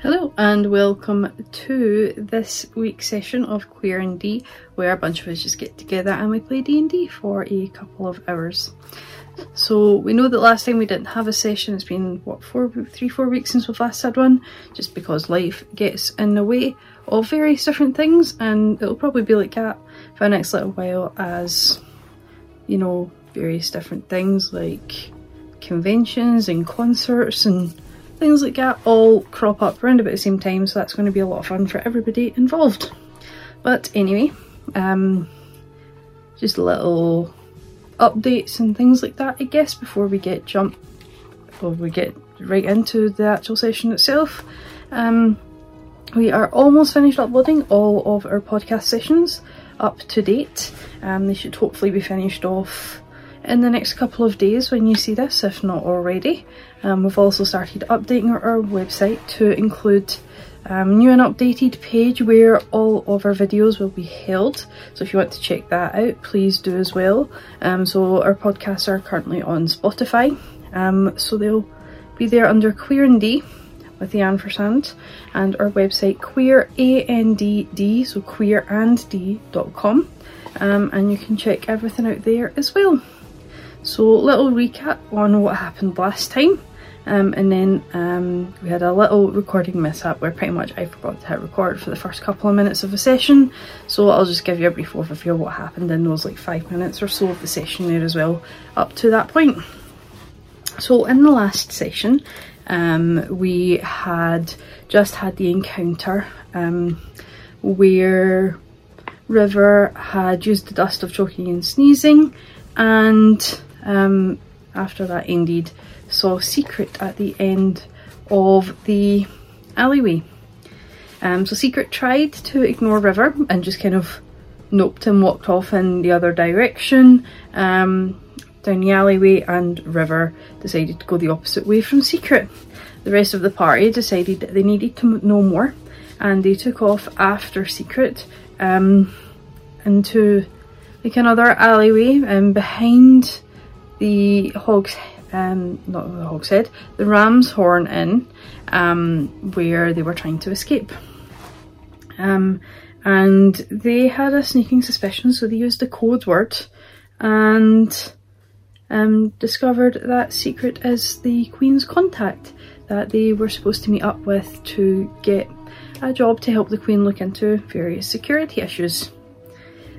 Hello and welcome to this week's session of Queer and D where a bunch of us just get together and we play D&D for a couple of hours. So we know that last time we didn't have a session, it's been what, four, three, four weeks since we've last had one, just because life gets in the way of various different things and it'll probably be like that for the next little while as, you know, various different things like conventions and concerts and things like that all crop up around about the same time so that's going to be a lot of fun for everybody involved. But anyway, um, just little updates and things like that I guess before we get jump before we get right into the actual session itself. Um, we are almost finished uploading all of our podcast sessions up to date. Um, they should hopefully be finished off in the next couple of days when you see this, if not already. Um, we've also started updating our, website to include um, new and updated page where all of our videos will be held. So if you want to check that out, please do as well. Um, so our podcasts are currently on Spotify, um, so they'll be there under Queer and D with the ampersand and our website queer a-n-d-d so queerand-d.com um, and you can check everything out there as well. So little recap on what happened last time. Um, and then um, we had a little recording mishap where pretty much I forgot to hit record for the first couple of minutes of the session. So I'll just give you a brief overview of what happened in those like five minutes or so of the session there as well, up to that point. So in the last session, um, we had just had the encounter um, where River had used the dust of choking and sneezing and um, after that indeed saw Secret at the end of the alleyway. Um, so Secret tried to ignore River and just kind of noped and walked off in the other direction um, down the alleyway and River decided to go the opposite way from Secret. The rest of the party decided that they needed to know more and they took off after Secret um, into like another alleyway and behind the Hog's um, not the Hogshead, the Ram's Horn Inn, um, where they were trying to escape. Um, and they had a sneaking suspicion, so they used the code word and um, discovered that Secret is the Queen's contact that they were supposed to meet up with to get a job to help the Queen look into various security issues.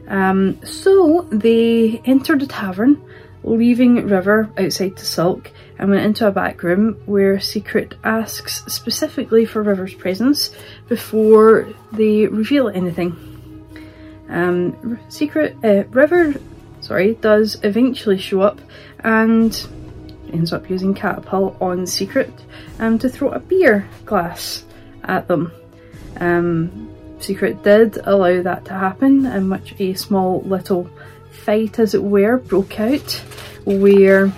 Um, so they entered the tavern leaving River outside to sulk and went into a back room where Secret asks specifically for River's presence before they reveal anything. Um, Secret uh, River, sorry, does eventually show up and ends up using catapult on Secret um, to throw a beer glass at them. Um, Secret did allow that to happen, in which a small little fight, as it were, broke out where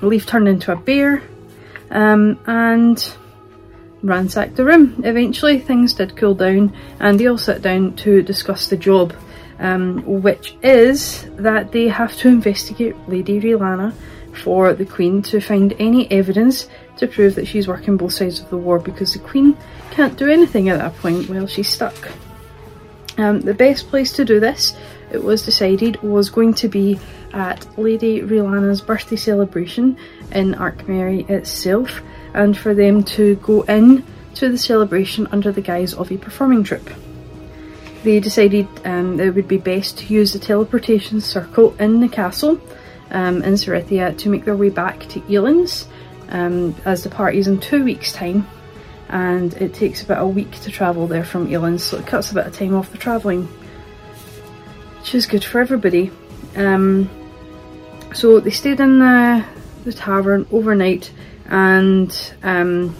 Leaf turned into a bear um, and ransacked the room. Eventually, things did cool down and they all sat down to discuss the job, um, which is that they have to investigate Lady R'ellana for the Queen to find any evidence to prove that she's working both sides of the war because the Queen can't do anything at that point while she's stuck. Um, the best place to do this it was decided was going to be at Lady R'ellana's birthday celebration in Arkmerry itself and for them to go in to the celebration under the guise of a performing troupe. They decided um, it would be best to use the teleportation circle in the castle um, in Cerithia to make their way back to Eilun's um, as the party's in two weeks time and it takes about a week to travel there from Eilun so it cuts a bit of time off the travelling which is good for everybody. Um, so they stayed in the, the tavern overnight and um,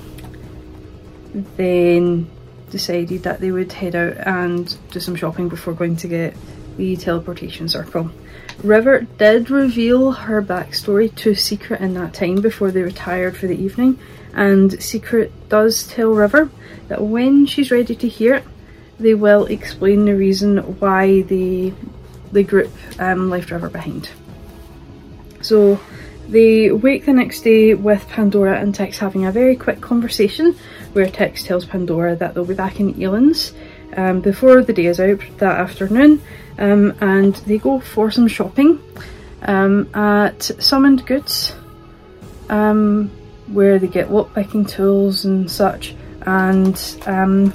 then decided that they would head out and do some shopping before going to get the teleportation circle. River did reveal her backstory to Secret in that time before they retired for the evening and Secret does tell River that when she's ready to hear it they will explain the reason why the, the group um, left River behind. So They wake the next day with Pandora and T'ix having a very quick conversation where T'ix tells Pandora that they'll be back in Elan's um, before the day is out that afternoon um, and they go for some shopping um, at Summoned Goods um, where they get lockpicking tools and such and um,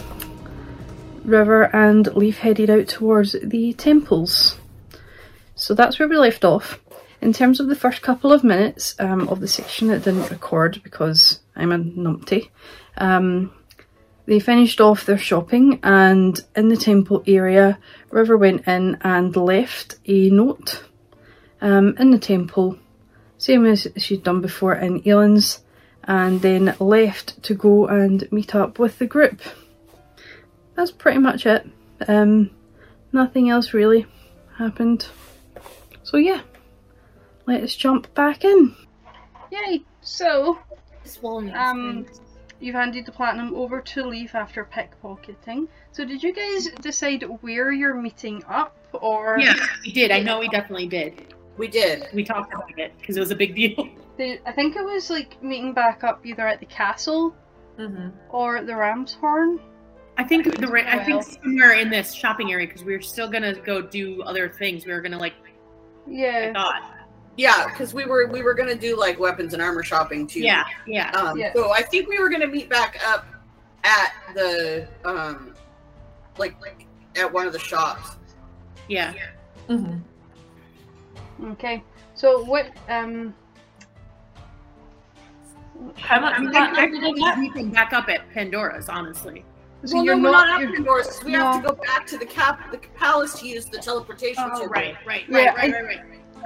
River and Leaf headed out towards the temples. So that's where we left off. In terms of the first couple of minutes um, of the section, it didn't record because I'm a numpty. Um, they finished off their shopping and in the temple area, River went in and left a note um, in the temple, same as she'd done before in Elan's, and then left to go and meet up with the group. That's pretty much it. Um, nothing else really happened. So yeah let's jump back in. Yay! So, um, you've handed the platinum over to Leaf after pickpocketing. So did you guys decide where you're meeting up, or? Yeah, we did. I know we definitely did. We did. We talked about it because it was a big deal. I think it was like meeting back up either at the castle Mm-hmm. or the Ram's Horn. I think the I think somewhere in this shopping area because we were still gonna go do other things. We were gonna like I Yeah. thought. Yeah, because we were we were gonna do like weapons and armor shopping too. Yeah, yeah. Um, Yeah. So I think we were gonna meet back up at the um, like like at one of the shops. Yeah. Okay. So what? Um. How much I mean, I, I think we can back up at Pandora's, honestly. So well, you're no, we're not. not you're- up indoors. We have to go back to the cap the palace to use the teleportation. Oh, circle. right, right, Yeah, right, right, I- right, right.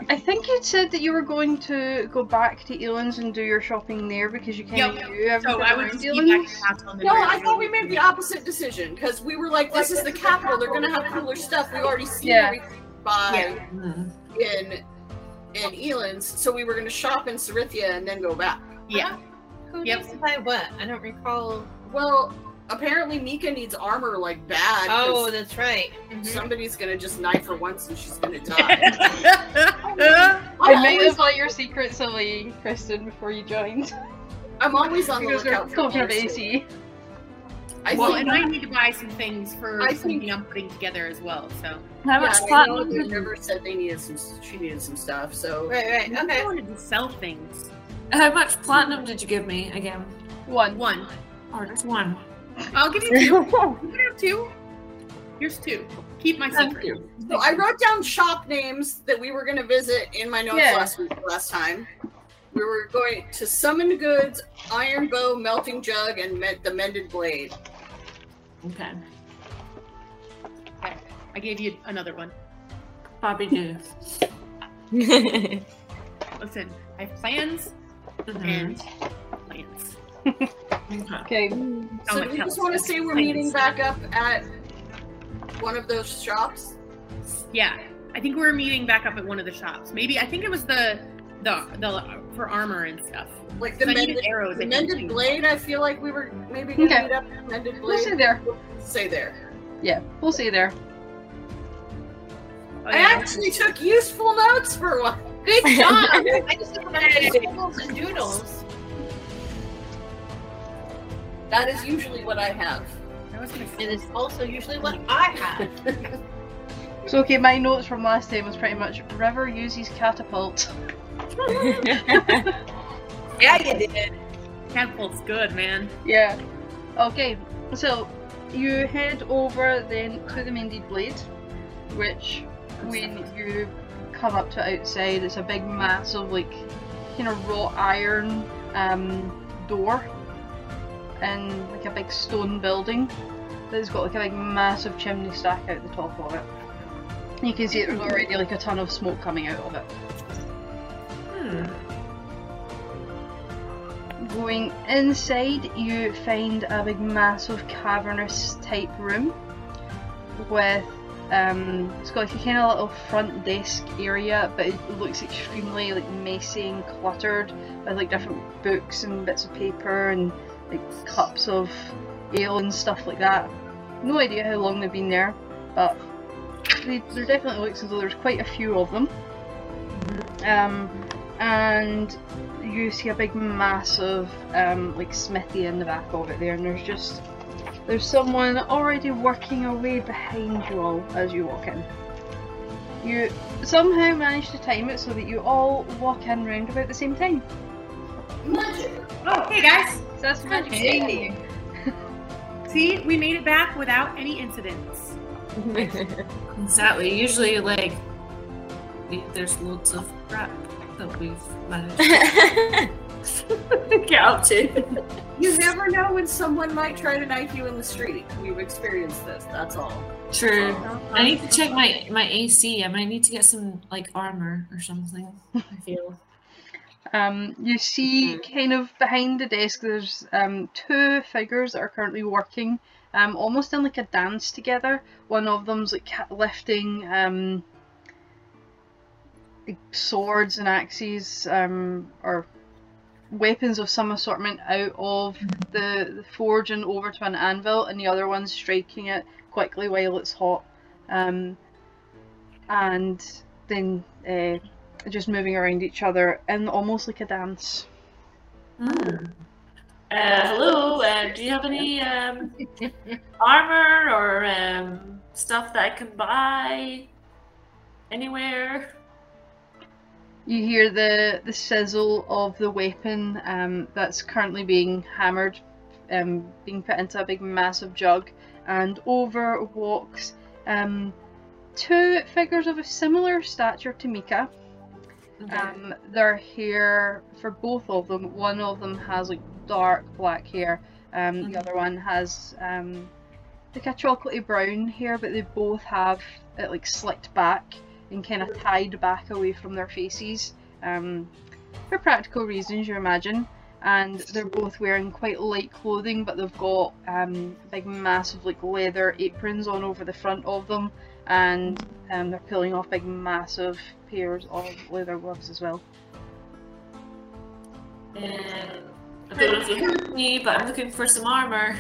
I think you said that you were going to go back to Elan's and do your shopping there because you can't Yep. knew everything So I would around just be back Elan's. to Castle No, I thought we made the opposite decision because we were like, "This is the capital. They're gonna have cooler stuff. We already seen Yeah. everything by in in Elan's, so we were gonna shop in Sarithia and then go back." Yeah. Who Yep. needs to buy what? I don't recall. Well, apparently Mika needs armor like bad. Oh, that's right. Mhm. somebody's gonna just knife her once and she's gonna die. yeah. I I'm might always, have let your secret silly, Kristen, before you joined. I'm always on the because lookout for talking about horses. AC. I well, think, and I need to buy some things for I something think- I'm putting together as well. So How yeah, much I know platinum that did? River said they needed some. She needed some stuff. So Right, right. I Okay. wanted to sell things. How much platinum did you give me again? One. One. Or just one? I'll give you two. You can have two. Here's two. Keep my Thank secret. So I wrote down shop names that we were going to visit in my notes Yeah. last week, last time. We were going to Summon Goods, Iron Bow, Melting Jug, and me- the Mended Blade. Okay. Okay. I gave you another one. Bobby do. Listen, I have plans and mm-hmm. plans. Okay. Okay. So do we just want to say we're meeting back up at one of those shops? Yeah, I think we were meeting back up at one of the shops. Maybe I think it was the the the for armor and stuff. Like the So I needed Mended, arrows. the Mended too. Blade, I feel like we were maybe going to Okay. meet up at Mended We'll Blade. see there. Say there. Yeah, we'll see there. Oh, I actually took useful notes for one. Good job. I just look at doodles and doodles. That is usually what I have. I was gonna It say, is also usually what I have. So okay, my notes from last time was pretty much River uses catapult. yeah, you did. catapult's good, man. Yeah. Okay, so you head over then to the Mended Blade, which when you come up to outside, it's a big massive like kind of wrought iron um, door in like a big stone building that's got like a big massive chimney stack out the top of it. You can see there's already like a ton of smoke coming out of it. Hmm. Going inside, you find a big, massive, cavernous type room with um, it's got like a kind of little front desk area, but it looks extremely like messy and cluttered with like different books and bits of paper and like cups of ale and stuff like that. No idea how long they've been there, but they, there definitely looks as though there's quite a few of them. Um, and you see a big massive um, like smithy in the back of it there and there's just there's someone already working away behind you all as you walk in. You somehow manage to time it so that you all walk in round about the same time. Magic. Oh, hey guys. So that's magic Hey. hey. See, we made it back without any incidents. Exactly. Usually, like, we- there's loads of crap that we've managed to get up to. You never know when someone might try to knife you in the street. We've experienced this. That's all. True. I need to check my my AC. I might need to get some like armor or something. I feel. Um, you see, kind of behind the desk, there's um, two figures that are currently working, um, almost in like a dance together. One of them's like lifting um, like, swords and axes, um, or weapons of some assortment out of the, the forge and over to an anvil, and the other one's striking it quickly while it's hot. Um, and then uh, just moving around each other in almost like a dance. Hmm. Uh, hello. Uh, do you have any um, armor or um, stuff that I can buy anywhere? You hear the, the sizzle of the weapon um, that's currently being hammered, um, being put into a big massive jug, and over walks um, two figures of a similar stature to Mika. Okay. Um, their hair, for both of them, one of them has like dark black hair, um, Mhm. the other one has um, like a chocolatey brown hair, but they both have it like slicked back and kind of tied back away from their faces um, for practical reasons, you imagine. And they're both wearing quite light clothing, but they've got um, big, massive like leather aprons on over the front of them, and um, they're pulling off big, massive pairs of leather gloves as well. Uh, I don't know if you heard me, but I'm looking for some armor.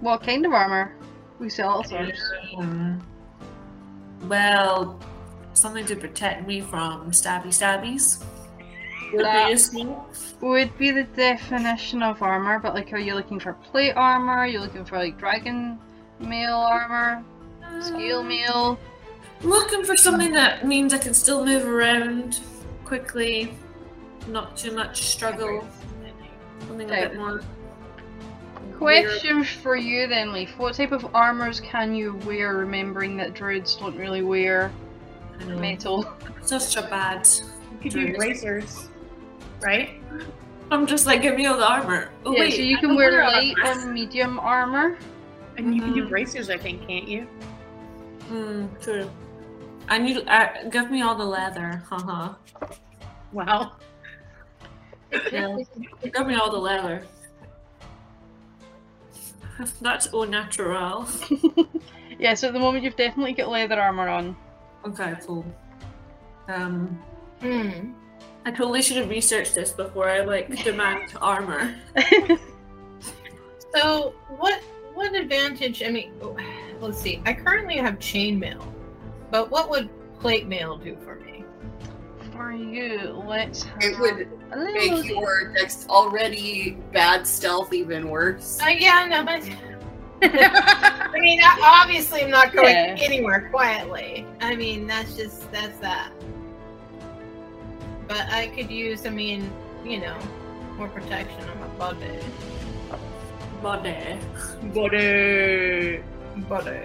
What kind of armor? We sell all sorts. Um, well, something to protect me from stabby stabbies. Would That-. Would be the definition of armor, but like, are you looking for plate armor? Are you looking for like dragon mail armor, scale mail? I'm looking for something that means I can still move around quickly, not too much struggle. Something a bit more. Question for you then, Leaf. What type of armors can you wear, remembering that druids don't really wear I know, metal? Such a bad. You could do Druids. bracers, right? I'm just like, give me all the armor. Oh yeah, wait, so you can don't wear light armor. or medium armor. And you can do Mhm. bracers, I think, can't you? Hmm, true. I need. Uh, give me all the leather. Haha. Wow. Yeah. give me all the leather. That's au natural. Yeah, so at the moment you've definitely got leather armor on. Okay, cool. Um, Hmm. I totally should have researched this before I like demand armor. So what what advantage? I mean, let's see. I currently have chainmail, but what would plate mail do for me? For you, let's It would a little make your dex already bad stealth even worse. Uh, yeah, no, but I mean, obviously, I'm not going Yeah. anywhere quietly. I mean, that's just that's that. But I could use, I mean, you know, more protection on my body. Body. Body. Body.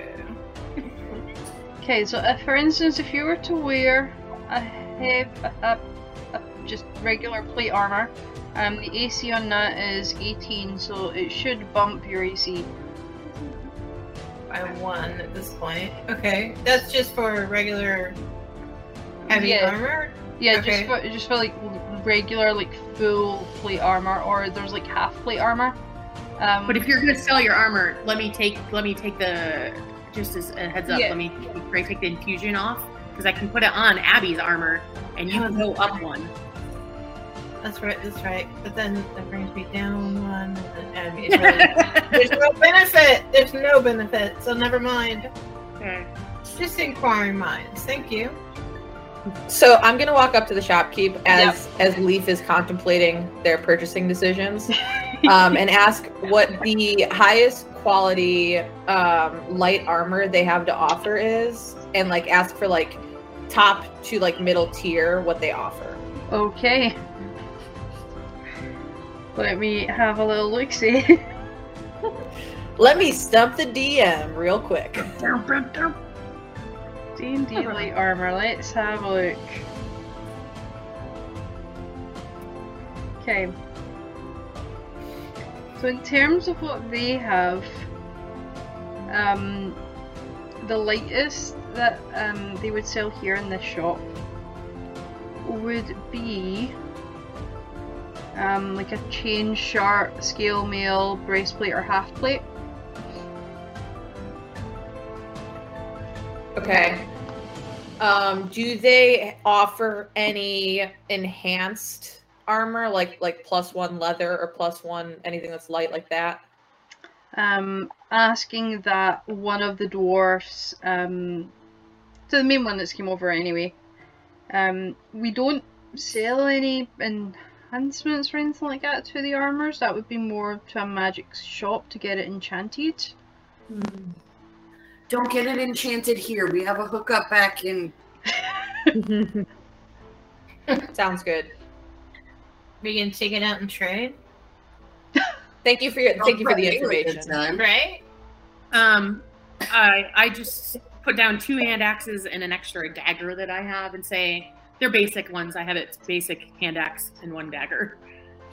Okay, so if, for instance, if you were to wear a heavy, a, a, a just regular plate armor, um, the AC on that is 18, so it should bump your AC. by one at this point. Okay, that's just for regular heavy Yeah. armor. Yeah, Okay. just for just for like regular like full plate armor, or there's like half plate armor. Um, But if you're gonna sell your armor, let me take let me take the just as a heads up. Yeah. Let me take the infusion off because I can put it on Abby's armor and you can go up one. That's right. That's right. But then that brings me down one. And then, I mean, it really- there's no benefit. There's no benefit. So never mind. Okay. Just inquiring minds. Thank you. So I'm gonna walk up to the shopkeep as as Leaf is contemplating their purchasing decisions, um, and ask what the highest quality um, light armor they have to offer is, and like ask for like top to like middle tier what they offer. Okay. Let me have a little look see. Let me stump the DM real quick. D&D light armor, let's have a look. Okay. So in terms of what they have, um, the lightest that um, they would sell here in this shop would be um, like a chain sharp scale mail breastplate or half plate. Okay. Um, do they offer any enhanced armor, like like plus one leather or plus one anything that's light like that? um, asking that one of the dwarfs, um, so the main one that's came over anyway, um, we don't sell any enhancements or anything like that to the armors. That would be more to a magic shop to get it enchanted. Don't get it enchanted here. We have a hookup back in. Sounds good. We can take it out and trade. thank you for your thank you for the information. Time. Right? Um, I I just put down two hand axes and an extra dagger that I have, and say they're basic ones. I have it basic hand axe and one dagger,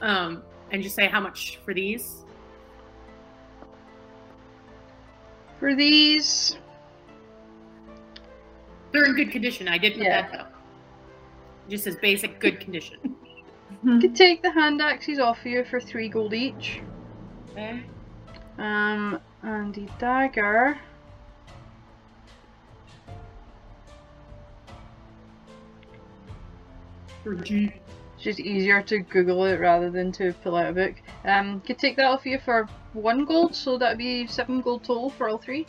um, and just say how much for these. For these, They're in good condition. I did put Yeah. that though. Just as basic good condition. you could take the hand axes off you for three gold each. Okay. Um, and the dagger. Thirteen. It's just easier to Google it rather than to pull out a book. Um, could take that off you for one gold, so that'd be seven gold total for all three.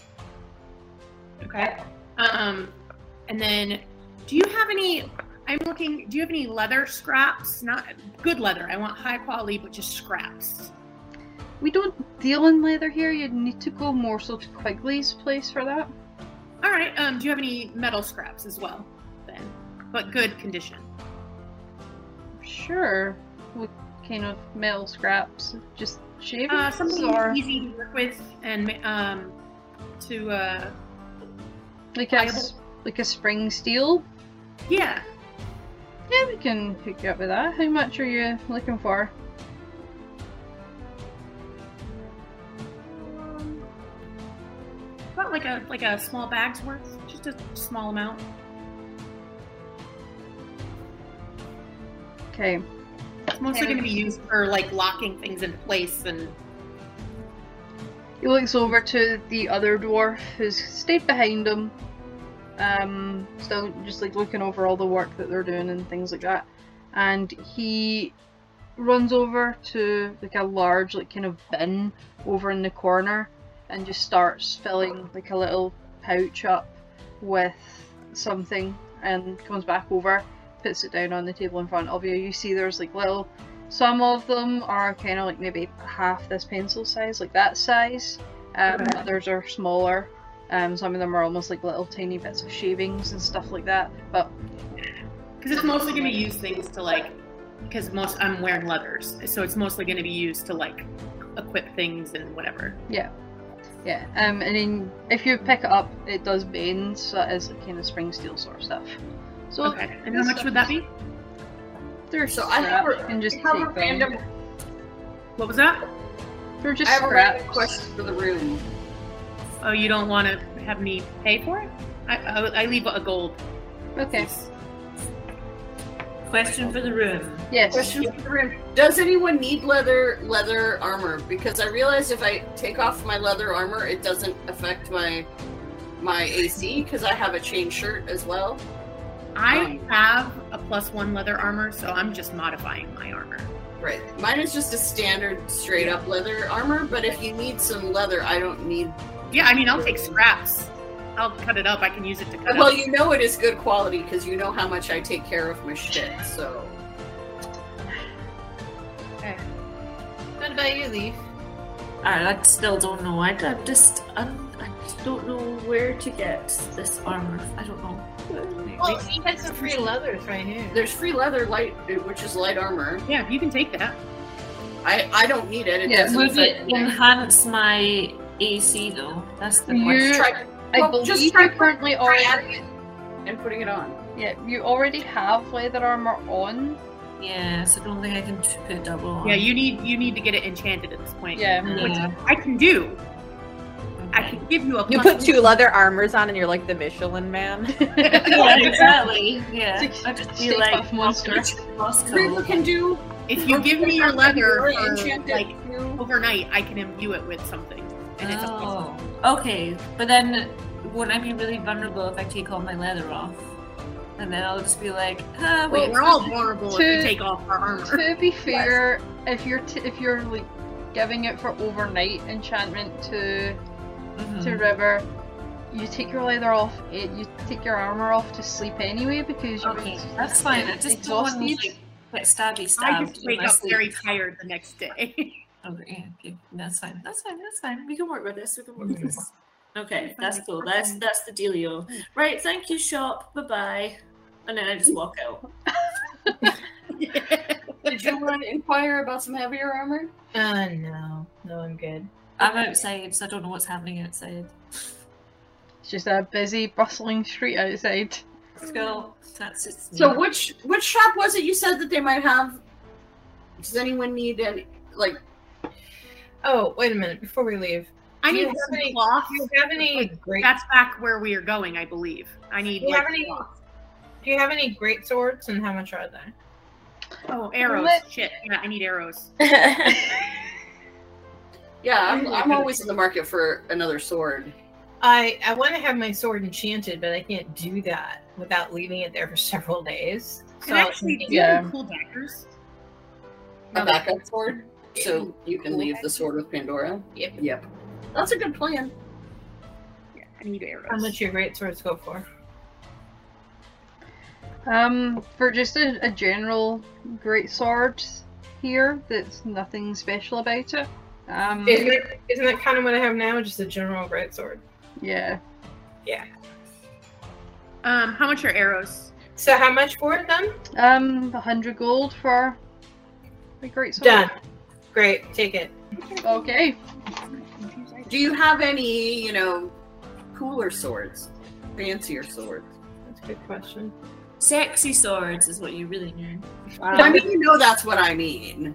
Okay. Um, and then, do you have any? I'm looking. Do you have any leather scraps? Not good leather. I want high quality, but just scraps. We don't deal in leather here. You'd need to go more so to Quigley's place for that. All right. Um, do you have any metal scraps as well? Then, but good condition. Sure. What kind of metal scraps? Just shavings Uh, something or easy to work with and um, to uh, like a, like a spring steel? yeah. Yeah, we can hook you up with that. How much are you looking for? About like a like a small bag's worth, just a small amount. Okay. It's mostly going to be used for like locking things in place and He looks over to the other dwarf who's stayed behind him. Um, still just like looking over all the work that they're doing and things like that. And he runs over to like a large like kind of bin over in the corner and just starts filling like a little pouch up with something and comes back over, puts it down on the table in front of you. You see there's like little some of them are kind of like maybe half this pencil size, like that size. Um, Okay. Others are smaller. Um, some of them are almost like little tiny bits of shavings and stuff like that. But because it's mostly going to be used things to like because most I'm wearing leathers, so it's mostly going to be used to like equip things and whatever. yeah, Yeah, um, and then if you pick it up, it does bend, so that is kind of spring steel sort of stuff. So Okay, and how much would that be? they're So I have scrap. a, You can just I have a take them. random. What was that? They're just I have a random question for the room. Oh, you don't want to have me pay for it? I, I, I leave a gold. Okay. Question for the room. Yes. Question for the room: Does anyone need leather leather armor? Because I realize if I take off my leather armor, it doesn't affect my my AC because I have a chain shirt as well. I um, have a plus one leather armor, so I'm just modifying my armor. Right. Mine is just a standard straight up leather armor, but if you need some leather, I don't need. Yeah, I mean, I'll take scraps. I'll cut it up. I can use it to cut Well, up. you know it is good quality because you know how much I take care of my shit. So What about you, Leaf? I, I still don't know. I, I just I'm, I just don't know where to get this armor. I don't know. Well, you had some free leathers right here. there's free leather light, which is light armor. Yeah, you can take that. I I don't need it. It Yeah, doesn't Would it enhance my AC though? That's the You- question. Try, I Well, believe just you try- currently try already adding it and putting it on. yeah you already have leather armor on. Yeah, so I don't think I can put double on. Yeah, you need you need to get it enchanted at this point. Yeah. Which Yeah. I can do. I can give you a You put two leather armors on, and you're like the Michelin man. yeah, exactly. Yeah, Six- I just be like Puft Monster. Moscow. Rita can do. If you give me your leather Or for, like overnight, I can imbue it with something, and it's a. Oh, okay. But then, wouldn't I be really vulnerable if I take all my leather off? And then I'll just be like, ah, Well, wait. we're all vulnerable if we take off our armor. to be fair, if you're t- if you're like giving it for overnight enchantment to Mhm. to River, you take your leather off. It, you take your armor off to sleep anyway because you're Okay, that's fine. I just don't want to like, get stabby I just wake up sleep. very tired the next day. Okay, yeah, okay, that's fine. That's fine. That's fine. We can work with this. We can work with this. Okay, that's cool. That's that's the dealio. Right. Thank you, shop. Bye bye. And then I just walk out. Did you want to inquire about some heavier armor? Uh, no. No, I'm good. I'm outside, so I don't know what's happening outside. It's just a busy, bustling street outside. Cool. That's it. So which which shop was it you said that they might have? Does anyone need any like? Oh, wait a minute. Before we leave, I Do need you have some any- cloth. do you have any great? That's back where we are going, I believe. I need Do you like have any? cloth. Do you have any great swords, and how much are they? Oh, arrows. Let- Shit. Yeah, I need arrows. Yeah, I'm I'm always in the market for another sword. I I want to have my sword enchanted, but I can't do that without leaving it there for several days. And actually, do you yeah. cool daggers? A backup sword, so you can leave the sword with Pandora. Yep. Yep. That's a good plan. Yeah, I need arrows. How much your great swords go for? Um, for just a, a general great sword here, that's nothing special about it. Um, Isn't it? Isn't that kind of what I have now? Just a general great sword. yeah. Yeah. Um, how much are arrows? So how much for it then? Um, a hundred gold for a great sword. Done. Great. Take it. Okay. Do you have any, you know, cooler swords, fancier swords? That's a good question. Sexy swords is what you really need. I mean, you know that's what I mean.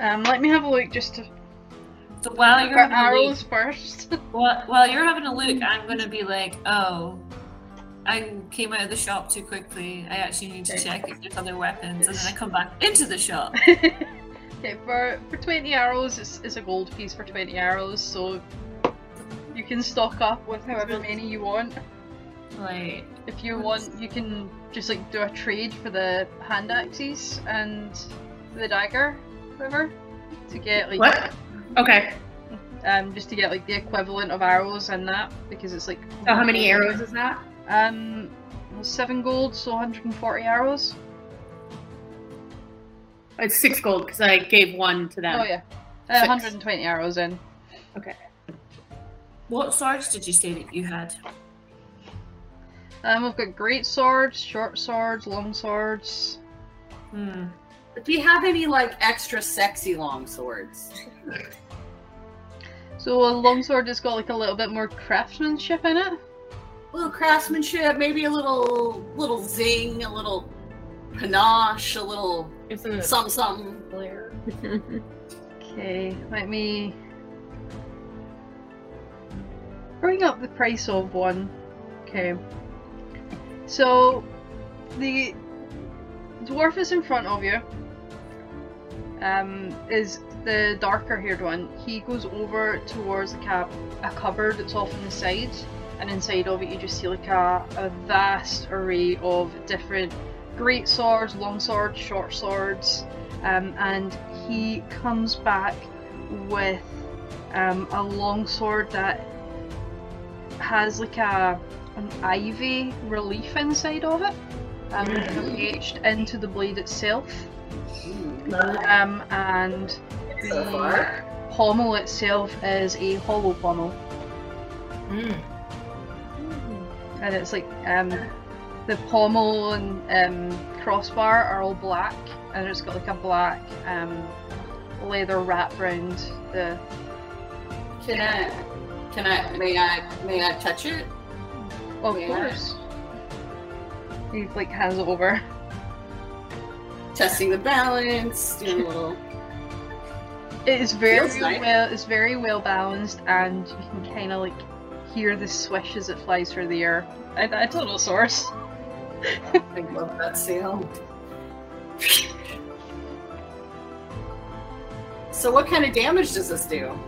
Um, let me have a look just to So while you're having a arrows look, first. while, while you're having a look, I'm gonna be like, oh, I came out of the shop too quickly. I actually need to check if there's other weapons, and then I come back into the shop. okay, for for twenty arrows, it's, it's a gold piece for twenty arrows, so you can stock up with however many you want. Like, If you want, you can just like do a trade for the hand axes and the dagger, whatever, to get like What? Okay. um just to get like the equivalent of arrows and that because it's like So how many arrows is that? Um, seven gold, so 140 arrows. It's six gold because I gave one to them. Oh yeah, uh, 120 arrows in. Okay. What swords did you say that you had? Um, we've got great swords, short swords, long swords. Hmm. Do you have any like extra sexy long swords? So a long sword has got like a little bit more craftsmanship in it. A little craftsmanship, maybe a little little zing, a little panache, a little Isn't something something. clear? Okay, let me bring up the price of one. Okay. So the dwarf is in front of you. Um, is the darker haired one. He goes over towards the cap a cupboard that's off on the side, and inside of it you just see like a, a vast array of different great swords, long swords, short swords, um, and he comes back with um, a long sword that has like a an ivy relief inside of it, um, kind etched into the blade itself. Um, and the pommel itself is a hollow pommel, Mm. and it's like um, the pommel and um, crossbar are all black, and it's got like a black um, leather wrap around the. Can I? Can I? May I? May I touch it? Of Yeah. course. He like hands it over. Testing the balance. Doing a little. It is very Feels nice. well. It's very well balanced, and you can kind of like hear the swish as it flies through the air. I, I don't know source. I love that sound. So, what kind of damage does this do?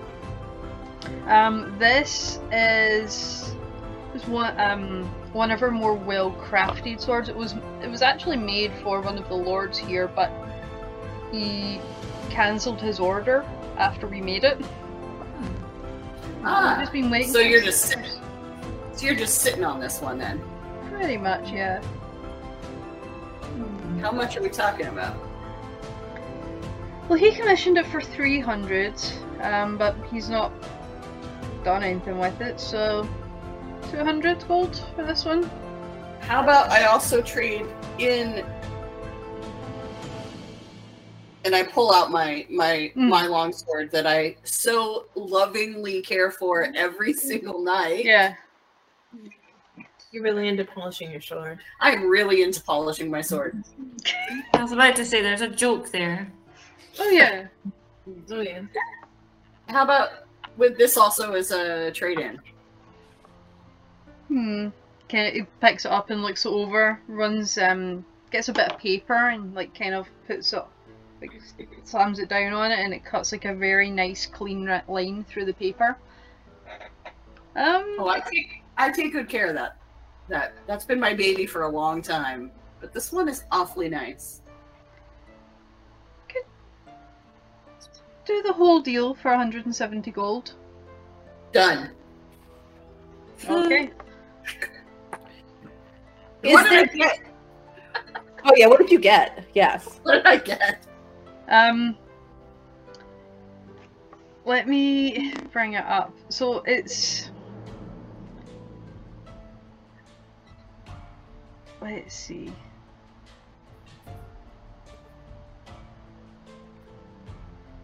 Um, this is is one um one of our more well crafted swords. It was it was actually made for one of the lords here, but he cancelled his order after we made it. Ah, We've just been waiting. so you're just sitting- So you're just sitting on this one then. pretty much yeah. How much are we talking about? Well, he commissioned it for 300, um, but he's not done anything with it, so 200 gold for this one. How about I also trade in and I pull out my my Mm. my long sword that I so lovingly care for every single night. Yeah. You're really into polishing your sword. I'm really into polishing my sword. I was about to say there's a joke there. Oh, yeah. Oh yeah. How about with this also as a trade in? Hmm. Kind of, he picks it up and looks it over, runs, um, gets a bit of paper and, like, kind of puts it, like, slams it down on it, and it cuts, like, a very nice, clean line through the paper. Um, Oh, I take I take good care of that. That that's been my baby for a long time. But this one is awfully nice. do the whole deal for 170 gold. Done. Okay. Is what there- I get? Oh yeah, what did you get? Yes. What did I get? Um, let me bring it up. So it's. Let's see.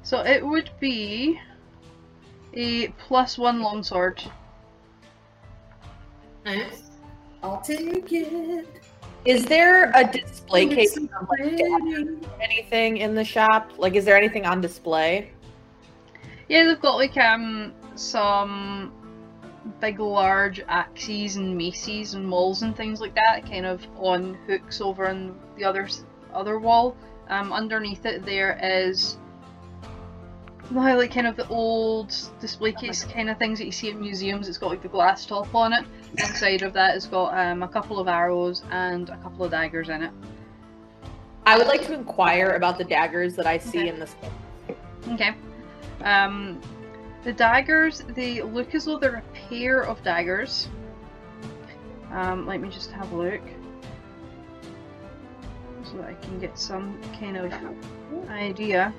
So it would be a plus one longsword. Nice. I'll take it. Is there a display case It's of like anything in the shop? Like, is there anything on display? Yeah, they've got like um some big large axes and maces and mauls and things like that, kind of on hooks over on the other other wall. Um, underneath it there is you like kind of the old display case kind of things that you see in museums. It's got like the glass top on it. Inside of that, it's got um, a couple of arrows and a couple of daggers in it. I would like to inquire about the daggers that I see Okay. in this. Okay. Um, the daggers, they look as though they're a pair of daggers. Um, let me just have a look. So that I can get some kind of idea.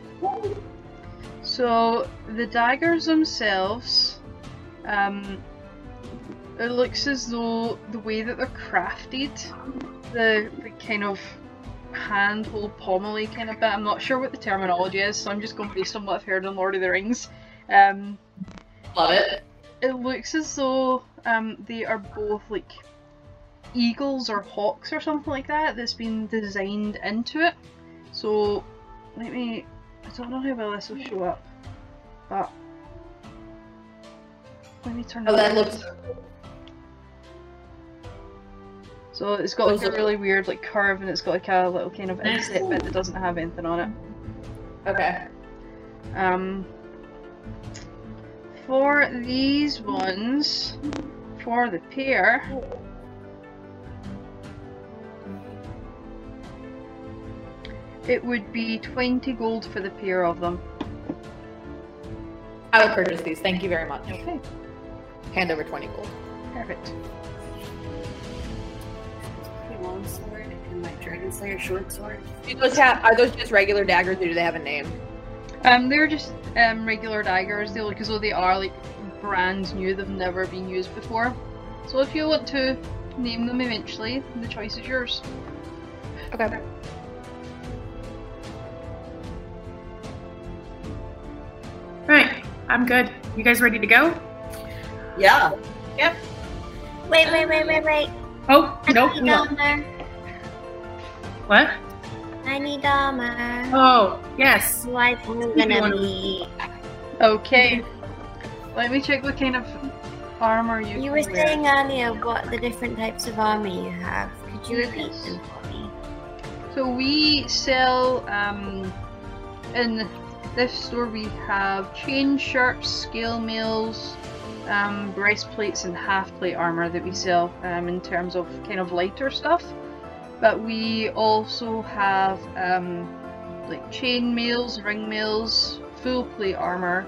So, the daggers themselves, um, it looks as though the way that they're crafted, the, the kind of handhold pommely kind of bit. I'm not sure what the terminology is, so I'm just going based on what I've heard in Lord of the Rings. Um, Love it. it looks as though um, they are both like eagles or hawks or something like that that's been designed into it. So let me. I don't know how well this will show up, but let me turn. Oh, that looks. So it's got like a really weird like curve, and it's got like a little kind of inset bit that doesn't have anything on it. Okay. Um, for these ones, for the pair, it would be 20 gold for the pair of them. I would purchase these. Thank you very much. Okay. Hand over 20 gold. Perfect. My long sword and my dragon slayer short sword. Do those have, are those just regular daggers or do they have a name? Um, they're just um, regular daggers. They look as though they are like brand new. They've never been used before. So if you want to name them eventually, the choice is yours. Okay. Right. I'm good. You guys ready to go? Yeah. Yep. Wait, wait, wait, wait, wait. Oh, I nope. need No. armor. What? I need armor. Oh, yes. Otherwise, I'm gonna be. Okay. Let me check what kind of armor you. You were saying earlier what the different types of armor you have. Could you repeat Yes. them for me? So we sell um in this store we have chain shirts, scale mails, um, breastplates and half plate armor that we sell um, in terms of kind of lighter stuff. But we also have um, like chain mails, ring mails, full plate armor.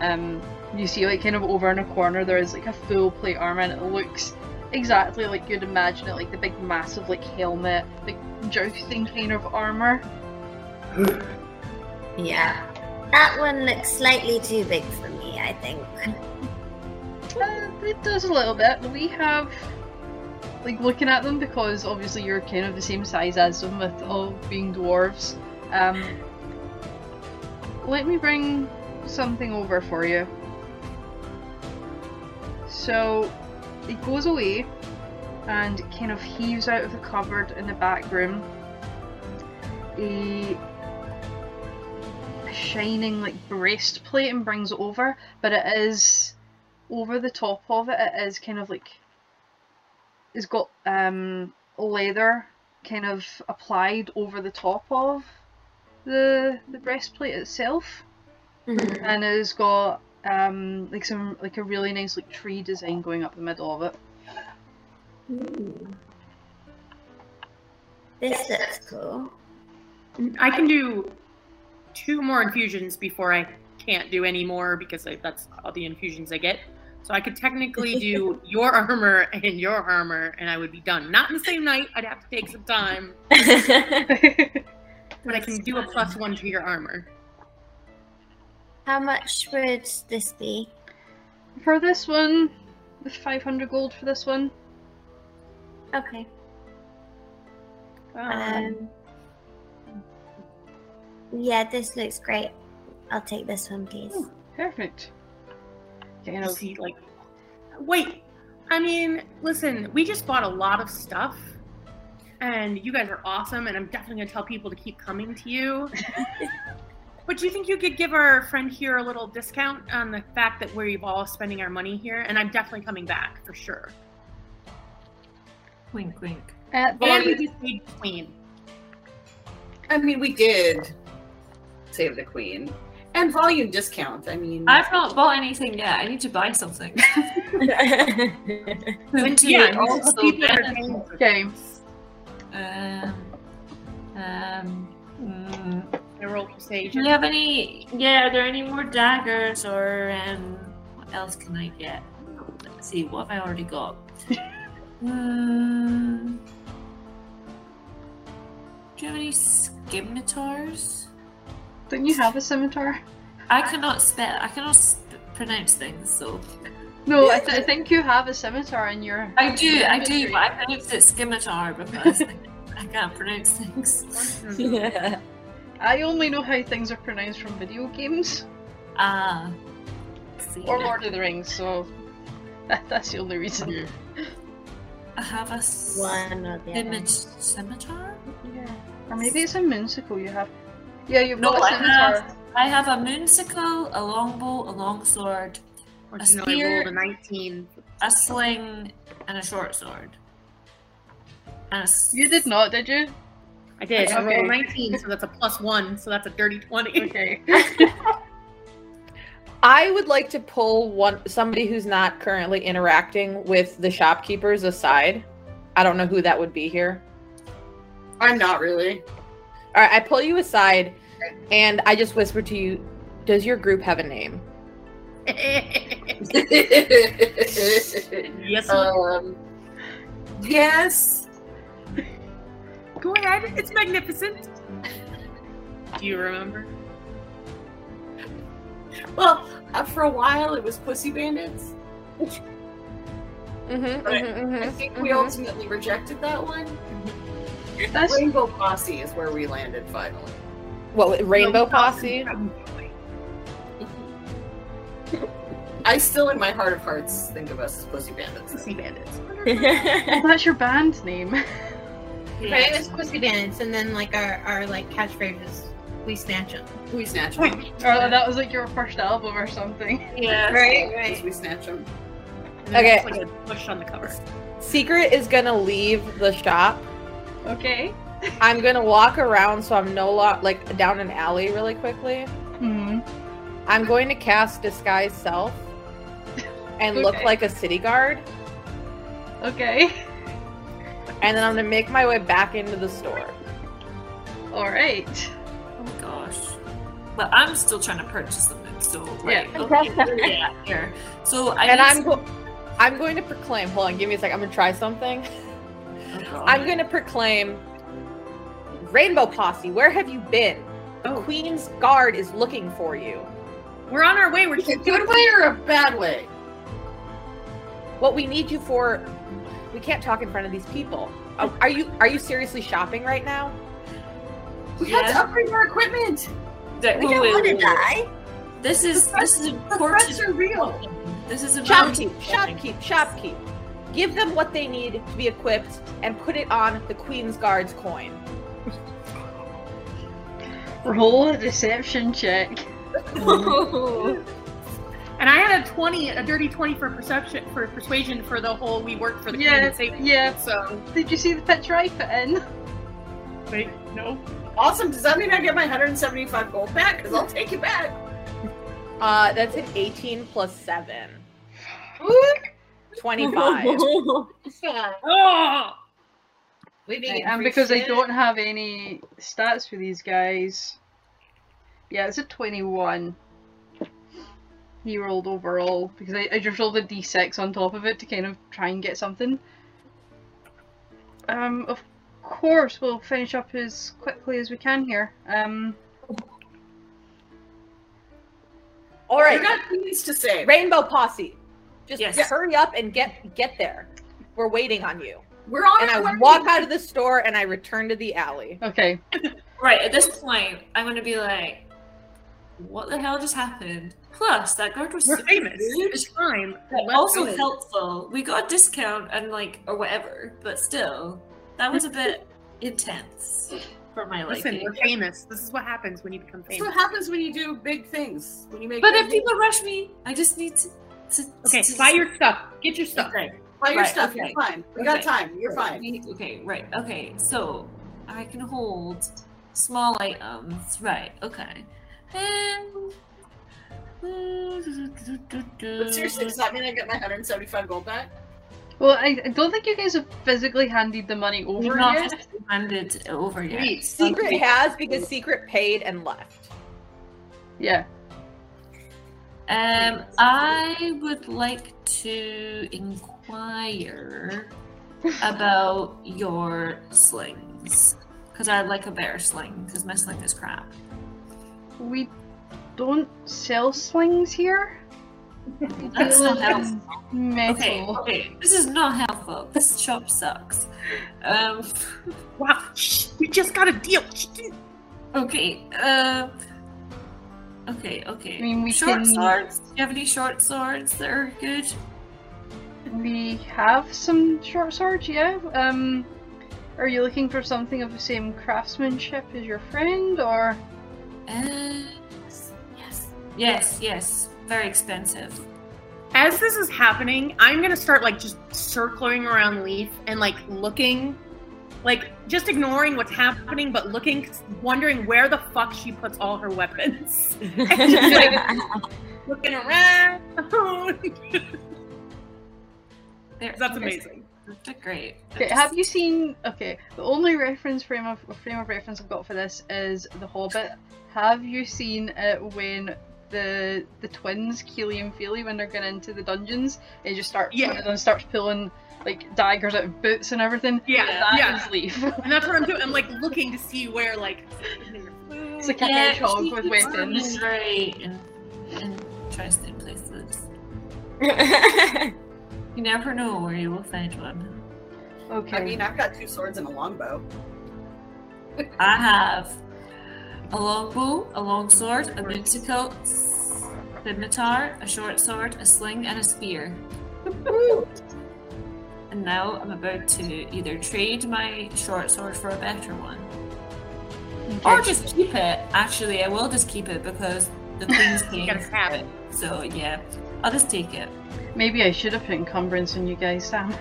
Um, you see like kind of over in a corner there is like a full plate armor and it looks exactly like you'd imagine it, like the big massive like helmet, like jousting kind of armor. Yeah. That one looks slightly too big for me, I think. Uh, it does a little bit. We have like looking at them because obviously you're kind of the same size as them with all being dwarves. Um, let me bring something over for you. So it goes away and kind of heaves out of the cupboard in the back room a shining like breastplate and brings it over, but it is over the top of it. It is kind of like it's got um leather kind of applied over the top of the the breastplate itself, and it's got um like some like a really nice like tree design going up the middle of it. Ooh. This looks cool. I can do two more infusions before I can't do any more because I, that's all the infusions I get. So I could technically do your armor and your armor, and I would be done. Not in the same night. I'd have to take some time, but I can do a plus one to your armor. How much would this be? For this one, the 500 gold for this one. Okay. Um, Um. Yeah, this looks great. I'll take this one, please. Perfect. Kind you of see, like, wait. I mean, listen, we just bought a lot of stuff, and you guys are awesome, and I'm definitely gonna tell people to keep coming to you. but do you think you could give our friend here a little discount on the fact that we're all spending our money here? And I'm definitely coming back for sure. Wink, wink. uh, And we just paid the queen. I mean, we did save the queen. And volume discount. I mean, I've not bought anything yet. I need to buy something. And To yeah, also also people are benefit- paying for Okay. Um, um, mm, I roll sage. do you have any? Yeah, are there any more daggers or um, what else can I get? Let's see, what have I already got? um, do you have any scimitars? Don't you have a scimitar? I cannot spell. I cannot sp- pronounce things, so No, I, th- I think you have a scimitar in your. I do. I do, but I pronounce it scimitar because I can't pronounce things. yeah. I only know how things are pronounced from video games Ah. see. or Lord of the Rings, so that, that's the only reason. I have a s- One or the image scimitar. Yeah. Or maybe it's a moon sickle you have. Yeah, you've No, got a I scimitar. have. I have a moon sickle, a longbow, a longsword, Or A you know, spear- a 19. a sling, and a short sword. And a s- You did not, did you? I did. I Okay. rolled 19, so that's a plus one, so that's a dirty 20. Okay. I would like to pull one somebody who's not currently interacting with the shopkeepers aside. I don't know who that would be here. I'm not really. All right, I pull you aside, and I just whisper to you: Does your group have a name? yes. um, yes. Go ahead. It's magnificent. Do you remember? Well, uh, for a while it was Pussy Bandits. Mhm, But mhm, mhm, I think we mhm. ultimately rejected that one. That's Rainbow Posse is where we landed finally. What Rainbow Posse? I still, in my heart of hearts, think of us as Pussy Bandits. Pussy bandits. that's your band name. Right, it's Pussy Bandits, and then like our, our like catchphrase is "We snatch them." We snatch them. Or oh, that was like your first album or something. Yeah. Right, right. we snatch them. Okay. it's like a push on the cover. Secret is gonna leave the shop. Okay. I'm gonna walk around so I'm no lot like down an alley really quickly. Hmm. I'm going to cast disguise self and look like a city guard, Okay. and then I'm gonna make my way back into the store. All right. Oh gosh. But I'm still trying to purchase them. So right. Yeah. Okay. yeah. Here. So I and I'm some- go- I'm going to proclaim. Hold on, give me a sec. I'm gonna try something. Oh, God. I'm going to proclaim. Rainbow Posse, where have you been? The Oh. Queen's Guard is looking for you. We're on our way. We're Is it a good way or a bad way? What we need you for? We can't talk in front of these people. Are, are you are you seriously shopping right now? We have to upgrade our equipment. That- We wait, don't wait, want to wait. die. This is this is The important. threats are real. This is important. Shopkeep, shopkeep, shopkeep. Give them what they need to be equipped and put it on the Queen's Guard's coin. Roll a deception check. And I had a twenty, a dirty twenty for perception, for persuasion for the whole. We work for the queen Yeah, and safety. yeah. So Did you see the picture I put in? wait, no. Awesome. Does that mean I get my 175 gold back? Because I'll take it back. Uh, that's an 18 plus 7. 25. Oh, We be and because I don't have any stats for these guys. Yeah, it's a 21. He rolled overall because I, I just rolled a d6 on top of it to kind of try and get something. Um, of course, we'll finish up as quickly as we can here. Um, All We right, got things to say. Rainbow Posse. Just Yes. hurry up and get get there. We're waiting on you. We're on And I way. walk out of the store and I return to the alley. okay. Right, at this point, I'm gonna be like, what the hell just happened? Plus, that guard was We're so famous. rude. It's fine. But also go. helpful. We got a discount and like or whatever, but still, that was a bit intense for my Listen, liking. we're famous. This is what happens when you become That's famous. what happens when you do big things. When you make But if people rush me, I just need to. To Okay, to- buy your stuff. Get your stuff. Okay, buy your right, stuff, okay. you're fine. We got time. You're fine. we- Okay, right. Okay, so I can hold small items. Right. Okay. And. But seriously, does that mean I get my 175 gold back? Well, I, I don't think you guys have physically handed the money We've over not yet. handed it over yet. Wait, Secret has because Secret paid and left. Yeah. Um, I would like to inquire about your slings because I'd like a better sling because my sling is crap. We don't sell slings here. That's not helpful. Metal. Okay, okay, this is not helpful. This shop sucks. Um, Wow, shh, we just got a deal. Okay. Uh, okay, okay. I mean, we short can- swords. Do you have any short swords that are good? We have some short swords, yeah. Um, are you looking for something of the same craftsmanship as your friend, or Uh, Yes. yes, yes. Very expensive. As this is happening, I'm gonna start like just circling around Leaf and like looking, like just ignoring what's happening, but looking, wondering where the fuck she puts all her weapons. And just like looking around. That's amazing. They're great. okay? Have you seen? Okay, the only reference frame of frame of reference I've got for this is The Hobbit. Have you seen it when the the twins, Kili and Fili, when they're going into the dungeons. They just start Yeah. one of them starts pulling like daggers out of boots and everything. Yeah, that yeah. is Leaf. And that's what I'm doing. I'm like looking to see where like. It's like a hedgehog she with weapons. running Right, and, and tries to places. You never know where you will find one. Okay. I mean, I've got two swords and a longbow. I have a longbow, a longsword, a moon sickle, scimitar, a short sword, a sling, and a spear. And now I'm about to either trade my short sword for a better one, or just keep it. Actually, I will just keep it because the Queen's King. Gotta have it. So yeah, I'll just take it. Maybe I should have put encumbrance on you guys, Sam.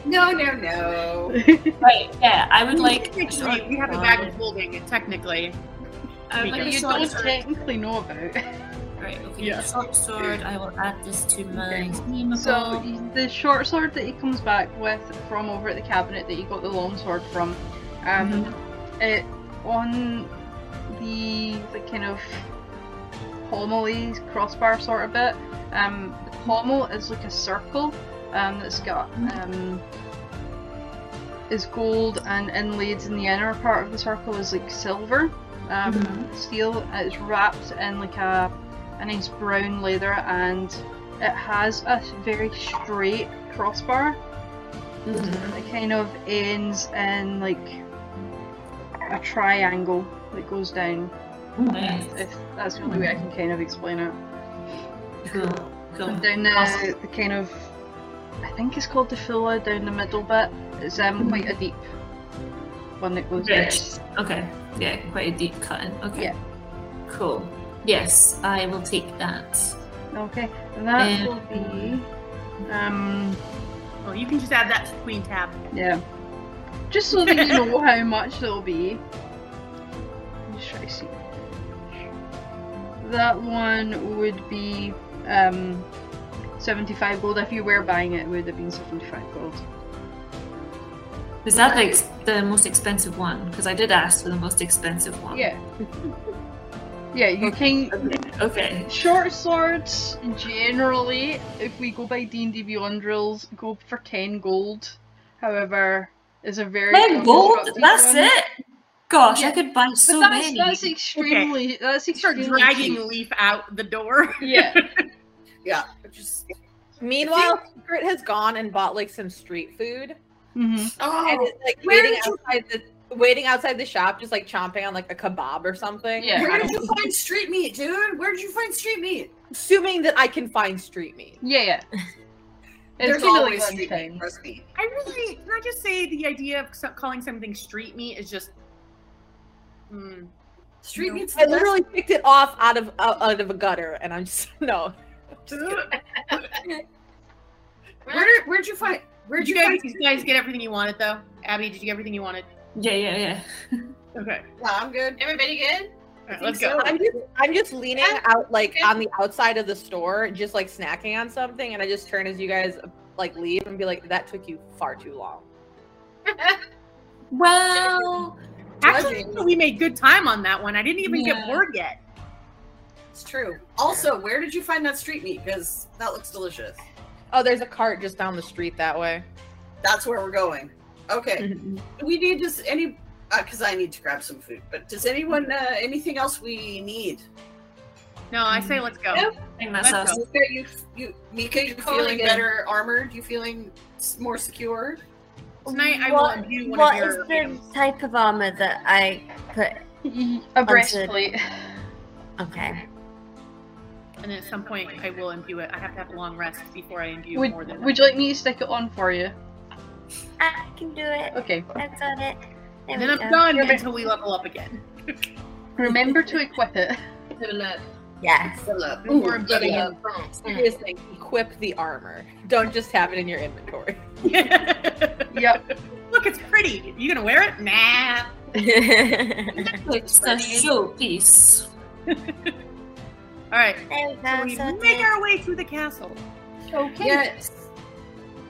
No, no, no. Right? Yeah, I would like. Actually, we have a bag of holding, technically. I would But like a you short don't sword. technically know about. Right. Okay. Yeah. Short sword. I will add this to my Okay. So the short sword that he comes back with from over at the cabinet that you got the long sword from, um, it on the the kind of pommely crossbar sort of bit. Um, the pommel is like a circle, um, that's got um is gold and inlaid in the inner part of the circle is like silver, um, steel. It's wrapped in like a a nice brown leather and it has a very straight crossbar. It kind of ends in like a triangle that goes down. Nice. If that's the only way I can kind of explain it. Cool. Cool. Down the, Awesome. the kind of, I think it's called the fuller down the middle bit. It's um quite a deep one that goes down. Rich. Okay. Yeah, quite a deep cutting. Okay. Yeah. Cool. Yes, I will take that. Okay, and that Um, will be um Oh, you can just add that to the queen tab. Yeah. Just so that you know how much it'll be. Let me Just try to see. That one would be um 75 gold. If you were buying it, it would have been 75 gold. Is that like the most expensive one? Because I did ask for the most expensive one. Yeah. Yeah, you can. Okay. Short swords generally, if we go by D and D Beyond rules, go for 10 gold. However, is a very Ten gold? That's one. it? Gosh, Yeah. I could buy But so that's, many. that's extremely. That's Start extremely dragging cheap. Leaf out the door. Yeah. Yeah, just Meanwhile, Secret has gone and bought like some street food, hmm and oh, is like waiting did you- outside the waiting outside the shop, just like chomping on like a kebab or something. Yeah. where did you find street meat, dude? Where did you find street meat? Assuming that I can find street meat. Yeah, yeah. It's There's kinda always street lunchtime. meat. Trust. I really can I just say the idea of calling something street meat is just. Mm. Street No. meat's I literally picked it off out of out, out of a gutter, and I'm just no. Just kidding. Where did where'd you find? Where'd Did you you guys, find? did you guys get everything you wanted though? Abby, did you get everything you wanted? Yeah, yeah, yeah. Okay. Yeah, I'm good. Everybody good? All right, think let's go. so. I'm just I'm just leaning out like Okay. on the outside of the store, just like snacking on something, and I just turn as you guys like leave and be like, "That took you far too long." Well, Actually, we made good time on that one. I didn't even Yeah. get bored yet. It's true. Also, where did you find that street meat? Because that looks delicious. Oh, there's a cart just down the street that way. That's where we're going. Okay. Do we need just any? Because I need to grab some food. But does anyone uh, anything else we need? No, I say let's go. Nope. I think that's Let's go. Mika, you, you, Mika, you Totally feeling better armored? You feeling more secure? Tonight I will What- undo one What of is your the items. type of armor that I put? A breastplate. Okay. And then at some point I will imbue it. I have to have a long rest before I imbue Would, more than would you like me to stick it on for you? I can do it. Okay. I've got it. There And then. I'm done You're until we level up again. Remember to equip it. Have a look. Yes. Before I'm getting Yeah. Serious thing, equip the armor. Don't just have it in your inventory. Yep. Look, it's pretty. You gonna wear it? Nah. It's a showpiece. All right. there we So we make our way to the castle. Okay. Yes.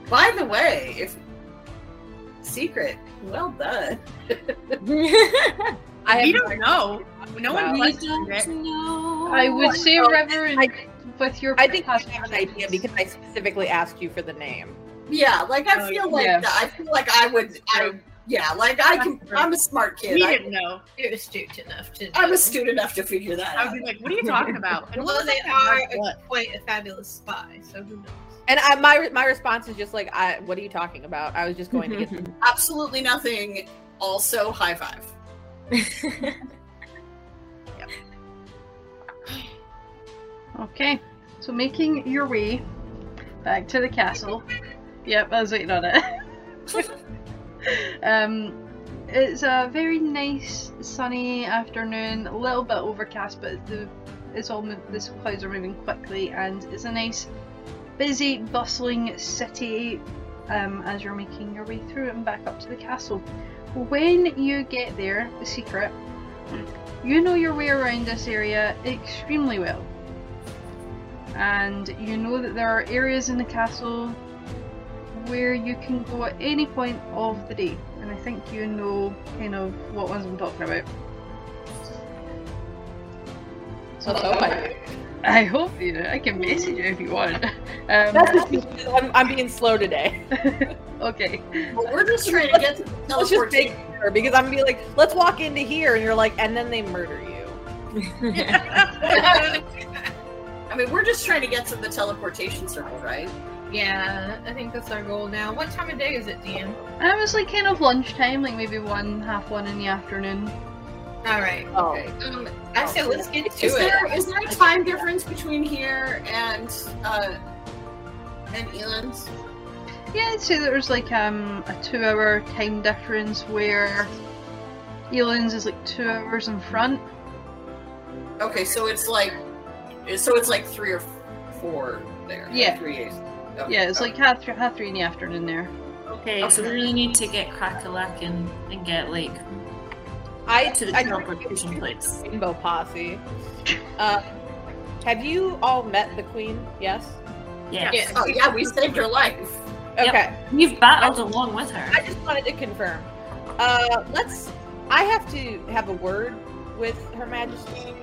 By the way, if secret, well done. I we don't know. No one Wow. We questioned don't know. I would say River and I- with your I think I past have an idea because I specifically asked you for the name. Yeah, like I Oh, feel like yeah. I feel like I would. I yeah, like I can. I'm a smart kid. We I, didn't know. You're astute enough to. I'm astute enough to figure that I out. was like, what are you talking about? And Well, what they are Like, what? quite a fabulous spy, so who knows? And I, my my response is just like, I, "What are you talking about?" I was just going to get. Absolutely nothing. Also, high five. Okay, so making your way back to the castle. Yep, I was waiting on it. Um, it's a very nice sunny afternoon, a little bit overcast, but the it's all the clouds are moving quickly, and it's a nice, busy, bustling city. Um, as you're making your way through and back up to the castle. When you get there, the secret, you know your way around this area extremely well and you know that there are areas in the castle where you can go at any point of the day and i think you know kind of what ones i'm talking about So, so I, i hope you do i can message you if you want um, that's just because I'm, I'm being slow today. okay But we're just trying to get to the Let's just make teleportation. sure because I'm gonna be like, let's walk into here, and you're like, and then they murder you. I mean, we're just trying to get to the teleportation circle, right? Yeah, I think that's our goal now. What time of day is it, Dean? and it was like kind of lunchtime like maybe one half one in the afternoon All right. Oh, Okay. Um, I said let's get to Is it. there is there a time difference between here and uh and Eland's? yeah i'd say there's like um a two hour time difference where Elan's is like two hours in front Okay, so it's like so it's like three or four there. like Yeah. three days. Okay. yeah it's like half, th- half three in the afternoon there Okay, so we really need to get Crackalack and, and get like I to the I teleportation place. Rainbow Posse. Uh, have you all met the queen? Yes. Yeah. Yes. Oh yeah, we saved her life. Yep. Okay. We've battled along with her. I just wanted to confirm. Uh, let's. I have to have a word with Her Majesty.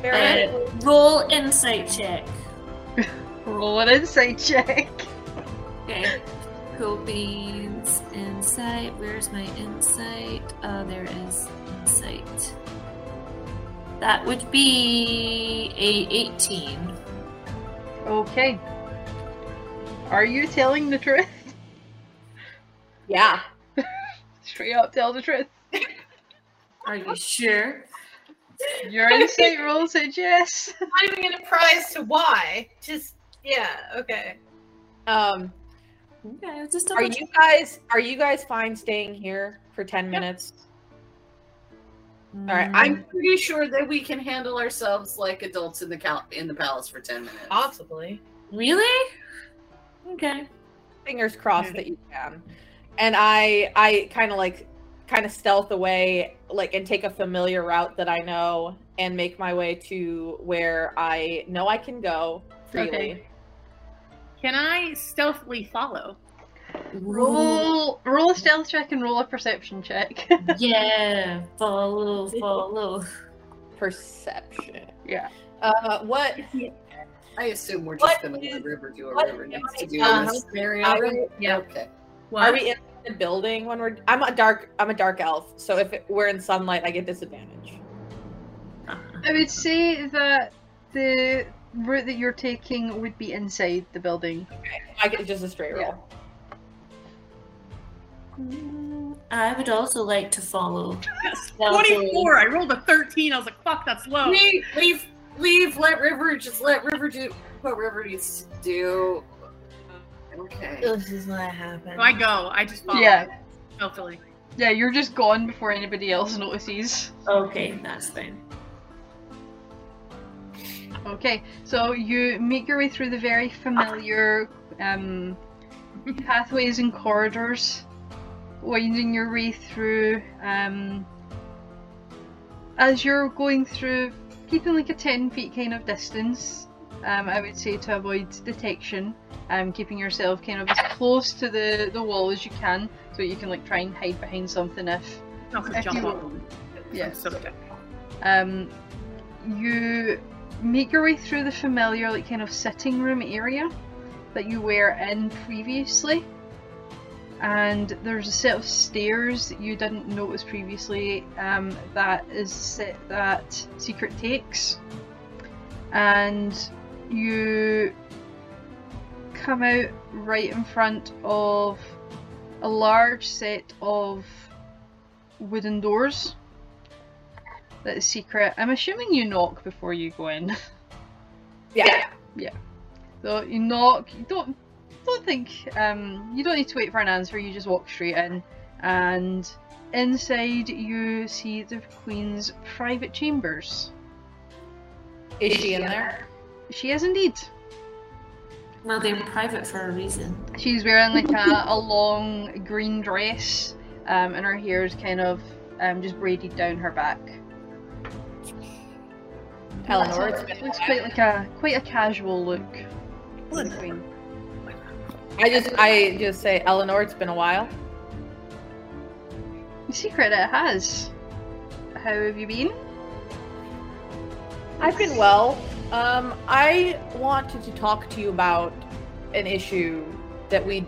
Very. Uh, roll insight check. roll an insight check Okay. Cool beans. Insight. Where's my insight? Uh, there is insight. That would be a 18. Okay. Are you telling the truth? yeah. Straight up tell the truth. Are you sure? Your insight roll said yes. not even gonna prize to why. Just yeah, okay. Um, Okay, just are you guys? Are you guys fine staying here for ten minutes? All right, I'm pretty sure that we can handle ourselves like adults in the cal- in the palace for ten minutes. Possibly. Really? Okay. Fingers crossed that you can. And I, I kind of like, kind of stealth away, like, and take a familiar route that I know, and make my way to where I know I can go freely. Okay. Can I stealthily follow? Roll roll a stealth check and roll a perception check. Yeah. Follow, follow. Perception. yeah. Uh, what? I assume we're just going to let is- River do what what River am needs to do this scenario. Are we, Yeah. Okay. are we in the building when we're? I'm a dark. I'm a dark elf. So if it, we're in sunlight, I get disadvantage. I would say that the route that you're taking would be inside the building. I get just a straight roll. Mm, I would also like to follow. 24. I rolled a 13. I was like, fuck, that's low. Leave, leave, leave. Let River just let River do what River needs to do. Okay. This is not happen. So I go. I just follow. Yeah. Stealthily. Yeah, you're just gone before anybody else notices. Okay, that's fine. Okay, so you make your way through the very familiar um, pathways and corridors, winding your way through. Um, as you're going through, keeping like a 10 feet kind of distance, um, I would say to avoid detection, um, keeping yourself kind of as close to the, the wall as you can, so you can like try and hide behind something if If jump you- on. Yeah. So. Um, you make your way through the familiar, like kind of sitting room area that you were in previously, and there's a set of stairs that you didn't notice previously. Um, that is set that secret takes, and you come out right in front of a large set of wooden doors that is secret. I'm assuming you knock before you go in. Yeah. Yeah. So you knock. You don't don't think um you don't need to wait for an answer. You just walk straight in, and inside you see the queen's private chambers. Is she in there? She is indeed. Well, they're private for a reason. She's wearing like a, a long green dress, um, and her hair is kind of um, just braided down her back. Eleanor, it's Looks quite like a quite a casual look. for. I just I just say, Eleanor, it's been a while. Secret it has. How have you been? I've been well. Um, I wanted to talk to you about an issue that we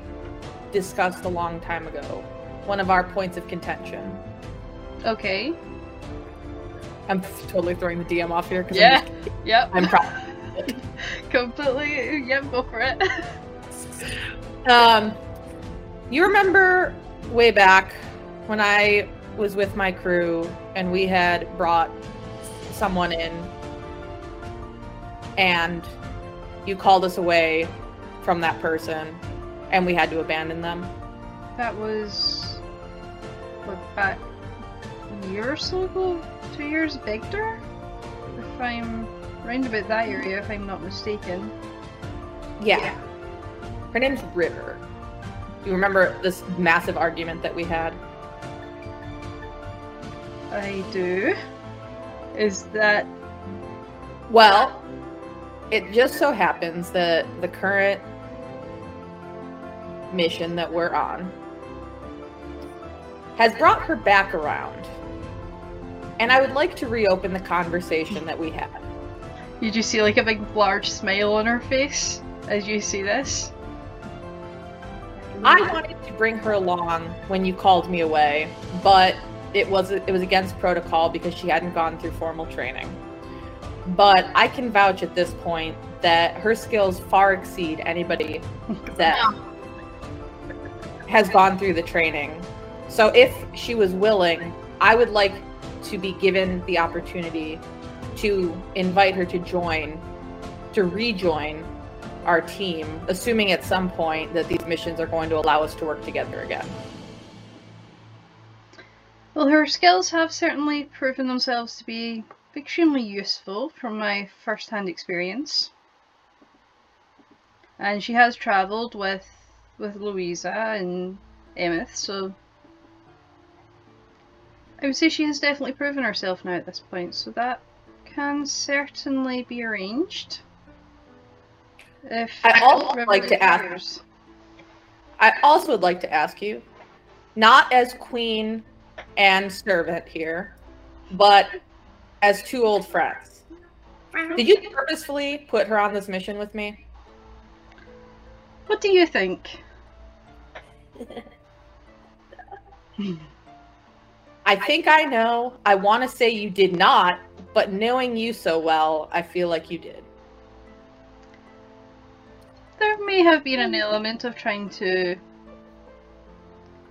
discussed a long time ago. One of our points of contention. Okay. I'm totally throwing the DM off here because Yeah. Yep. I'm, proud. Completely. Yep. Go for it. Um, you remember way back when I was with my crew and we had brought someone in and you called us away from that person and we had to abandon them? That was what back a year or so ago. Two years, Victor. If I'm round about that area, if I'm not mistaken. Yeah. Her name's River. Do you remember this massive argument that we had? I do. Is that Well, it just so happens that the current mission that we're on has brought her back around. And I would like to reopen the conversation that we had. Did you see like a big large smile on her face as you see this? I wanted to bring her along when you called me away, but it was it was against protocol because she hadn't gone through formal training. But I can vouch at this point that her skills far exceed anybody that has gone through the training. So if she was willing, I would like to be given the opportunity to invite her to join, to rejoin our team, assuming at some point that these missions are going to allow us to work together again. Well, her skills have certainly proven themselves to be extremely useful from my first hand experience. And she has travelled with with Louisa and Emeth, so I would say she has definitely proven herself now at this point, so that can certainly be arranged. If I also River like to ask- desires. I also would like to ask you, not as queen and servant here, but as two old friends. Uh-huh. Did you purposefully put her on this mission with me? What do you think? I think I know. I want to say you did not, but knowing you so well, I feel like you did. There may have been an element of trying to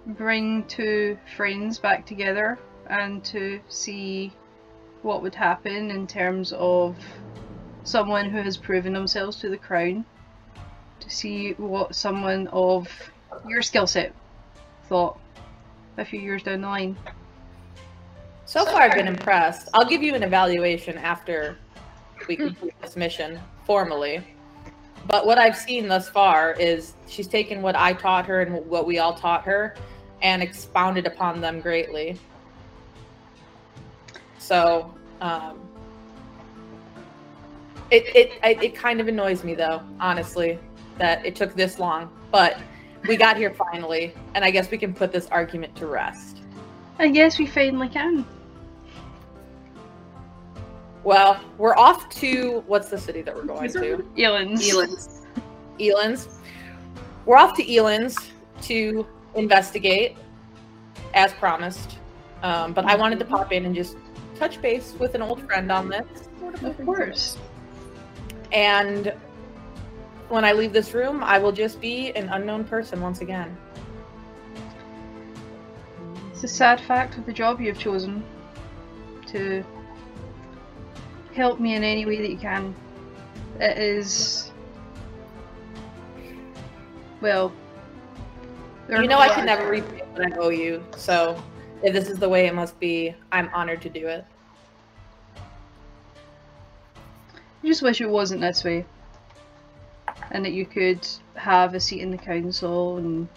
bring two friends back together and to see what would happen in terms of someone who has proven themselves to the crown. To see what someone of your skill set thought a few years down the line. So far, I've been impressed. I'll give you an evaluation after we complete this mission formally. But what I've seen thus far is she's taken what I taught her and what we all taught her and expounded upon them greatly. So, um, it, it, it, it kind of annoys me, though, honestly, that it took this long. But we got here finally, and I guess we can put this argument to rest. I guess we finally can. Well, we're off to what's the city that we're going to? Elan's. Elan's. Elan's. We're off to Elan's to investigate, as promised. Um, but I wanted to pop in and just touch base with an old friend on this. Of course. And when I leave this room, I will just be an unknown person once again. It's a sad fact of the job you've chosen to help me in any way that you can. It is. Well. You know I can never repay what I owe you, so if this is the way it must be, I'm honored to do it. I just wish it wasn't this way. And that you could have a seat in the council and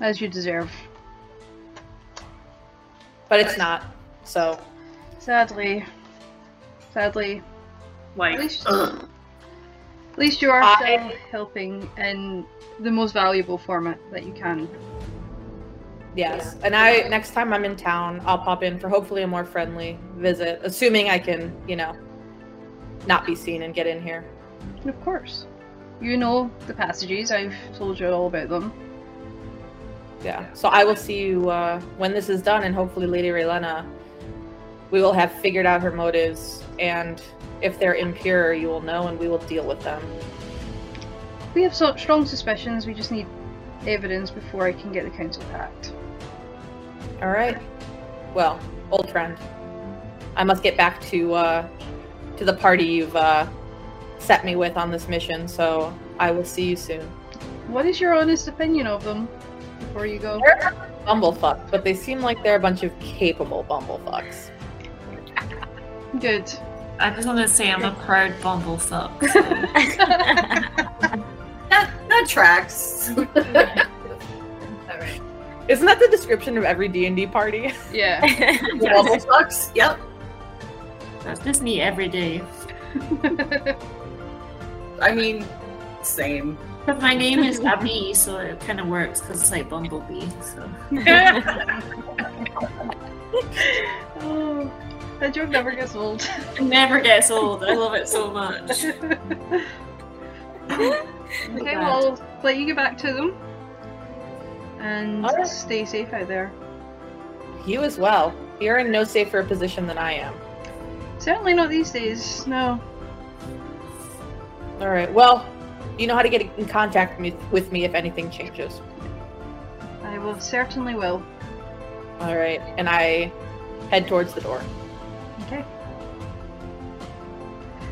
as you deserve. But it's not. So Sadly. Sadly. At least, uh, at least you are I- still helping in the most valuable format that you can. yes. And I next time I'm in town, I'll pop in for hopefully a more friendly visit, assuming I can, you know, not be seen and get in here. Of course. You know the passages, I've told you all about them. Yeah. So I will see you uh, when this is done, and hopefully, Lady Raylena, we will have figured out her motives, and if they're impure, you will know, and we will deal with them. We have so strong suspicions, we just need evidence before I can get the council packed. All right. Well, old friend, I must get back to uh, to the party you've uh, set me with on this mission. So I will see you soon. What is your honest opinion of them before you go? They're bumblefucks, but they seem like they're a bunch of capable bumblefucks. Good. I just want to say I'm a proud bumblefuck. That, that tracks. Alright. Isn't that the description of every D and D party? Yeah. Bubble sucks. Yep. That's just me every day. I mean, same. But my name is Abby, so it kind of works because it's like Bumblebee. So oh, that joke never gets old. it never gets old. I love it so much. Okay, well, I'll let you get back to them. And Alright. stay safe out there. You as well. You're in no safer position than I am. Certainly not these days, no. All right. Well, you know how to get in contact me- with me if anything changes. I will certainly will. All right. And I head towards the door. Okay.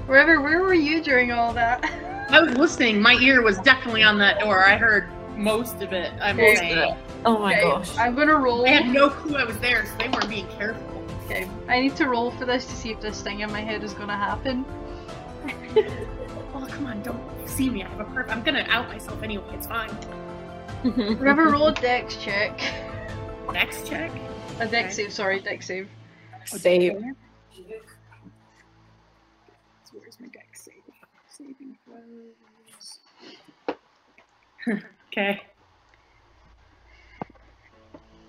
River, where were you during all that? I was listening. My ear was definitely on that door. I heard most of it. I'm Okay. saying. Oh my Okay, gosh. I'm gonna roll. I had no clue I was there, so they weren't being careful. Okay, I need to roll for this to see if this thing in my head is gonna happen. Oh, come on, don't see me. I have a perp. I'm gonna out myself anyway. It's fine. Whoever roll a dex check. Next check. A dex Okay. save, sorry, dex save. Save. So where's my deck save? Saving throws. okay.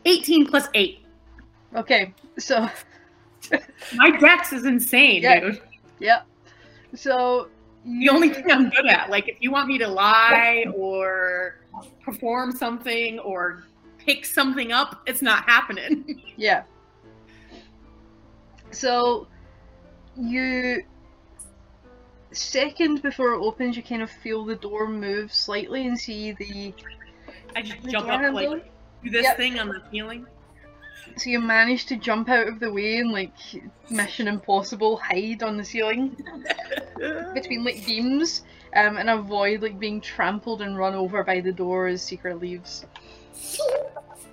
18 plus 8. Okay, so, My dex is insane, Yeah. dude. yep. So, The only thing I'm good at. Like, if you want me to lie or perform something or pick something up, it's not happening. Yeah. So, you. Second before it opens, you kind of feel the door move slightly and see the. I just the jump up, handle. like, do this Yep. thing on the ceiling. So you manage to jump out of the way and like Mission Impossible hide on the ceiling between like beams um, and avoid like being trampled and run over by the door as Secret leaves.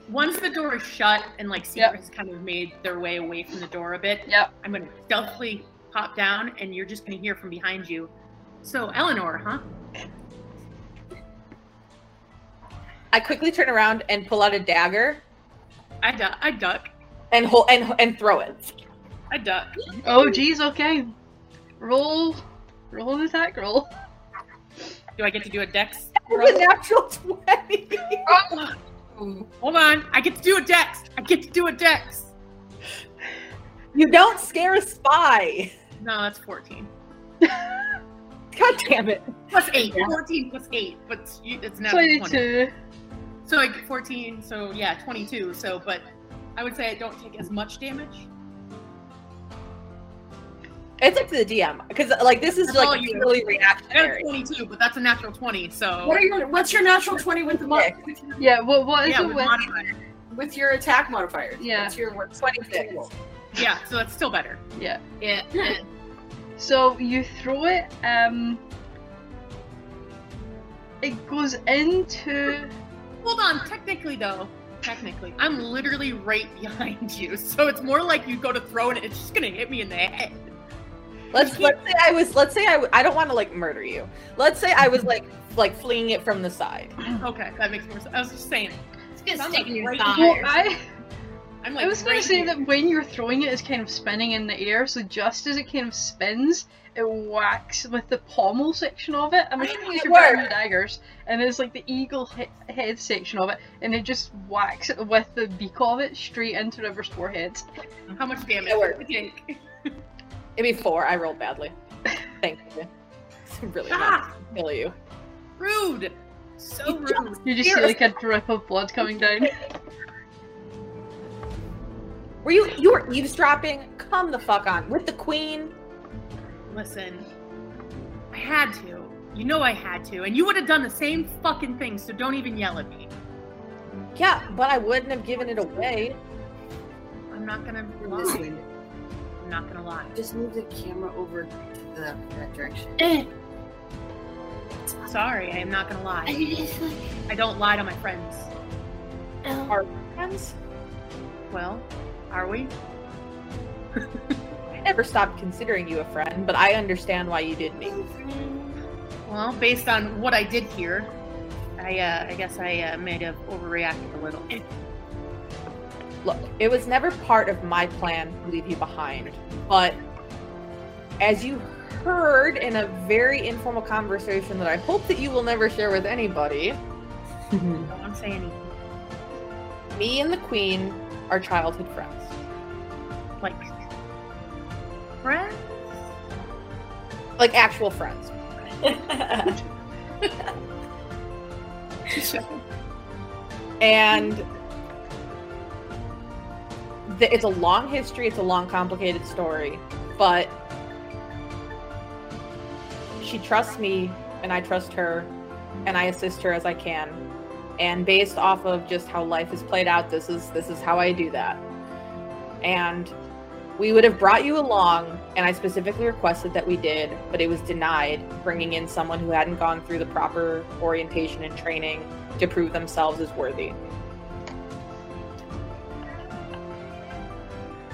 Once the door is shut and like Secret Yep. has kind of made their way away from the door a bit, Yep. I'm gonna stealthily pop down and you're just gonna hear from behind you. So Eleanor, huh? I quickly turn around and pull out a dagger I duck. I duck. and hold and and throw it. I duck. Oh geez, okay. Roll roll an attack roll. Do I get to do a dex? It's a natural twenty. Oh. Hold on. I get to do a dex. I get to do a dex. You don't scare a spy. No, that's 14. God damn it. Plus 8. 14 plus 8. But you- it's now 20. 22. So like 14. So yeah, 22. So, but I would say I don't take as much damage. It's up to the DM because like this is like you- purely I got reactionary. 22, but that's a natural 20. So What are your what's your natural twenty with the mod, Yeah, what, what is yeah, it with with? with your attack modifiers? Yeah. What's your what, 26. Yeah, so that's still better. Yeah. Yeah. So you throw it, um. It goes into. Hold on, technically though, technically, I'm literally right behind you, so it's more like you go to throw it, it's just gonna hit me in the head. Let's let's say I was let's say I w- I don't want to like murder you. Let's say I was like like fleeing it from the side. Okay, that makes more sense. I was just saying, It's gonna I'm stick in your right thigh. Well, I, I'm like. I was going to say that when you're throwing it, it's kind of spinning in the air, so just as it kind of spins, it whacks with the pommel section of it. I'm assuming it you're grabbing worked. daggers, and there's like the eagle he- head section of it, and it just whacks it with the beak of it straight into River's forehead. How much damage? It worked. do you think? It'd be four. I rolled badly. Thank you. It's really Ah, not kill you. rude. So rude. You just see like a drip of blood coming down. Were you you were eavesdropping? Come the fuck on with the queen. Listen, I had to. You know I had to, and you would have done the same fucking thing. So don't even yell at me. Yeah, but I wouldn't have given it away. I'm not gonna lie. I'm not gonna lie. Just move the camera over to the, that direction. Eh. Sorry, I am not gonna lie. I like. I don't lie to my friends. Oh. Our friends. Well, are we? I never stopped considering you a friend, but I understand why you did me. Well, based on what I did here, I uh, I guess I uh, may have overreacted a little. Look, it was never part of my plan to leave you behind, but as you heard in a very informal conversation that I hope that you will never share with anybody, I don't want to say anything. me and the queen are childhood friends. Like, friends? Like actual friends. and th- it's a long history it's a long complicated story but she trusts me and i trust her and i assist her as i can and based off of just how life has played out this is this is how i do that and we would have brought you along and i specifically requested that we did but it was denied bringing in someone who hadn't gone through the proper orientation and training to prove themselves as worthy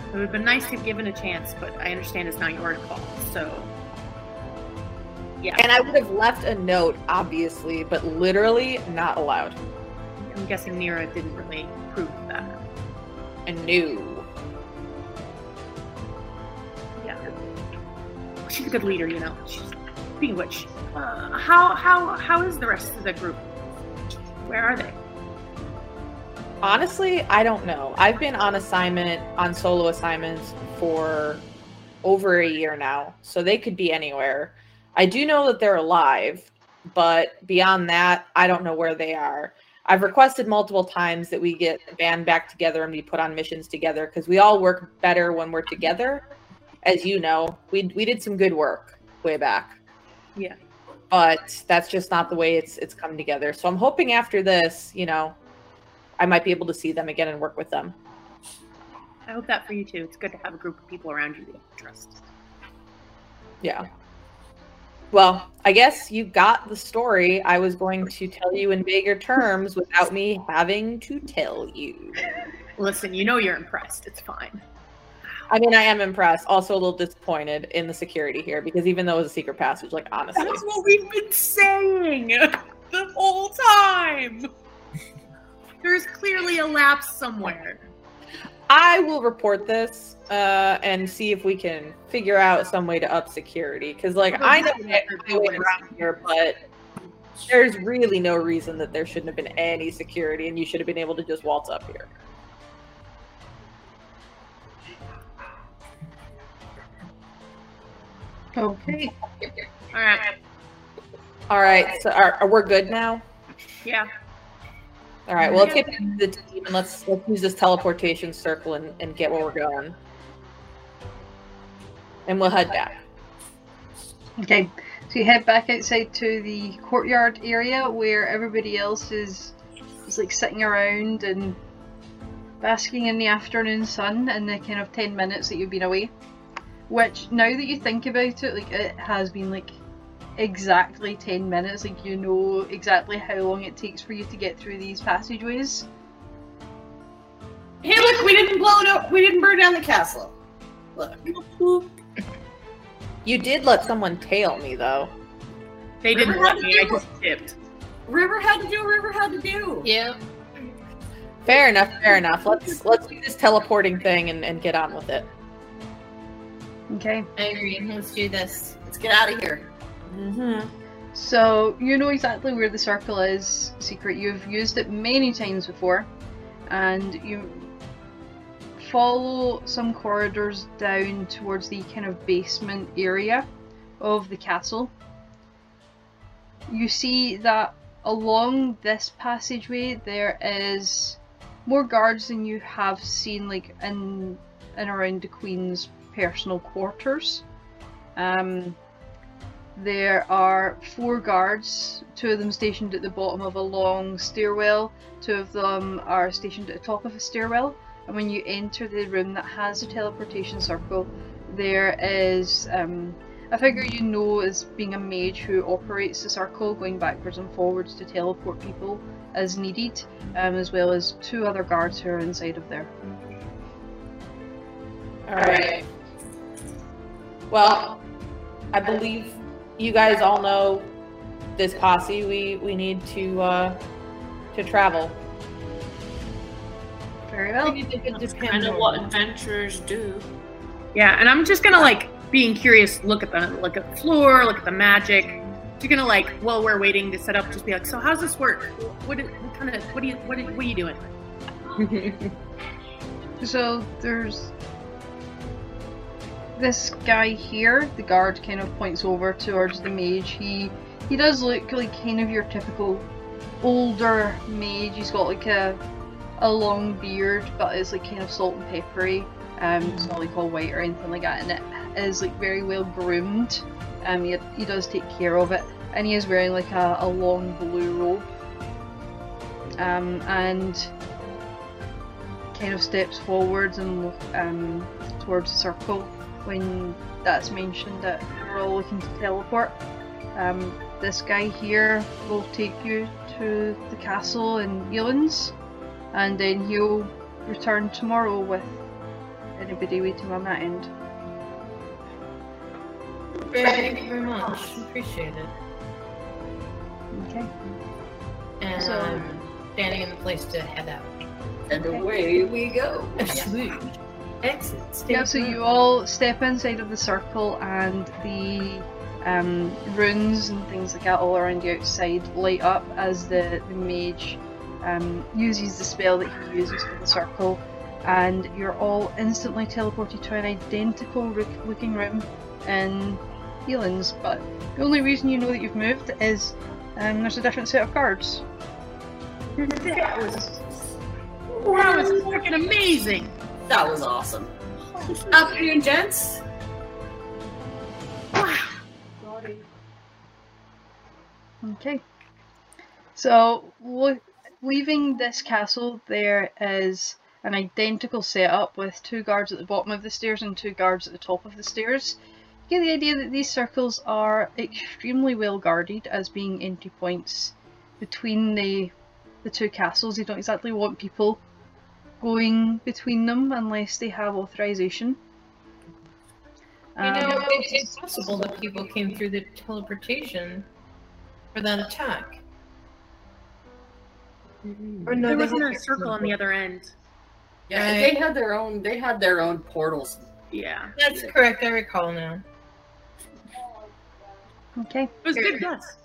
It would have been nice to have given a chance, but I understand it's not your call. So, yeah, and i would have left a note obviously but literally not allowed I'm guessing Nira didn't really prove that. and no she's a good leader, you know. She's of which, uh, how how how is the rest of the group? Where are they? Honestly, I don't know. I've been on assignment, on solo assignments for over a year now, so they could be anywhere. I do know that they're alive, but beyond that, I don't know where they are. I've requested multiple times that we get the band back together and be put on missions together because we all work better when we're together. As you know, we we did some good work way back. Yeah. But that's just not the way it's it's come together. So I'm hoping after this, you know, I might be able to see them again and work with them. I hope that for you too. It's good to have a group of people around you that you trust. Yeah. Well, I guess you got the story I was going to tell you in vaguer terms without me having to tell you. Listen, you know you're impressed. It's fine. I mean, I am impressed. Also, a little disappointed in the security here because even though it was a secret passage, like honestly, That's what we've been saying the whole time. There's clearly a lapse somewhere. I will report this uh, and see if we can figure out some way to up security. Because, like, I know that my way around here, but there's really no reason that there shouldn't have been any security, and you should have been able to just waltz up here. Okay. All right. All right, so are, are we're good now? Yeah. All right, well, let's get back to the team and let's, let's use this teleportation circle and, and get where we're going. And we'll head back. Okay, so you head back outside to the courtyard area where everybody else is, is like sitting around and basking in the afternoon sun in the kind of 10 minutes that you've been away. Which, now that you think about it, like it has been like exactly 10 minutes, like you know exactly how long it takes for you to get through these passageways. Hey, look, we didn't blow it up. We didn't burn down the castle. Look. You did let someone tail me, though. They didn't River let had me. to I do just tipped. River had to do. River had to do. Yeah. Fair enough, fair enough. Let's let's do this teleporting thing and, and get on with it. Okay. I agree. Let's do this. Let's get out of here. Mm-hmm. So you know exactly where the circle is, Secret. You've used it many times before, and you follow some corridors down towards the kind of basement area of the castle. You see that along this passageway there is more guards than you have seen like in and around the Queen's personal quarters. Um, there are four guards, two of them stationed at the bottom of a long stairwell, two of them are stationed at the top of a stairwell, and when you enter the room that has the teleportation circle, there is um, a figure you know as being a mage who operates the circle, going backwards and forwards to teleport people as needed, um, as well as two other guards who are inside of there. All right. Well, I believe you guys all know this posse. We we need to uh to travel. Very well. That's kind of what adventurers do. Yeah, and I'm just gonna like being curious. Look at the look at the floor. Look at the magic. You're gonna like while we're waiting to set up, just be like, so how's this work? What, what kind of what do you what, what are you doing? So there's this guy here. The guard kind of points over towards the mage. He he does look like kind of your typical older mage. He's got like a a long beard, but it's like kind of salt and peppery. Um, it's not like all white or anything like that, and it is like very well groomed. Um, he, he does take care of it, and he is wearing like a, a long blue robe. Um, and kind of steps forwards and um, towards the circle when that's mentioned that we're all looking to teleport. Um, this guy here will take you to the castle in Elands, and then he'll return tomorrow with anybody waiting on that end. Thank you very much. Appreciate it. Okay. And So- I'm standing in the place to head out. And away we go. Sweet. Exit. Yeah, so you all step inside of the circle, and the um, runes and things like that all around the outside light up as the, the mage um, uses the spell that he uses for the circle, and you're all instantly teleported to an identical ro- looking room in Healings. But the only reason you know that you've moved is um, there's a different set of cards. That was that was freaking amazing. That was awesome. Afternoon, gents. Okay. So, lo- leaving this castle, there is an identical setup with two guards at the bottom of the stairs and two guards at the top of the stairs. You get the idea that these circles are extremely well guarded as being entry points between the the two castles. You don't exactly want people going between them unless they have authorization. You know, Um, it, it's possible that people came through the teleportation for that attack. Or no, There wasn't a circle on the other end. Yeah, Right. they had their own. They had their own portals. Yeah, That's correct. I recall now. okay. it was a good guess.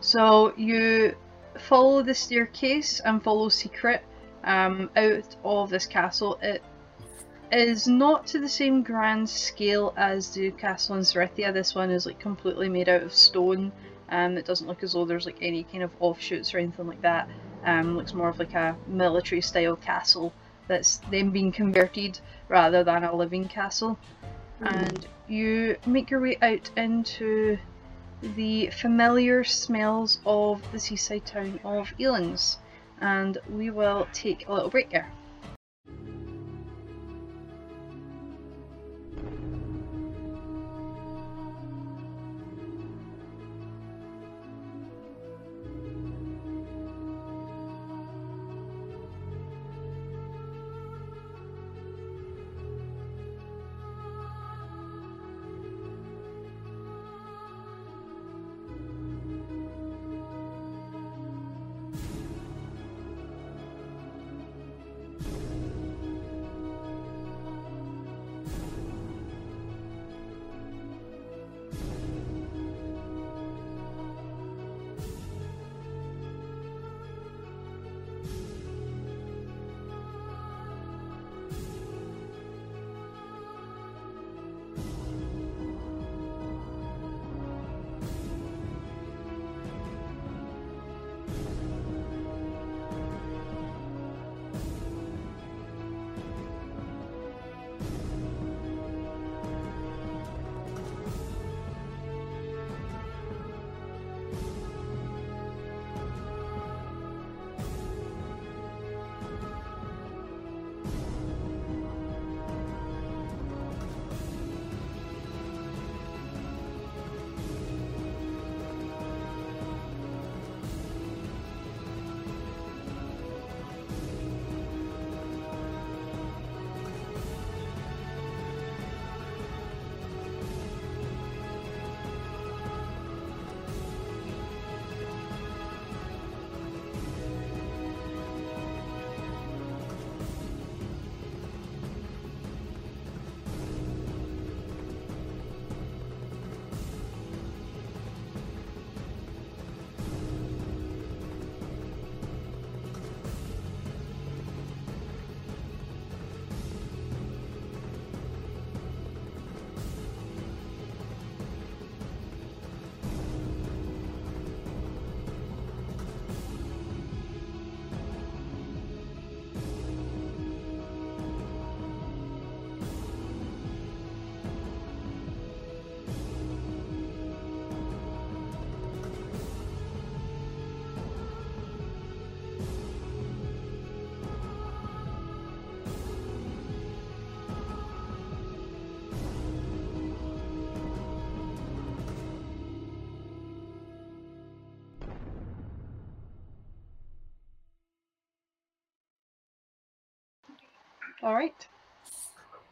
So you follow the staircase and follow secret um, out of this castle. It is not to the same grand scale as the castle in Cerithia. This one is like completely made out of stone. Um, it doesn't look as though there's like any kind of offshoots or anything like that. Um, looks more of like a military style castle that's then being converted rather than a living castle. And you make your way out into the familiar smells of the seaside town of Elands. And we will take a little break here.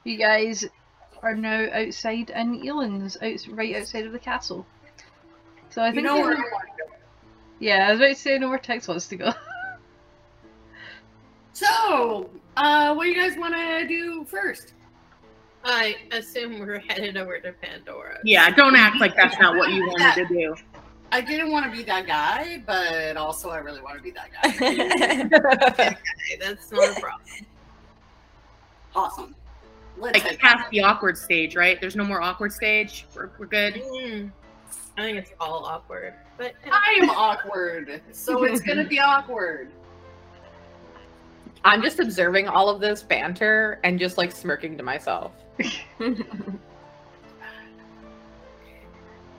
You guys are now outside in Elands, out, right outside of the castle. So I You think know we where I to. Yeah, I was about to say I know where T'ix wants to go. So, uh, what do you guys want to do first? I assume we're headed over to Pandora. Yeah, don't act like that's not what you wanted to do. I didn't want to be that guy, but also I really want to be that guy. Okay, that's not a problem. awesome. Let's Like head. past the awkward stage, right? There's no more awkward stage. We're, we're good. Mm, I think it's all awkward, but I am awkward, so it's gonna be awkward. I'm just observing all of this banter and just like smirking to myself.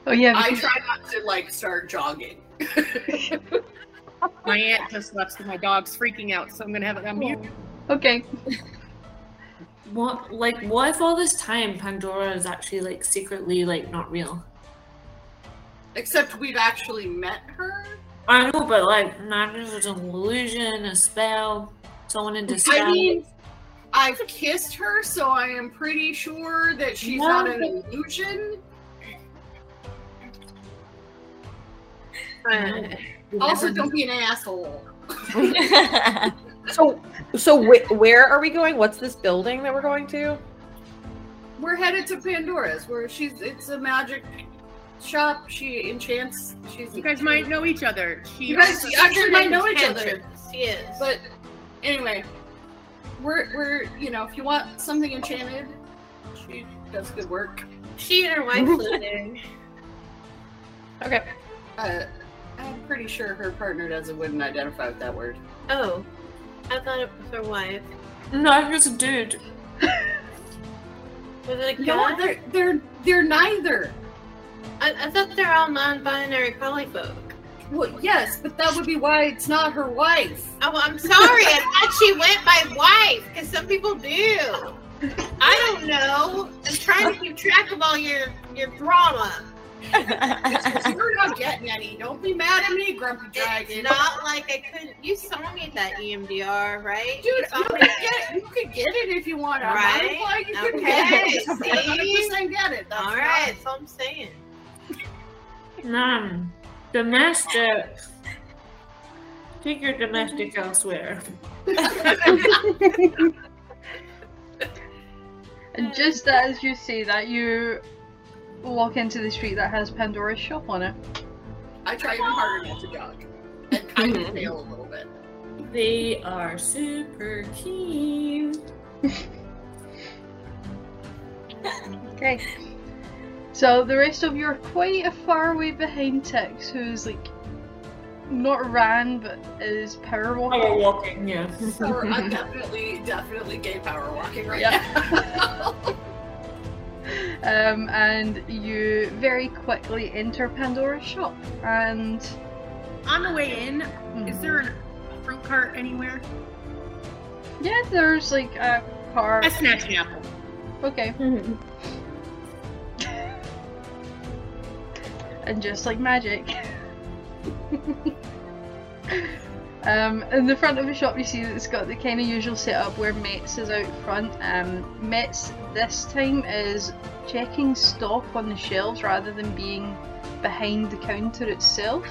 Oh yeah, I because- try not to like start jogging. My aunt just left, so my dog's freaking out, so I'm gonna have it on mute. okay. What like what if all this time Pandora is actually like secretly like not real? Except we've actually met her. I know, but like imagine if it's an illusion, a spell, someone in disguise. I mean, I've kissed her, so I am pretty sure that she's not an illusion. uh, Also, don't be an asshole. So, so wh- where are we going? What's this building that we're going to? We're headed to Pandora's, where she's. It's a magic shop. She enchants. She's You guys might know each other. She You guys also- actually might know each other. Cantrips, Yes. But anyway, we're we're you know if you want something enchanted, she does good work. she and her wife live there. Okay. Uh, I'm pretty sure her partner doesn't wouldn't identify with that word. Oh, I thought it was her wife. No, he's a dude. Was it a No, they're they're they're neither. I, I thought they're all non-binary polyfolk. Well, yes, but that would be why it's not her wife. Oh, I'm sorry. I thought she went by wife, because some people do. I don't know. I'm trying to keep track of all your your drama. You're not getting any. Don't be mad at me, Grumpy Dragon. It's not like I couldn't. You saw me at that EMDR, right? Dude, You you could, get, you could get it if you want. I'm Right? not implying you couldn't Okay, get it. see? 100% get it. That's All fine. that's all I'm saying. None. Domestic. Take your domestic elsewhere. And just as you say that, you walk into the street that has Pandora's shop on it. I try even harder not to jog. And kind of mm-hmm. fail a little bit. They are super keen. Okay. So the rest of you are quite a far way behind T'ix, who's like not ran but is power walking. Power walking, yeah. So I'm definitely, definitely gay power walking right Yeah. now. Um, and you very quickly enter Pandora's shop, and On the way in, is there a fruit cart anywhere? yeah, there's like a car. I snatch an apple. Okay. and just like magic. um, in the front of the shop, you see that it's got the kind of usual setup where Metz is out front. Um, Metz this time is checking stock on the shelves rather than being behind the counter itself.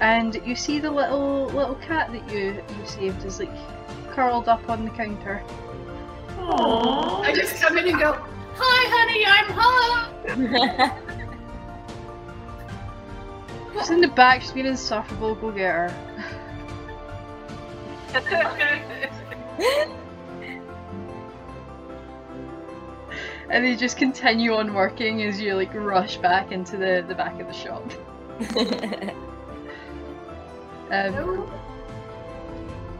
And you see the little little cat that you you saved is like curled up on the counter. Aww. I just come in and go, Hi, honey, I'm home. She's in the back, she's being insufferable, go get her. And they just continue on working as you like rush back into the, the back of the shop. Um,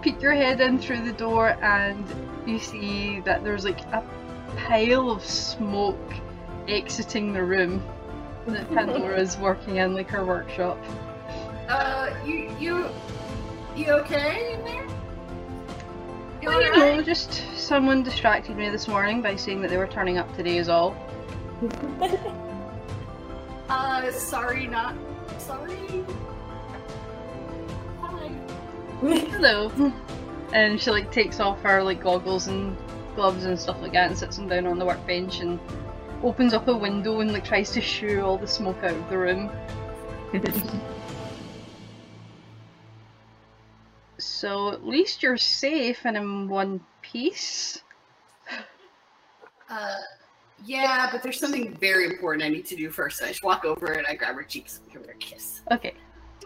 peek your head in through the door and you see that there's like a pile of smoke exiting the room that Pandora's working in, like her workshop. Uh, you, you, you okay in there? You Well, you alright? know, just someone distracted me this morning by saying that they were turning up today is all. Uh, sorry, not sorry. Hi. Hello. And she like takes off her like goggles and gloves and stuff like that and sits them down on the workbench and opens up a window and like tries to shoo all the smoke out of the room. so at least you're safe and in one piece. Uh, yeah, but there's something very important I need to do first. I just walk over and I grab her cheeks and give her a kiss. Okay.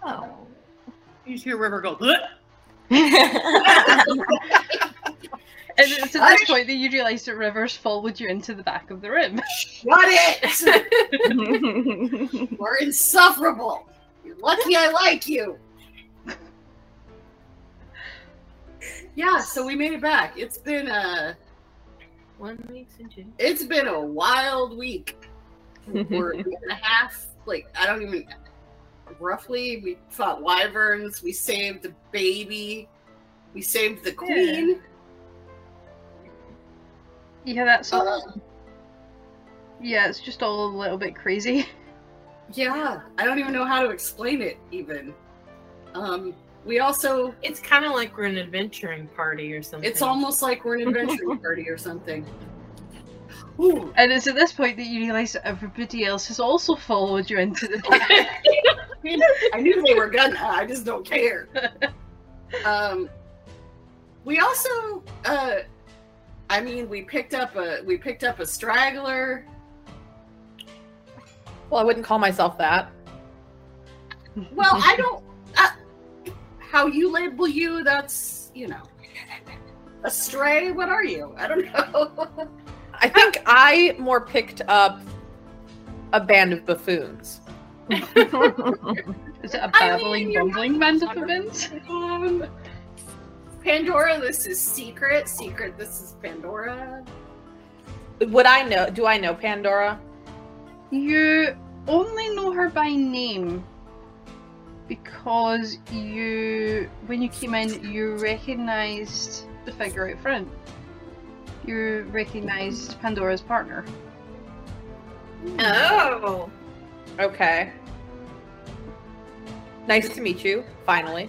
Oh. You just hear River go, "Bleh." And it's at this point that you realise that Rivers followed you into the back of the room. Shut it! We're insufferable. You're lucky I like you. Yeah, so we made it back. It's been a One week since you. it's been a wild week. Or a and a half. Like I don't even roughly we fought wyverns, we saved the baby, we saved the queen. Yeah, that's all. Uh, Yeah, it's just all a little bit crazy. yeah, I don't even know how to explain it even. Um we also It's kind of like we're an adventuring party or something. it's almost like we're an adventuring party or something. Ooh, And it's at this point that you realise that everybody else has also followed you into the back. I knew they were gonna. I just don't care. Um, we also, uh, I mean, we picked up a we picked up a straggler. Well, I wouldn't call myself that. Well, I don't. Uh, how you label you? That's you know. A stray? What are you? I don't know. I think I more picked up a band of buffoons. Is it a babbling, mean, bumbling band of buffoons? Um, Pandora, this is secret. Secret, this is Pandora. Would I know? Do I know Pandora? You only know her by name because you, when you came in, you recognised the figure out front. You recognised Pandora's partner. Oh. Okay. Nice to meet you, finally.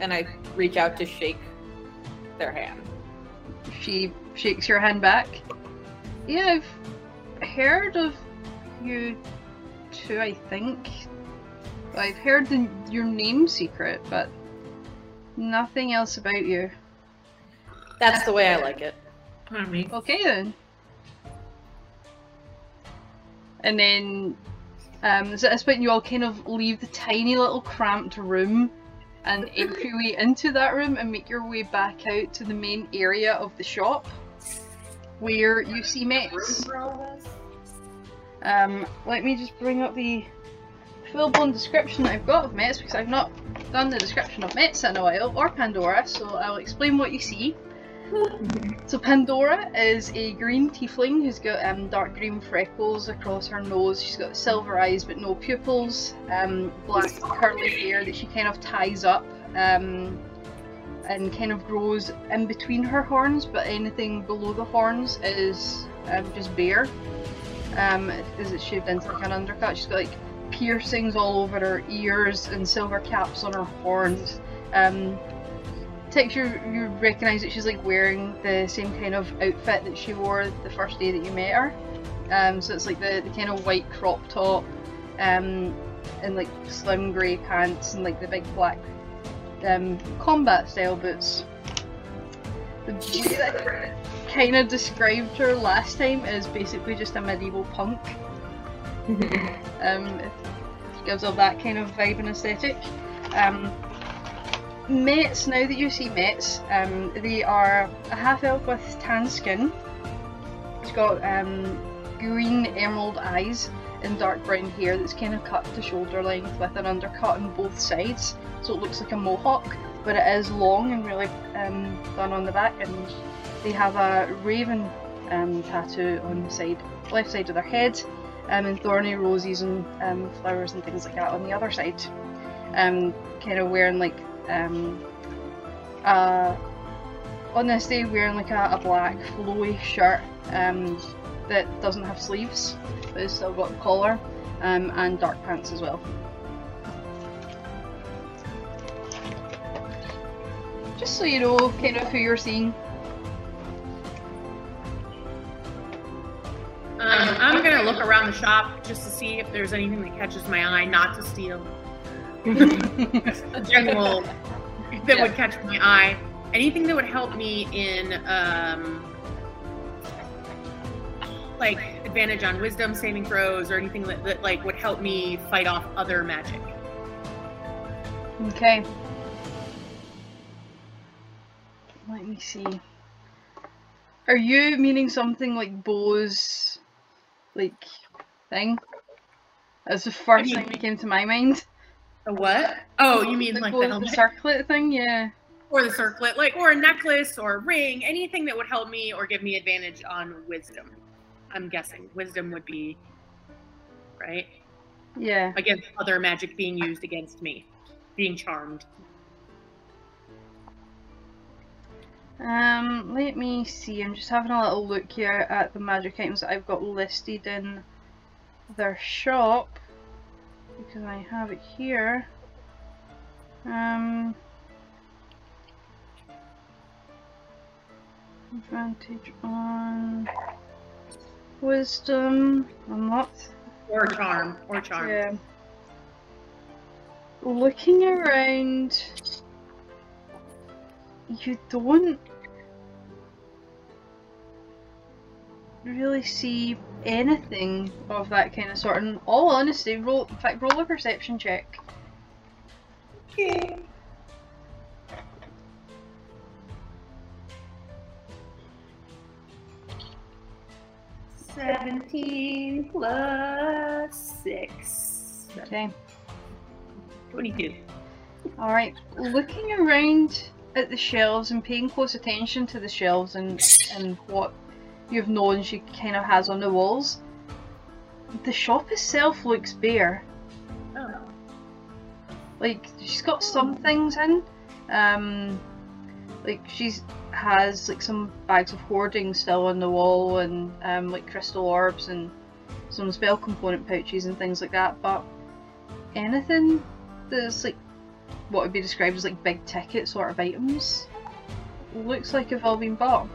And I reach out to shake their hand. She shakes your hand back. Yeah, I've heard of you two, I think. I've heard the, your name secret, but nothing else about you. That's the way I like it. Pardon me. Okay then. And then, um, so at this point, you all kind of leave the tiny little cramped room and make your way into that room and make your way back out to the main area of the shop, where you see Mets. Um, let me just bring up the full-blown description that I've got of Mets because I've not done the description of Mets in a while, or Pandora, so I'll explain what you see. So Pandora is a green tiefling who's got um, dark green freckles across her nose. She's got silver eyes but no pupils. Um, black curly hair that she kind of ties up um, and kind of grows in between her horns, but anything below the horns is um, just bare. Um, is it shaved into like an undercut? She's got like piercings all over her ears and silver caps on her horns. Um, texture you recognize that she's like wearing the same kind of outfit that she wore the first day that you met her. Um so it's like the, the kind of white crop top um and like slim grey pants and like the big black um combat style boots. The way that kind of described her last time is basically just a medieval punk um it gives off that kind of vibe and aesthetic um Mets, now that you see Mets, um, they are a half elf with tan skin. It's got um, green emerald eyes and dark brown hair that's kind of cut to shoulder length with an undercut on both sides, so it looks like a mohawk, but it is long and really um, done on the back. And they have a raven um, tattoo on the side, left side of their head, um, and thorny roses and um, flowers and things like that on the other side. Um, kind of wearing like um, uh, on this day wearing like a, a black flowy shirt um, that doesn't have sleeves but it's still got a collar um, and dark pants as well. Just so you know kind of who you're seeing. Um, I'm gonna look around the shop just to see if there's anything that catches my eye, not to steal. general that would catch my eye. Anything that would help me in um, like advantage on wisdom saving throws or anything that, that like would help me fight off other magic. Okay. Let me see. Are you meaning something like Bo's like thing? That's the first mean- thing that came to my mind. A what? Oh, you mean like Bo's the helmet circlet thing? Yeah. or the circlet, like or a necklace or a ring, anything that would help me or give me advantage on wisdom. I'm guessing wisdom would be right Yeah. against other magic being used against me, being charmed. Um, let me see. I'm just having a little look here at the magic items that I've got listed in their shop because I have it here. Um, advantage on wisdom. Not. Or charm, or charm. Yeah. Looking around, you don't really see anything of that kind of sort. In all honesty, roll. In fact, roll a perception check. Okay. Seventeen plus six. Okay. Twenty-two. All right. Looking around at the shelves and paying close attention to the shelves and and what you've known she kind of has on the walls. The shop itself looks bare. Oh. like she's got some things in um like she's has like some bags of hoarding still on the wall and um like crystal orbs and some spell component pouches and things like that but anything that's like what would be described as like big ticket sort of items looks like have all been bought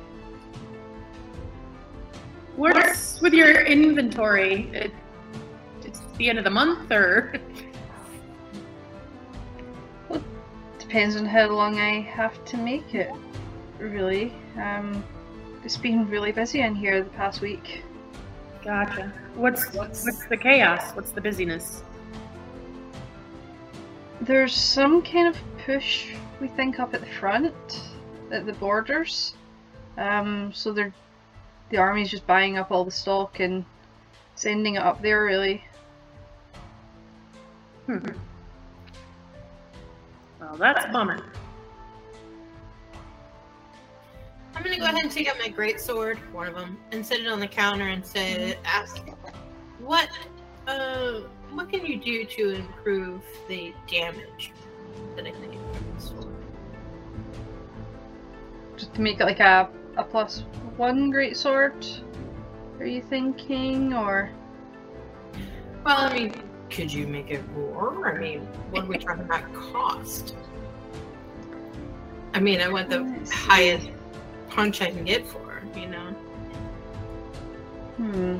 What's with your inventory? It, it's the end of the month, or depends on how long I have to make it really um it's been really busy in here the past week gotcha. What's what's the chaos? What's the busyness? There's some kind of push, we think, up at the front, at the borders. Um, so they're the army's just buying up all the stock and sending it up there, really. Hmm. Well, that's a bummer. I'm gonna go ahead and take out my great sword, one of them, and set it on the counter and say, ask, what, uh, what can you do to improve the damage that I take from the sword? Just to make it like a, a plus one great sword. Are you thinking, or Well, I mean, could you make it more? I mean, what are we talking about cost? I mean, I want the highest punch I can get for, you know. hmm?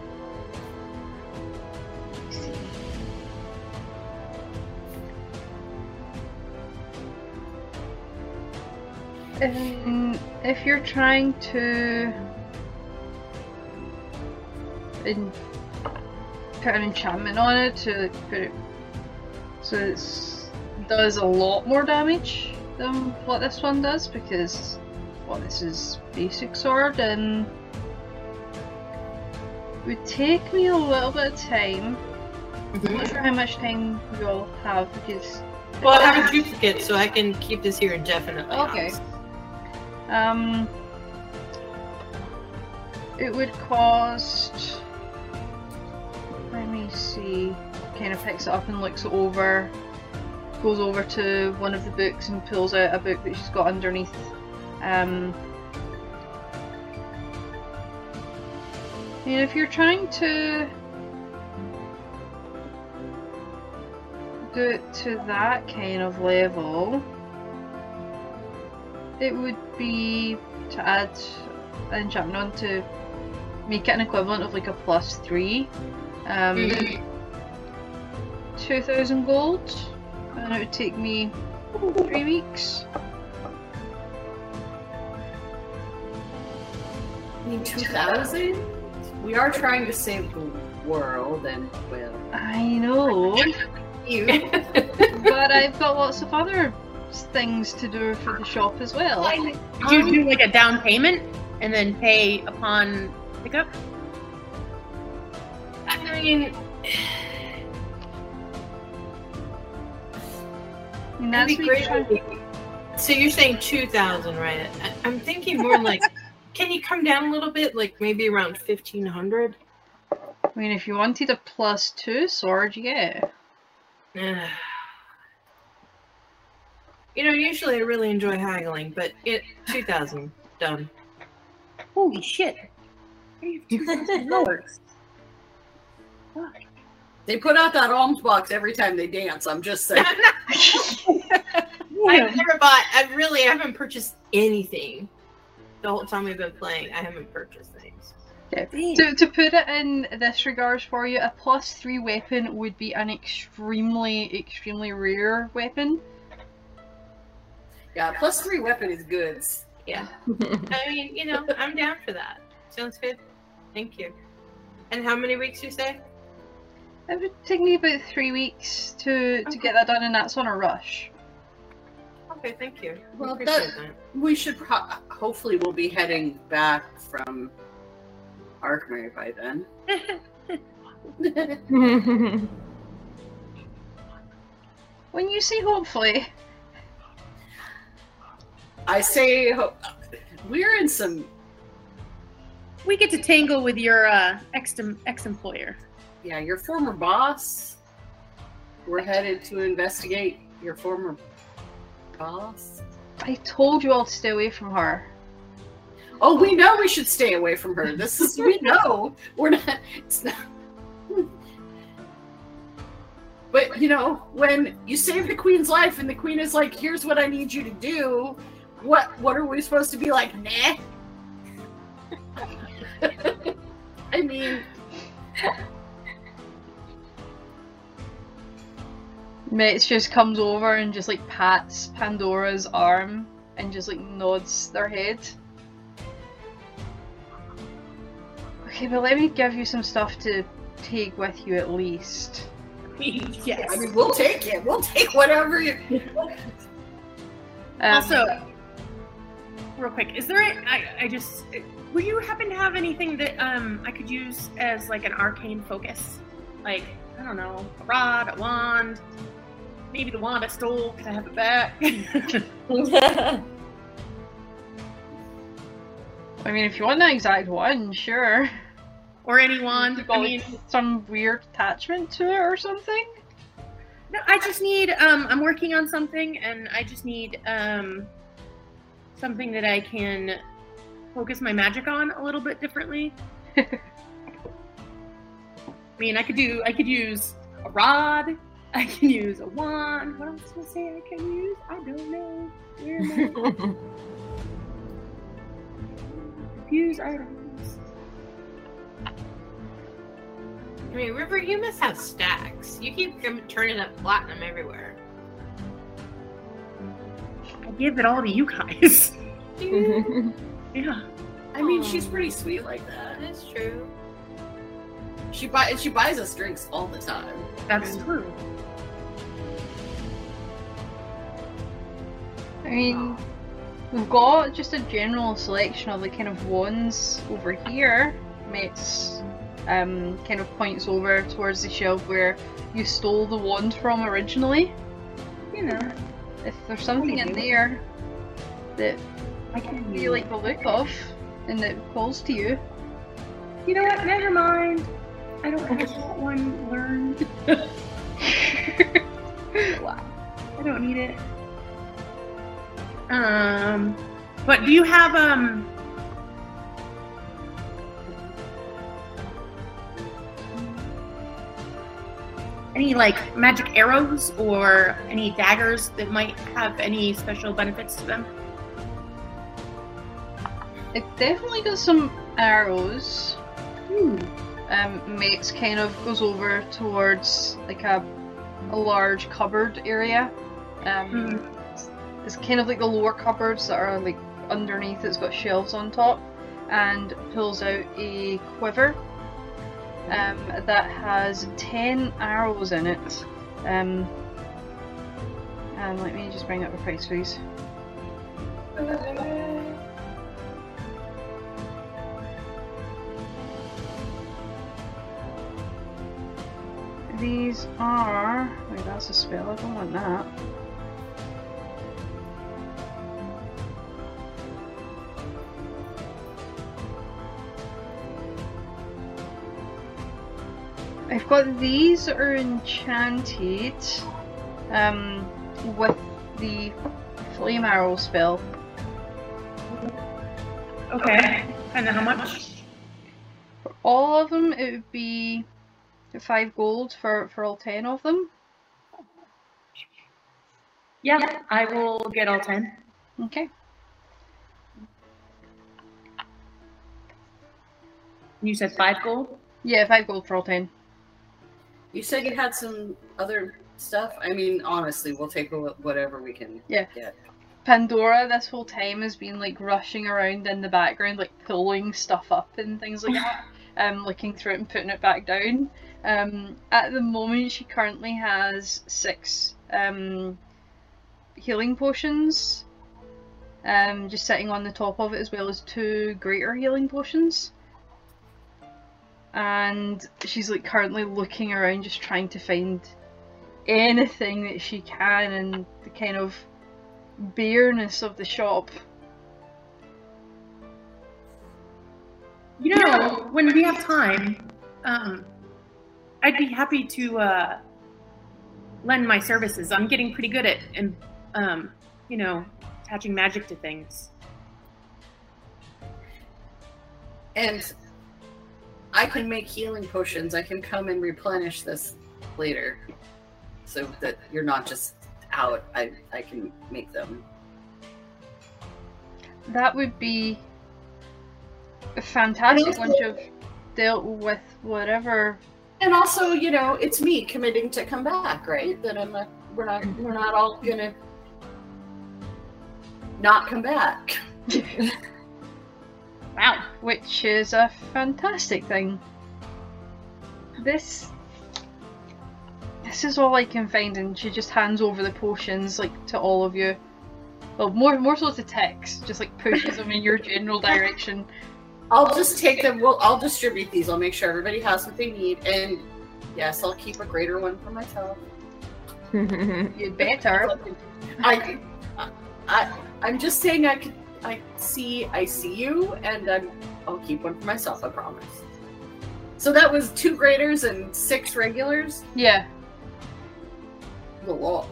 Um, if you're trying to in, put an enchantment on it to put it so it does a lot more damage than what this one does because well this is basic sword and it would take me a little bit of time. I'm not sure how much time you all have because Well, I have a duplicate, so I can keep this here indefinitely. Okay. honestly. Um, it would cost. Let me see. Kind of picks it up and looks over. Goes over to one of the books and pulls out a book that she's got underneath. Um, and if you're trying to do it to that kind of level, it would be to add an enchantment on to make it an equivalent of like a plus three. Um, Mhm. 2000 gold, and it would take me three weeks. I mean, 2000? We are trying to save the world, and well, I know, you. but I've got lots of other things to do for the shop as well. Did you do like a down payment and then pay upon pickup? I mean, that'd that's be great. So you're saying 2,000, right? I- I'm thinking more like, can you come down a little bit? Like maybe around 1,500? I mean, if you wanted a plus two sword, yeah. get it. Uh, you know, usually I really enjoy haggling, but it 2,000 done. Holy shit! Lords. They put out that alms box every time they dance. I'm just saying. I've never bought. I really haven't purchased anything. The whole time we've been playing, I haven't purchased things. To, to put it in this regards for you, a plus three weapon would be an extremely, extremely rare weapon. Yeah, plus three weapon is goods. Yeah. I mean, you know, I'm down for that. Sounds good. thank you. And how many weeks you say? It would take me about three weeks to to get that done, and that's on a rush. Okay, thank you. Well, Appreciate that- We should pro- hopefully we'll be heading back from Arkmerry by then. When you say hopefully, I say we're in some We get to tangle with your uh, ex ex employer. yeah, your former boss. We're headed to investigate your former boss. I told you all to stay away from her. Oh, we know we should stay away from her. This is we know we're not. It's not. But you know, when you save the queen's life and the queen is like, "Here's what I need you to do," what what are we supposed to be like? Nah. I mean, Mates just comes over and just like pats Pandora's arm and just like nods their head. Okay, but let me give you some stuff to take with you at least. yes. I mean, we'll take it. We'll take whatever you. Um, also, real quick, is there? A, I I just would you happen to have anything that um I could use as like an arcane focus, like I don't know, a rod, a wand, maybe the wand I stole. Could I have it back? I mean, if you want the exact one, sure. or any wand? I mean, some weird attachment to it or something. no, I just need. Um, I'm working on something, and I just need um something that I can focus my magic on a little bit differently. I mean, I could do. I could use a rod. I can use a wand. What else did I say I can use? I don't know. Where am I? Fuse items. I mean, River, you must have stacks. You keep turning up platinum everywhere. I give it all to you guys. yeah. I mean, she's pretty sweet like that. That is true. She buy she buys us drinks all the time. That's true. I mean, we've got just a general selection of the kind of wands over here. Mates um, kind of points over towards the shelf where you stole the wand from originally. You know, If there's something in there that I can you like the look of and that calls to you, You know what? Never mind. I don't have that one learned. I don't need it. Um, but do you have um? Any like magic arrows or any daggers that might have any special benefits to them? it definitely got some arrows. Hmm. um, Mates kind of goes over towards like a, a large cupboard area. Um, It's kind of like the lower cupboards that are like underneath. It's got shelves on top, and pulls out a quiver um, that has ten arrows in it. Um, and let me just bring up the price, please. These are. Wait, that's a spell. I don't want that. I've got these are enchanted um, with the flame arrow spell. Okay. And then how much? For all of them, it would be five gold for, for all ten of them. Yeah, I will get all ten. Okay. You said five gold. Yeah, five gold for all ten. You said you had some other stuff. I mean, honestly, we'll take whatever we can Yeah. get. Pandora this whole time has been like rushing around in the background, like pulling stuff up and things like that. um, looking through it and putting it back down. Um, at the moment, she currently has six um, healing potions, um, just sitting on the top of it, as well as two greater healing potions. And she's like currently looking around, just trying to find anything that she can, and the kind of bareness of the shop. You know, when we have time, um, I'd be happy to uh, lend my services. I'm getting pretty good at, and um, you know, attaching magic to things. And I can make healing potions. I can come and replenish this later, so that you're not just out. I I can make them. That would be a fantastic once you've dealt with whatever. And also, you know, it's me committing to come back, right? That I'm not. We're not. We're not all gonna not come back. Wow. which is a fantastic thing. This this is all I can find, and she just hands over the potions like to all of you. Well, more more so to Tex, just like pushes them in your general direction. I'll just take them. Well, I'll distribute these. I'll make sure everybody has what they need, and yes, I'll keep a greater one for myself. You better. I, I, I'm just saying. I could. I see. I see you, and I'm. I'll keep one for myself. I promise. So that was two graders and six regulars. Yeah. A lot.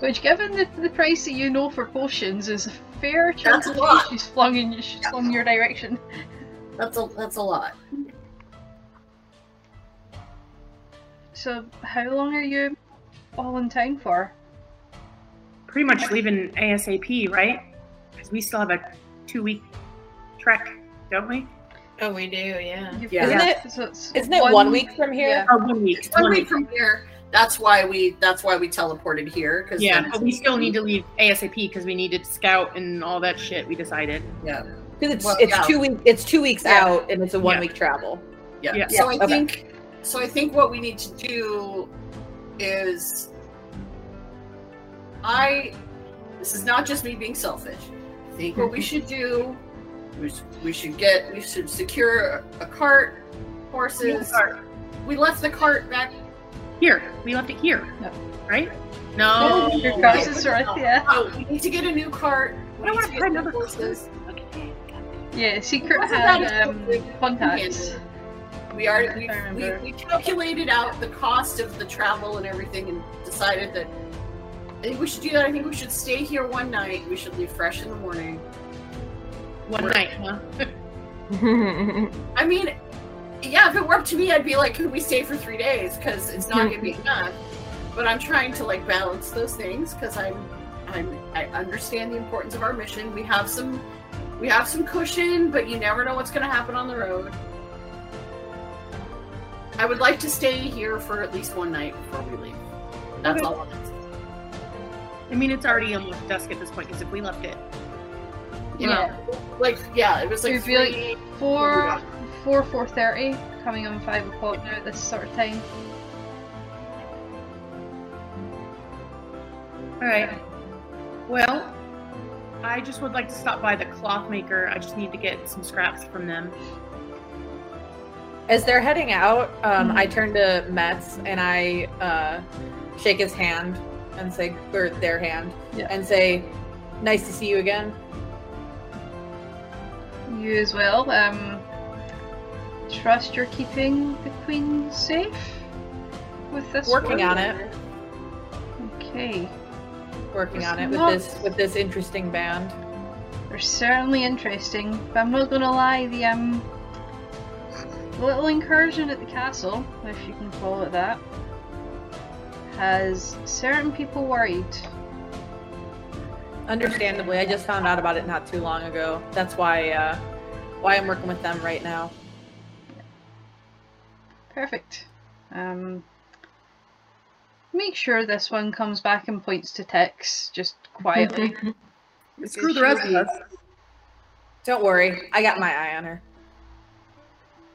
Which, given the, the price that you know for potions, is a fair chunk That's a lot. she's flung in she's flung your direction. That's a. That's a lot. So, how long are you all in town for? Pretty much leaving ASAP, right? Because we still have a two-week trek, don't we? Oh, we do, yeah. Yeah. Isn't got- it- so it's Isn't it one week from here? yeah. Or one week. One one week from here. That's why we. That's why we teleported here. Because Yeah, but we still need to leave ASAP because we needed scout and all that shit. We decided. Yeah. Because it's Well, it's yeah. two weeks it's two weeks Yeah. out and it's a one week travel. Yeah. Yeah. So I Okay. think so I think what we need to do is I this is not just me being selfish. I think what we should do we should, we should get we should secure a cart, horses. We left the cart back Here, we left it here, No. right? No. Your is right. Oh, we need to get a new cart. We I don't want to buy new another horses. Okay. Yeah, Secret had um, contacts. We are we, we, we calculated out the cost of the travel and everything and decided that I think we should do that. I think we should stay here one night. We should leave fresh in the morning. One night, huh? I mean, yeah, if it were up to me, I'd be like, could we stay for three days? Because it's not gonna be enough. But I'm trying to like balance those things because I'm, I'm, I understand the importance of our mission. We have some, we have some cushion, but you never know what's gonna happen on the road. I would like to stay here for at least one night before we leave. That's Okay. all. I'm asking. I mean, it's already almost dusk at this point because if we left it, you Yeah. know, Like, yeah, it was like It'd be like three- four, four, four thirty, coming on five o'clock now at this sort of time. all right. Well, I just would like to stop by the cloth maker. I just need to get some scraps from them. As they're heading out, um, I turn to Metz and I uh, shake his hand and say, or their hand, Yeah. and say, "Nice to see you again." You as well. Um, trust you're keeping the queen safe with this. Working work? on it. Okay. Working It's on it with this with this interesting band. They're certainly interesting, but I'm not gonna lie, the um little incursion at the castle, if you can call it that, has certain people worried. Understandably, I just found out about it not too long ago. That's why uh, why I'm working with them right now. Perfect. Um make sure this one comes back and points to Tex just quietly. Screw the rest of us. Don't worry, I got my eye on her.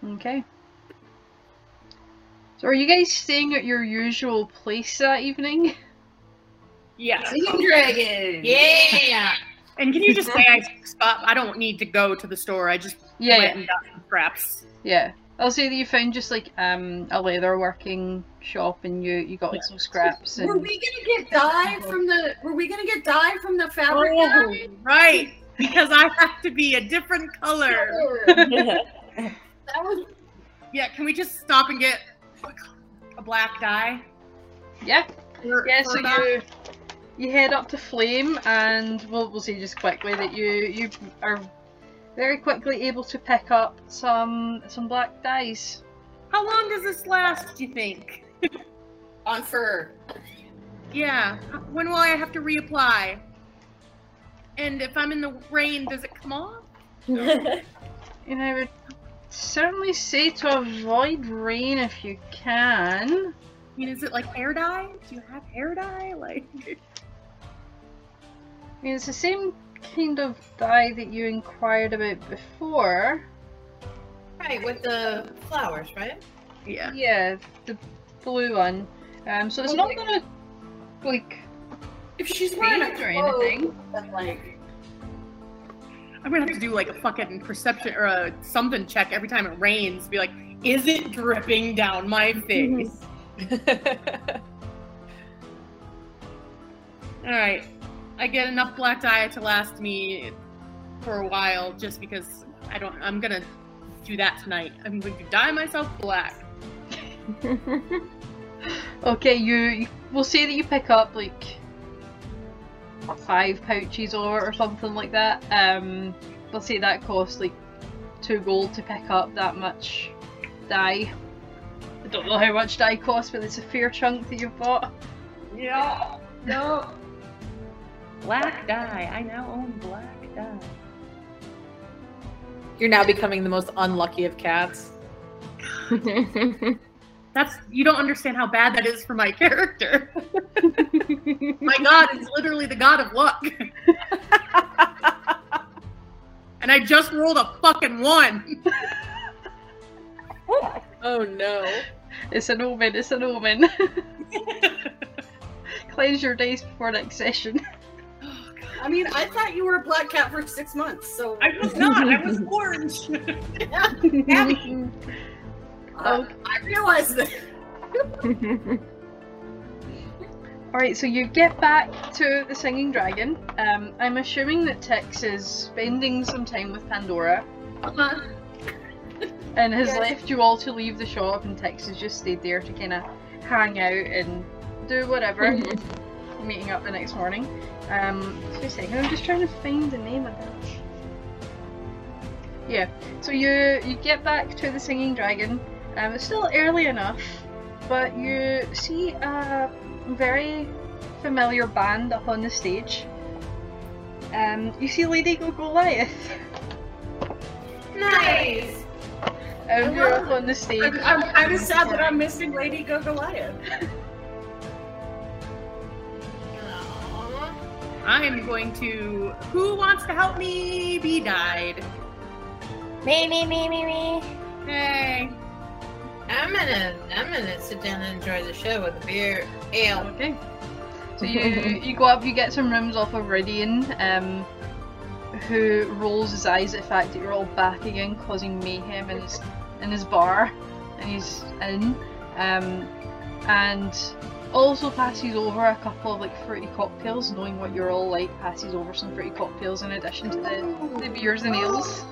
Okay. So are you guys staying at your usual place that evening? Yeah. Singing dragon. Yeah. And can you just say I stop? I don't need to go to the store. I just Yeah, went yeah, and got some scraps. yeah. I'll say that you found just like um a leather working shop and you you got like some scraps Were we gonna get dye from the? Were we gonna get dye from the fabric? Oh, guy? right. Because I have to be a different color. That was Yeah. Can we just stop and get a black dye? yeah. For- Yeah, for so that? you you head up to Flame, and we'll we'll say just quickly that you you are very quickly able to pick up some some black dyes. How long does this last? Do you think? on fur. Yeah. When will I have to reapply? And if I'm in the rain, does it come off? And I would certainly say to avoid rain if you can. I mean, is it like hair dye? Do you have hair dye? Like, I mean, it's the same kind of dye that you inquired about before. Right, with the flowers, right? yeah. Yeah, the blue one. Um, so it's not gonna like If she's wearing a fade or anything. then like I'm gonna have to do like a fucking perception or a something check every time it rains. Be like, is it dripping down my face? Mm-hmm. All right, I get enough black dye to last me for a while, just because I don't. I'm gonna do that tonight. I'm going to dye myself black. Okay, you, you we'll say that you pick up like five pouches or, or something like that. Um, we'll say that costs like two gold to pick up that much dye. I don't know how much dye costs, but it's a fair chunk that you've bought. Yeah. No. Black dye. I now own black dye. You're now becoming the most unlucky of cats. That's you don't understand how bad that is for my character. my god is literally the god of luck. and I just rolled a fucking one. Oh no. It's an omen, it's an omen. Cleanse your days before next session. I mean, I thought you were a black cat for six months, so I was not. I was orange. Uh, I realized that. Alright, so you get back to the Singing Dragon. Um, I'm assuming that T'ix is spending some time with Pandora Uh-huh. and has Yes. left you all to leave the shop, and T'ix has just stayed there to kind of hang out and do whatever. Meeting up the next morning. Um, two seconds, I'm just trying to find the name of that. Yeah, so you you get back to the Singing Dragon. Um, it's still early enough, but you see a very familiar band up on the stage. Um, you see Lady Goliath. Nice. Um, you're up on the stage. I'm, I'm kind of sad that I'm missing Lady Go Goliath. I am going to. Who wants to help me be dyed? me, me, me, me, me. Hey. I'm gonna I'm gonna sit down and enjoy the show with a beer ale. Okay. So you you go up, you get some rooms off of Ridian, um, who rolls his eyes at the fact that you're all back again, causing mayhem in his in his bar, and he's in, um, and also passes over a couple of like fruity cocktails, knowing what you're all like, passes over some fruity cocktails in addition to the, the beers and ales.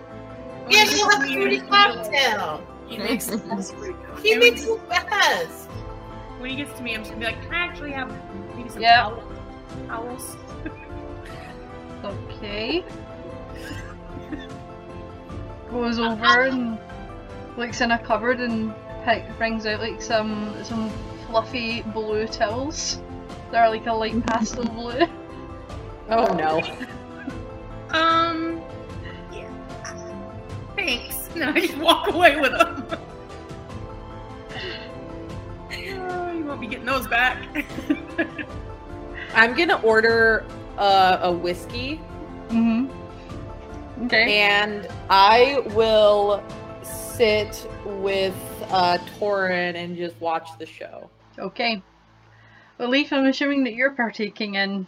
Yes, you have a fruity cocktail. He makes the best fruit. He makes the best. When he gets to me, I'm just gonna be like, can I actually have maybe some Yeah. towels? towels? Okay. Goes over and looks in a cupboard and pick, brings out like some some fluffy blue towels. They're like a light pastel blue. Oh no. Um. Yeah. Thanks. No, I just walk away with them. oh, you won't be getting those back. I'm gonna order uh, a whiskey Mm-hmm. Okay. and I will sit with uh, Torin and just watch the show. Okay. Well, Leaf, I'm assuming that you're partaking in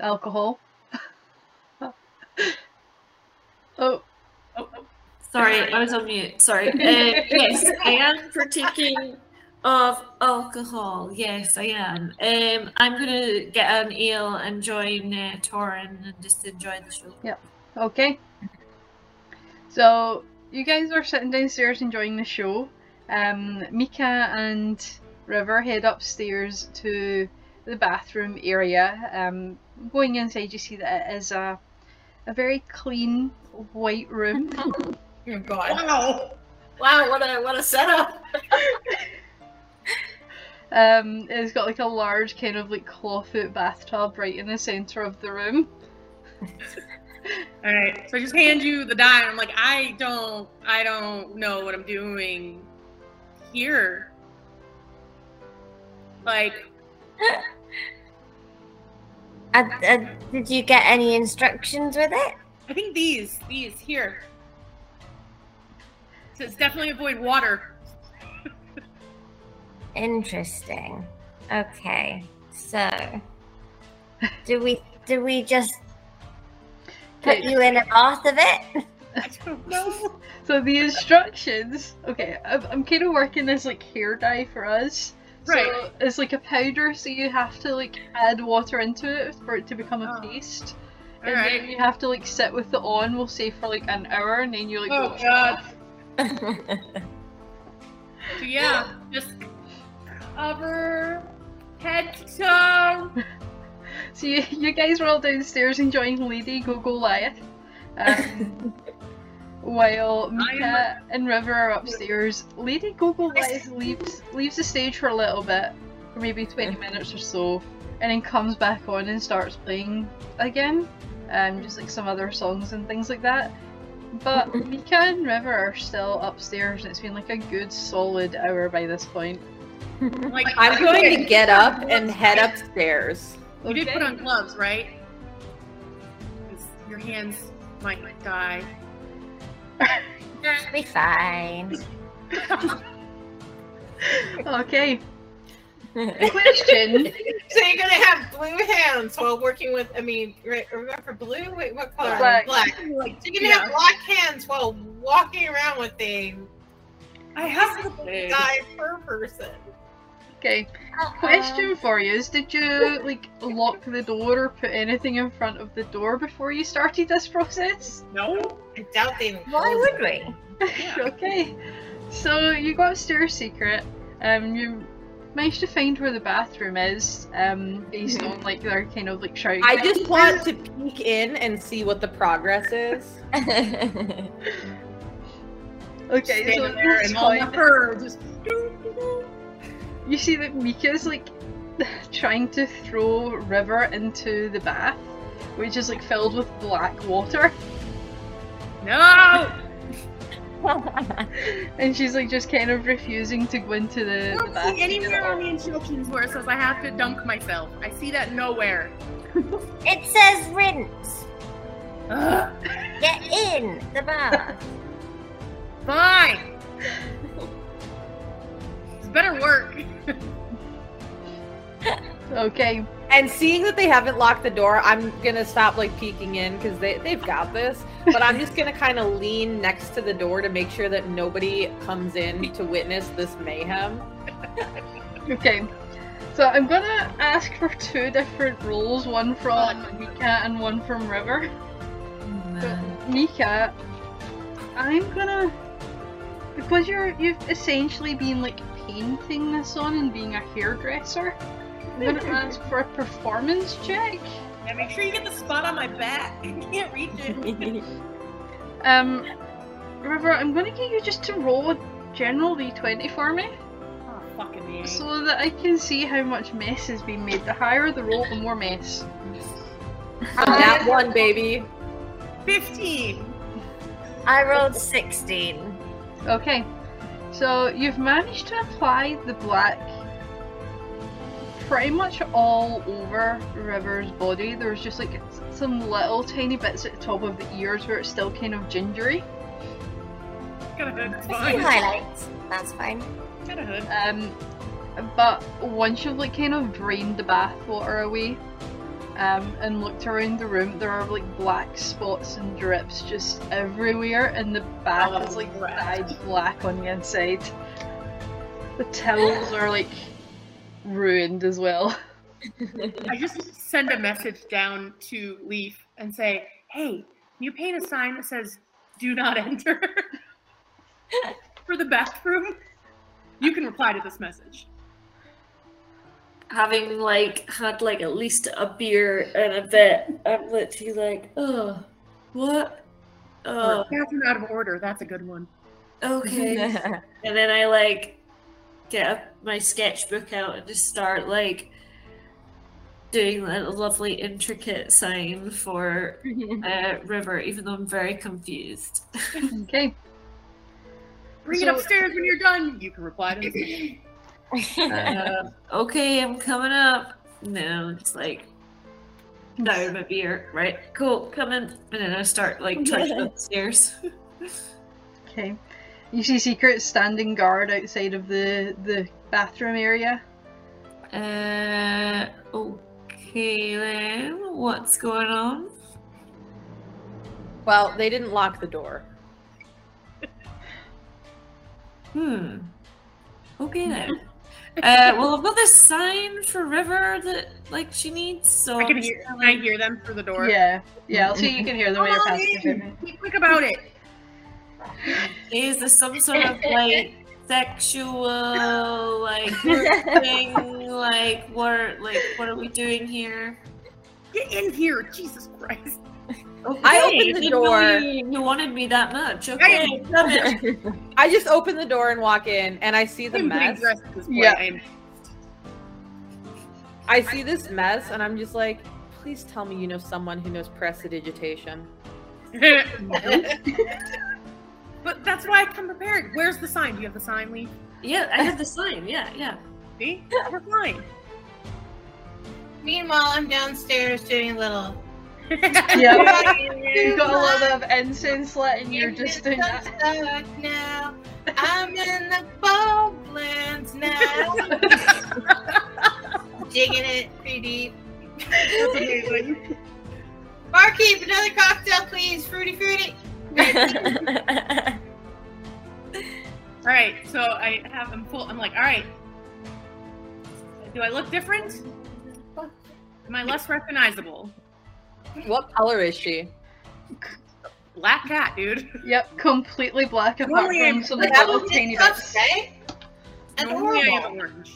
alcohol. oh, Sorry, I was on mute. Sorry. Uh, yes, I am partaking of alcohol. Yes, I am. Um, I'm gonna get an ale and join uh, Torin and just enjoy the show. Yep. Okay. So, you guys are sitting downstairs enjoying the show. Um, Mika and River head upstairs to the bathroom area. Um, going inside, you see that it is a, a very clean white room. Oh god. Wow. Wow, what a what a setup. Um, it's got like a large kind of like clawfoot bathtub right in the center of the room. All right, so I just hand you the dye, and I'm like, I don't, I don't know what I'm doing here. Like, Uh, uh, did you get any instructions with it? I think these, these here. So it's definitely avoid water. Interesting. Okay, so do we do we just put you in a bath of it? I don't know. So the instructions, okay, um, um, I'm, I'm kind of working this like hair dye for us. Right. So it's like a powder, so you have to like add water into it for it to become a Oh. paste. All and right. then you have to like sit with it on, we'll say for like an hour, and then you like Oh god. off. So yeah, just cover head to toe. So you, you guys all downstairs enjoying Lady Go Goliath. Um, while Mika and River are upstairs, Lady Go Goliath leaves leaves the stage for a little bit, for maybe 20 minutes or so, and then comes back on and starts playing again. Um, just like some other songs and things like that. But Mika and River are still upstairs, and it's been like a good solid hour by this point. Like I'm going to get up and head upstairs. You did put on gloves, right? 'Cause Your hands might dye. Be fine. Okay. Question. So you're gonna have blue hands while working with. I mean, right, remember blue? Wait, what color? Black. Black. So you're gonna have black hands while walking around with a I have to guy per person. Okay. Question for you is did you like lock the door or put anything in front of the door before you started this process? No. I doubt they. even Why would it. we? okay. So you got Stair Secret. Um you managed to find where the bathroom is, um, based on like their kind of like shouting. I just want to peek in and see what the progress is. Okay, so Standing there at this and all point, her just. you see that Mika's like trying to throw River into the bath, which is like filled with black water. No. And she's like just kind of refusing to go into the, I don't bath. see anywhere on the instructions where it says I have to dunk myself. I see that nowhere. it says rinse. Ugh. Get in the bath. Fine. It's better work. Okay. And seeing that they haven't locked the door, I'm gonna stop like peeking in because they they've got this. But I'm just gonna kind of lean next to the door to make sure that nobody comes in to witness this mayhem. Okay. So I'm gonna ask for two different roles, one from Mika and one from River. Oh, Mika, I'm gonna because you're you've essentially been like painting this on and being a hairdresser. I'm gonna ask for a performance check. Yeah, make sure you get the spot on my back. I can't reach it. Um, River, I'm gonna get you just to roll a general d20 for me, Oh, fucking me. so that I can see how much mess has been made. The higher the roll, the more mess. that one, baby. 15. I rolled 16. Okay, so you've managed to apply the black pretty much all over River's body. There's just like some little tiny bits at the top of the ears where it's still kind of gingery. Got a hood. It's fine. highlights. That's fine. Got a hood. Um, but once you've like kind of drained the bath water away, um, and looked around the room, there are like black spots and drips just everywhere, and the bath is like Oh, dyed black on the inside. The towels are like ruined as well. I just send a message down to Leaf and say, "Hey, can you paint a sign that says "Do not enter" for the bathroom?" You can reply to this message. Having like had like at least a beer and a bit, I'm literally like, oh, what? Oh, Bathroom out of order. That's a good one. okay. and then I like get up my sketchbook out and just start like doing a lovely intricate sign for uh, River, even though I'm very confused. Okay. Bring So- it upstairs when you're done. You can reply to this. Uh, okay, I'm coming up. No, it's like down my beer. Right, cool, coming. And then I start like trudging up the stairs. Okay. You see Secret standing guard outside of the the bathroom area. Uh, okay then, what's going on? Well, they didn't lock the door. Hmm. Okay then. Uh, well, I've got this sign for River that like she needs. So I can hear. Can gonna, I hear them through the door? Yeah. Yeah, I'll see you can hear them when you're passing in. Be quick about it. Is this some sort of like sexual like thing? Like what? Are, like what are we doing here? Get in here, Jesus Christ! Okay, I opened the didn't door. You, you wanted me that much. Okay, come in. I just open the door and walk in, and I see the I'm mess. this. Yeah. I'm- I see this mess, and I'm just like, please tell me you know someone who knows prestidigitation. but that's why I come prepared. Where's the sign? Do you have the sign, Lee? Yeah, I have the sign. Yeah, yeah. See, we're fine. Meanwhile, I'm downstairs doing a little. Yeah. You've got a lot of incense lit and you're just doing that. stuck now. I'm in the boglands now. Digging it pretty deep. That's amazing. Barkeep, another cocktail, please. Fruity, fruity. All right, so I have I'm full. I'm like, all right. Do I look different? Am I less recognizable? what color is she? Black cat, dude. Yep, completely black apart Normally from some little tiny was bits. right? Normally I am orange.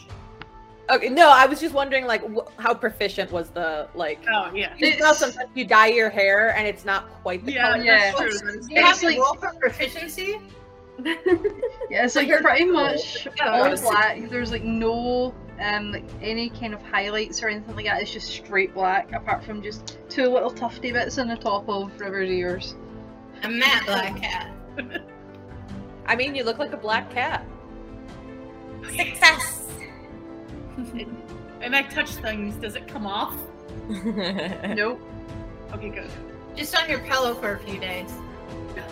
Okay, no, I was just wondering, like, wh- how proficient was the like? Oh yeah. You know, sometimes you dye your hair and it's not quite the Yeah, color. yeah. that's true. Do you have It's to like- roll for proficiency? Yeah, it's like You're pretty cool. much Yeah, all black. There's like no um like any kind of highlights or anything like that. It's just straight black, apart from just two little tufty bits on the top of River's ears. A matte black cat. I mean, you look like a black cat. Success. And I touch things. Does it come off? Nope. Okay, good. Just on your pillow for a few days.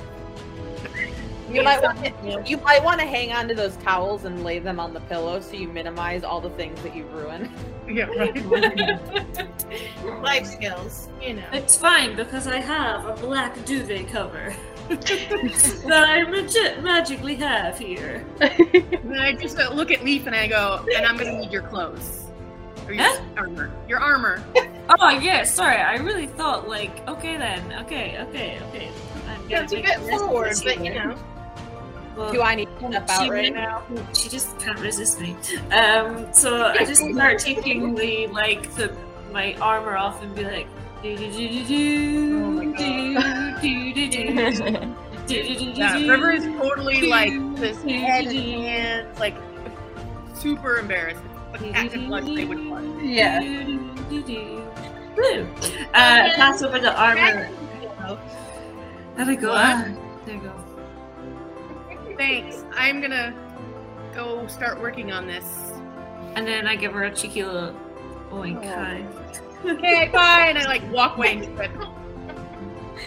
You might want to, you might want to hang on to those towels and lay them on the pillow so you minimize all the things that you've ruined. Yeah, right. Life skills, you know. It's fine because I have a black duvet cover that I legit magically have here. And I just uh, look at Leaf and I go, and I'm gonna need your clothes. Or your Huh? armor. Your armor. Oh yeah, sorry. I really thought like, okay then, okay, okay, okay. I'm Yeah, gonna it's a bit forward, but you know. Well, Do I need to step out right went- now? She just can't resist me. Um, so I just start taking the like the my armor off and be like, do do do do do Oh my God. do do do do do do do Yeah. River is totally like this head in hands, like super embarrassed. But acting like they would fun. Yeah. Woo. Uh, pass over the armor. There we go. Ah, there you go. Thanks. I'm gonna go start working on this. And then I give her a cheeky little oink. Hi. Okay, bye. And I like walk away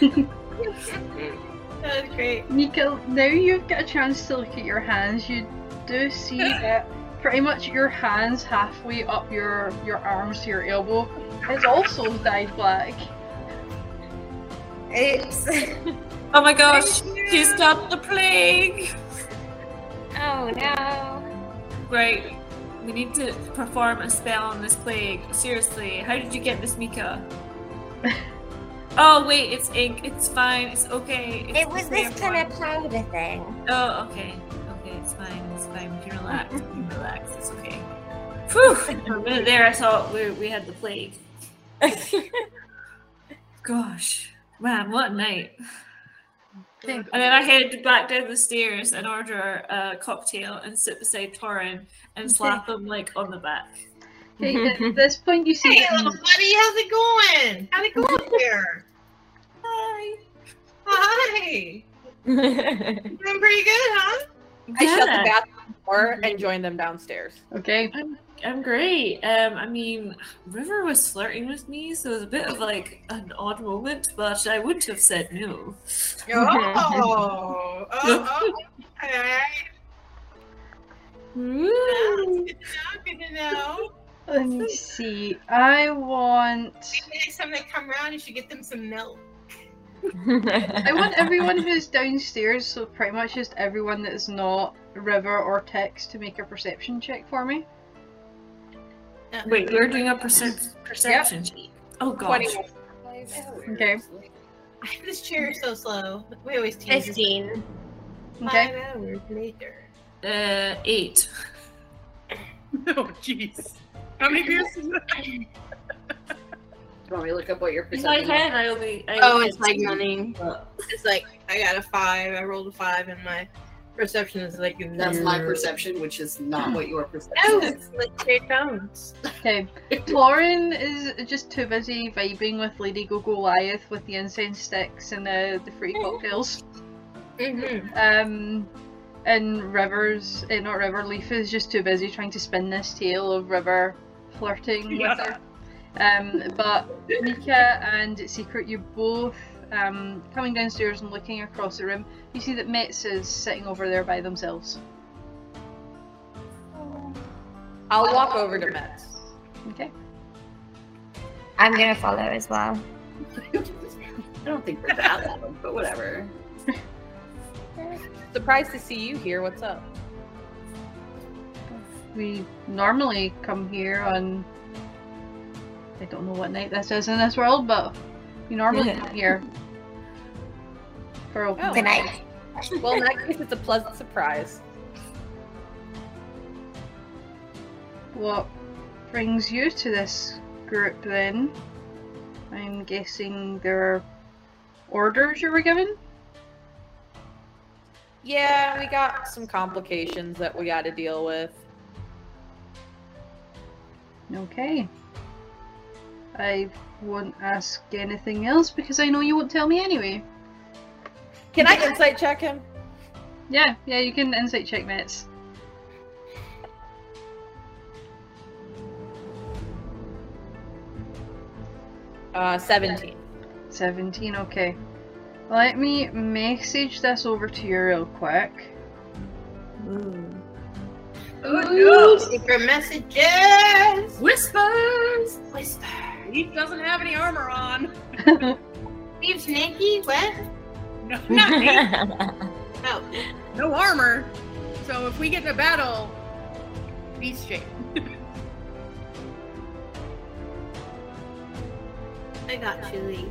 into it. That was great. Nika, now you've got a chance to look at your hands. You do see that pretty much your hands halfway up your your arms to your elbow is also dyed black. Oops. Oh my gosh, he's got the plague. oh no. Great. We need to perform a spell on this plague. Seriously, how did you get this, Mika? Oh wait, it's ink. It's fine. It's okay. It's It was this the kind same of powder thing. Oh, okay. Okay, it's fine. It's fine. We can relax. We can relax. It's okay. Whew! For a minute there, I thought we, we had the plague. Gosh, man, what night! And then I head back down the stairs and order a cocktail and sit beside Torin and slap him like on the back. Okay, at this point you see Hey, little buddy, how's it going? How'd it going up there? Hi. Hi. Doing pretty good, huh? I shut the bathroom door and joined them downstairs. Okay. I'm great. Um, I mean, River was flirting with me, so it was a bit of like an odd moment, but I wouldn't have said no. Oh, oh, oh, okay. Woo. Good to know. Good to know. Let me see. I want Maybe next time they come around, you should get them some milk. I want everyone who's downstairs, so pretty much just everyone that is not River or Tex to make a perception check for me. Uh, Wait, we're doing a percep- perception check. Oh God. Okay. This chair is so slow. We always tease this. 15. Okay. Five hours later. Uh, eight. Oh, jeez. How many beers is that? Do you want me to look up what your In my perception head, I only. I Oh, it's like two, money. It's like I got a five. I rolled a five, and my perception is like a That's my perception, which is not what your perception No, is. it's like Jay Jones. Okay. Lauren is just too busy vibing with Lady Go Goliath with the incense sticks and the, the free cocktails. Mm-hmm. Um, and Rivers, eh, not River, Leaf is just too busy trying to spin this tale of River flirting with her. Um, but Mika and Secret, you both um, coming downstairs and looking across the room, you see that Metz is sitting over there by themselves. I'll walk over to Mets. Okay. I'm gonna follow as well. I don't think we're that loud, but whatever. Surprised to see you here. What's up? We normally come here on. I don't know what night this is in this world, but we normally come here for a Oh. Good night. Well, in that case, it's a pleasant surprise. What brings you to this group then? I'm guessing there are orders you were given? Yeah, we got some complications that we got to deal with. Okay. I won't ask anything else because I know you won't tell me anyway. Can I insight check him? Yeah, yeah, you can insight check Mets. Uh, 17. 17, okay. Let me message this over to you real quick. Ooh, secret messages. Whispers! He doesn't have any armor on. Steve Snaky, what? No, not me. No. Oh. no armor. So if we get in a battle, beast shape. I got you, Leaf.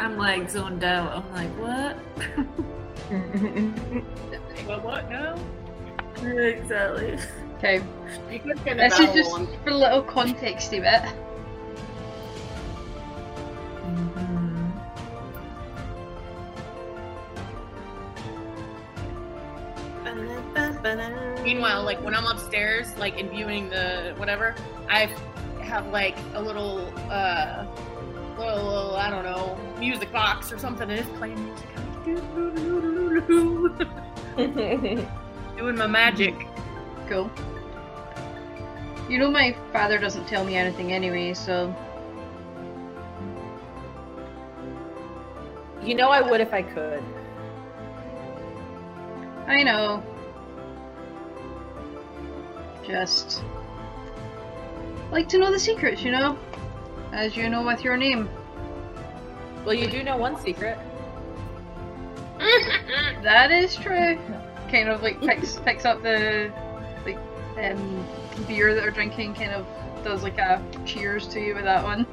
I'm like zoned out. I'm like, what? Well, what? No. Exactly. Okay, You could this is just on. for a little context contexty bit. Meanwhile, like when I'm upstairs, like in viewing the whatever, I have like a little, uh, little, little, I don't know, music box or something, and it's playing music. I'm like, Doing my magic. Cool. You know my father doesn't tell me anything anyway, so You know I would if I could. I know. Just like to know the secrets, you know? As you know with your name. Well, you do know one secret. That is true. Kind of like picks picks up the like um beer that they're drinking, kind of does like a cheers to you with that one.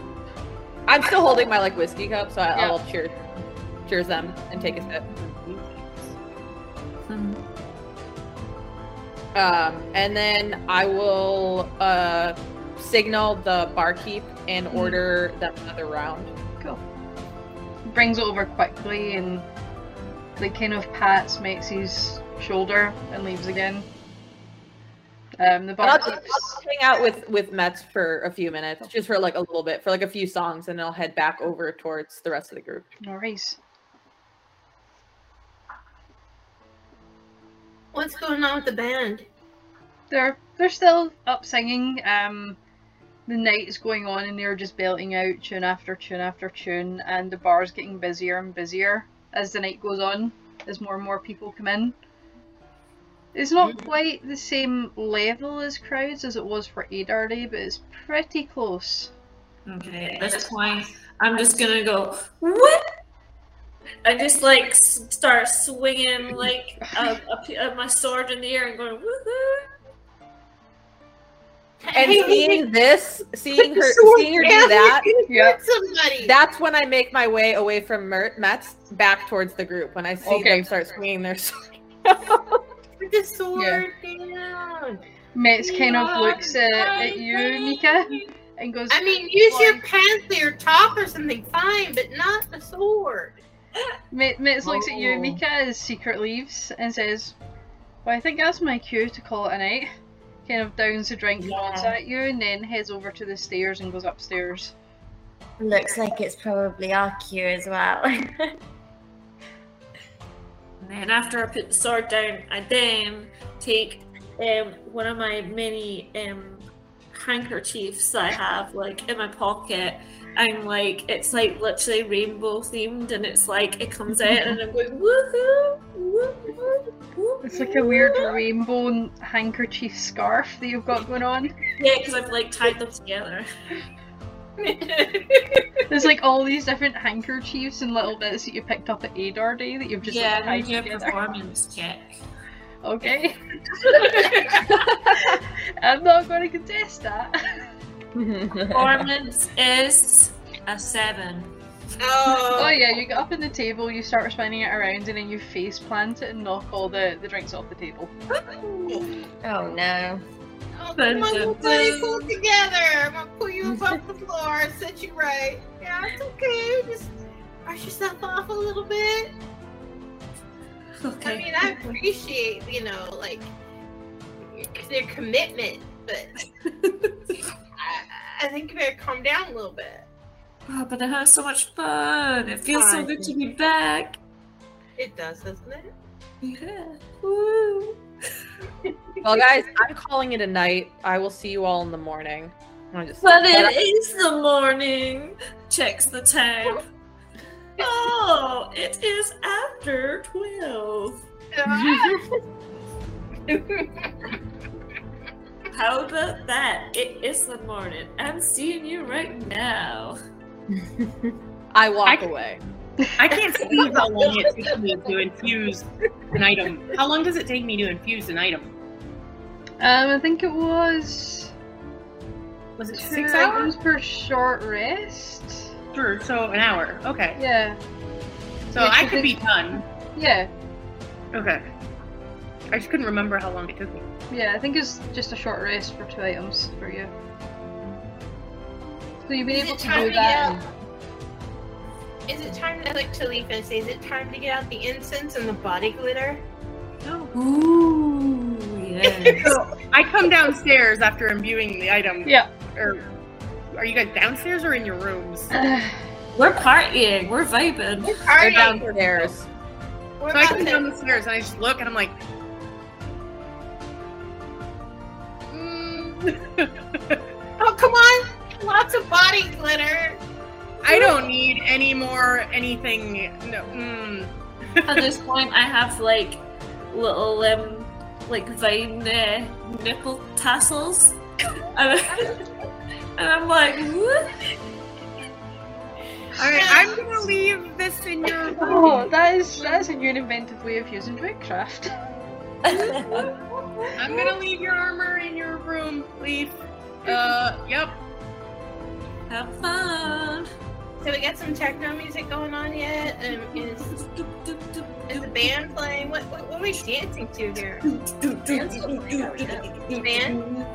I'm still holding my like whiskey cup, so I, Yeah. I'll cheers, cheers them and take a sip. Um, and then I will uh, signal the barkeep and Mhm. order them another round. Cool. Brings it over quickly and like kind of pats Metsy's shoulder and leaves again. Um, the And I'll, bar just, I'll hang out with with Mets for a few minutes, just for like a little bit, for like a few songs, and then I'll head back over towards the rest of the group. No worries. What's going on with the band? They're they're still up singing. Um, the night is going on and they're just belting out tune after tune after tune, and the bar's getting busier and busier as the night goes on, as more and more people come in. It's not quite the same level as crowds as it was for Adar Day, but it's pretty close. Okay, at this point, I'm just gonna go, what? I just like start swinging like a, a p- uh, my sword in the air and going, woohoo! And Hey, seeing this, seeing her, seeing her do that, you can Yeah. hurt somebody. that's when I make my way away from Mert, Mets back towards the group. When I see Okay. them start swinging their sword. Put the sword down. Metz kind of looks at, at you, Mika, and goes, I mean, use your pants or your top or something, fine, but not the sword. Met- Metz looks at you, Oh. Mika, as Secret leaves, and says, Well, I think that's my cue to call it a night. Kind of downs the drink, nods Yeah. at you, and then heads over to the stairs and goes upstairs. Looks like it's probably our cue as well. And then after I put the sword down, I then take um, one of my many um, handkerchiefs I have like in my pocket. I'm like, it's like literally rainbow themed, and it's like it comes out, and I'm going woohoo, woohoo, woohoo. It's like a weird rainbow handkerchief scarf that you've got going on. Yeah, because I've like tied them together. There's like all these different handkerchiefs and little bits that you picked up at Adar Day that you've just yeah, like, tied gonna do a together. performance check. Okay. I'm not going to contest that. Performance is a seven. Oh oh, yeah, you get up on the table, you start spinning it around, and then you face plant it and knock all the, the drinks off the table. oh, oh no. oh, come on, little buddy, pull together. I'm gonna pull you up off the floor, set you right. Yeah, it's okay. Just brush yourself off a little bit. Okay. I mean, I appreciate, you know, like their commitment, but I, I think you better calm down a little bit. Oh, but I had so much fun. It feels so good to be back. It does, doesn't it? Yeah. Woo. Well, guys, I'm calling it a night. I will see you all in the morning. I just But head it is the morning. Checks the time. Oh, it is after 12. Ah. How about that? It is the morning. I'm seeing you right now. I walk I- away. I can't see how long it takes me to infuse an item. How long does it take me to infuse an item? Um, I think it was Was it two six hours? items per short rest. Sure, so an hour. Okay. Yeah, So Yeah, I could be done. yeah, Okay. I just couldn't remember how long it took me. yeah. I think it's just a short rest for two items for you. So you've been Is able to do to that. get Is it time to like Talitha say? Is it time to get out the incense and the body glitter? Oh. Ooh, yes. So I come downstairs after imbuing the item. Yeah. Or are you guys downstairs or in your rooms? We're partying. We're vibing. We're They're downstairs. We're So I come to- down the stairs and I just look and I'm like, Oh, come on! Lots of body glitter. I don't need any more anything. No. Mm. At this point, I have like little um, like vine uh, nipple tassels, and, and I'm like, what? All right, I'm gonna leave this in your. Oh, that is that is a new inventive way of using Druidcraft. I'm gonna leave your armor in your room, Leaf. Uh, yep. Have fun. So we got some techno music going on yet? Um, is is the band playing? What what, what are we dancing to here? Band?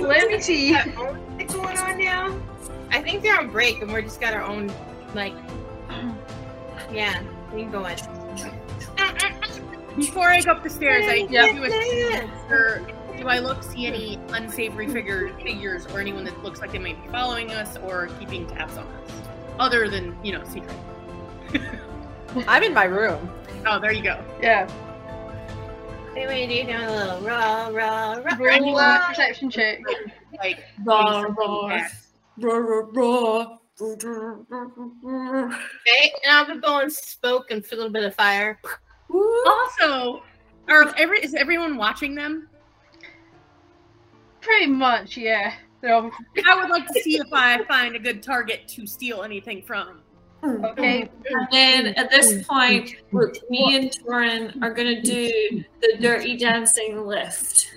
Let me see. Got own going on now? I think they're on break and we're just got our own like. Yeah, we can go in. Before I go up the stairs, I Yeah. do a or do I look see any unsavory figure figures or anyone that looks like they might be following us or keeping tabs on us, other than you know secret. I'm in my room. Oh, there you go. Yeah. Anyway, do you doing a little raw, raw, raw, Roll a raw? perception check. Like Raw, something raw, back. raw, raw, raw. Okay, and I'll be blowing smoke and a little bit of fire. Also, are every is everyone watching them? Pretty much, yeah. They're all I would like to see if I find a good target to steal anything from. okay. And then at this point, me and Torin are gonna do the dirty dancing lift,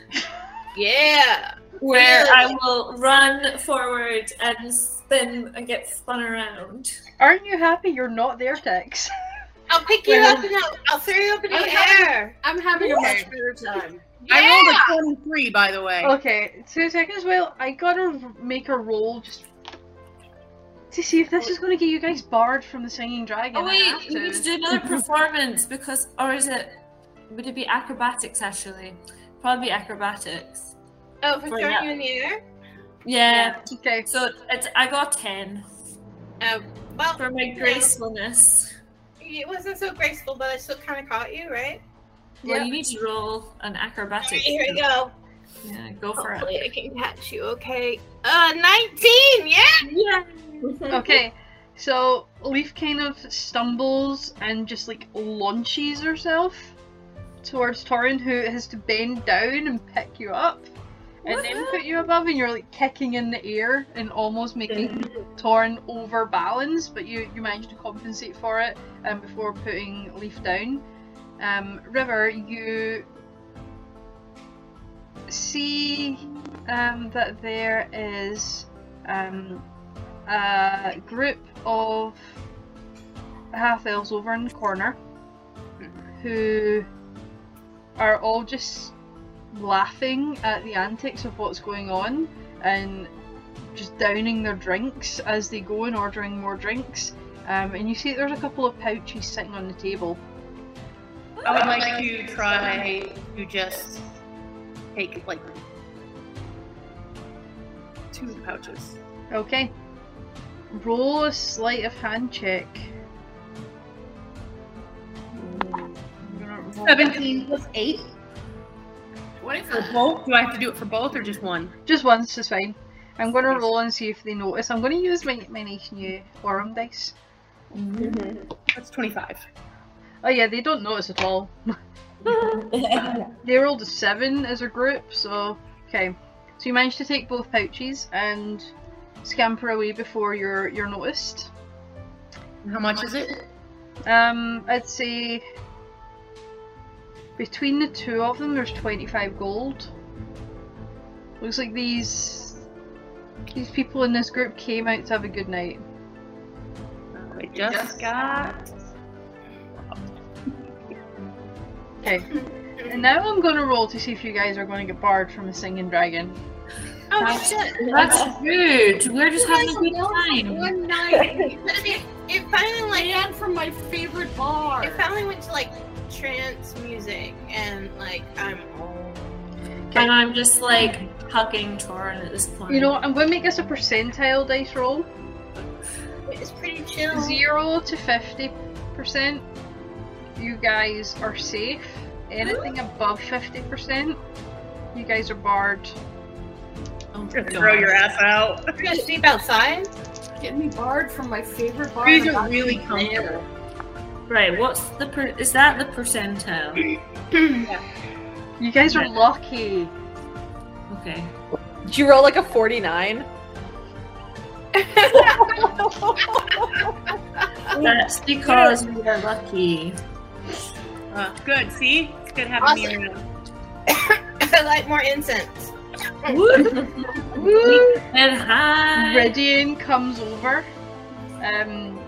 Yeah. where I will run forward and spin and get spun around. Aren't you happy you're not there, T'ix? I'll pick you up and I'll, I'll throw you up in the I'm having- air. I'm having a much better time. I rolled a twenty-three, by the way. Okay, two seconds. Well, I gotta make a roll just to see if this is gonna get you guys barred from the singing dragon. Oh wait, have we need to do another performance because, or is it? Would it be acrobatics actually? Probably acrobatics. Oh, for For throwing you in the air? Yeah. Okay. So it's I got ten Oh, well, for my gracefulness. It wasn't so graceful, but I still kind of caught you, right? Well, Yeah. you need to roll an Alright, acrobatics. here we go. Yeah, go for it. Hopefully I can catch you, okay? Uh, 19, yeah? Yeah. Okay. So Leaf kind of stumbles and just like launches herself towards Torin, who has to bend down and pick you up. And then put you above, and you're like kicking in the air and almost making Torin over balance, but you, you managed to compensate for it um, before putting Leaf down. Um, River, you see um, that there is um, a group of half elves over in the corner who are all just laughing at the antics of what's going on and just downing their drinks as they go and ordering more drinks. Um, and you see there's a couple of pouches sitting on the table. I would like to try to just take like two pouches. Okay. Roll a sleight of hand check. Seventeen plus eight What is if for both. Do I have to do it for both or just one? Just one, once is fine. I'm going to roll and see if they notice. I'm going to use my, my nice new Orem dice. That's twenty-five. Oh yeah, they don't notice at all. They rolled a seven as a group, so okay. So you managed to take both pouches and scamper away before you're you're noticed. How much is it? Um, I'd say between the two of them, there's 25 gold. Looks like these these people in this group came out to have a good night. I just got. Okay. And now I'm gonna roll to see if you guys are going to get barred from a singing dragon. Oh, That's- shit. That's good. We're just having a good time. One night. It, it finally like Land from my favorite bar. it finally went to like trance music and like I'm And I'm just like hugging Torin at this point. You know, what, I'm going to make this a percentile dice roll. it's pretty chill. Zero to fifty percent, you guys are safe. Anything above fifty percent, You guys are barred. Oh, Just throw your ass out. We're gonna sleep outside. Getting me barred from my favorite bar. These in are really Gotham Land. comfortable. Right, what's the per- is that the percentile? You guys are lucky. Okay. Did you roll like a 49? That's because we are lucky. Uh, good. See, it's good having me Awesome. around. I like more incense. Woo. And hi. Ridian comes over. Um,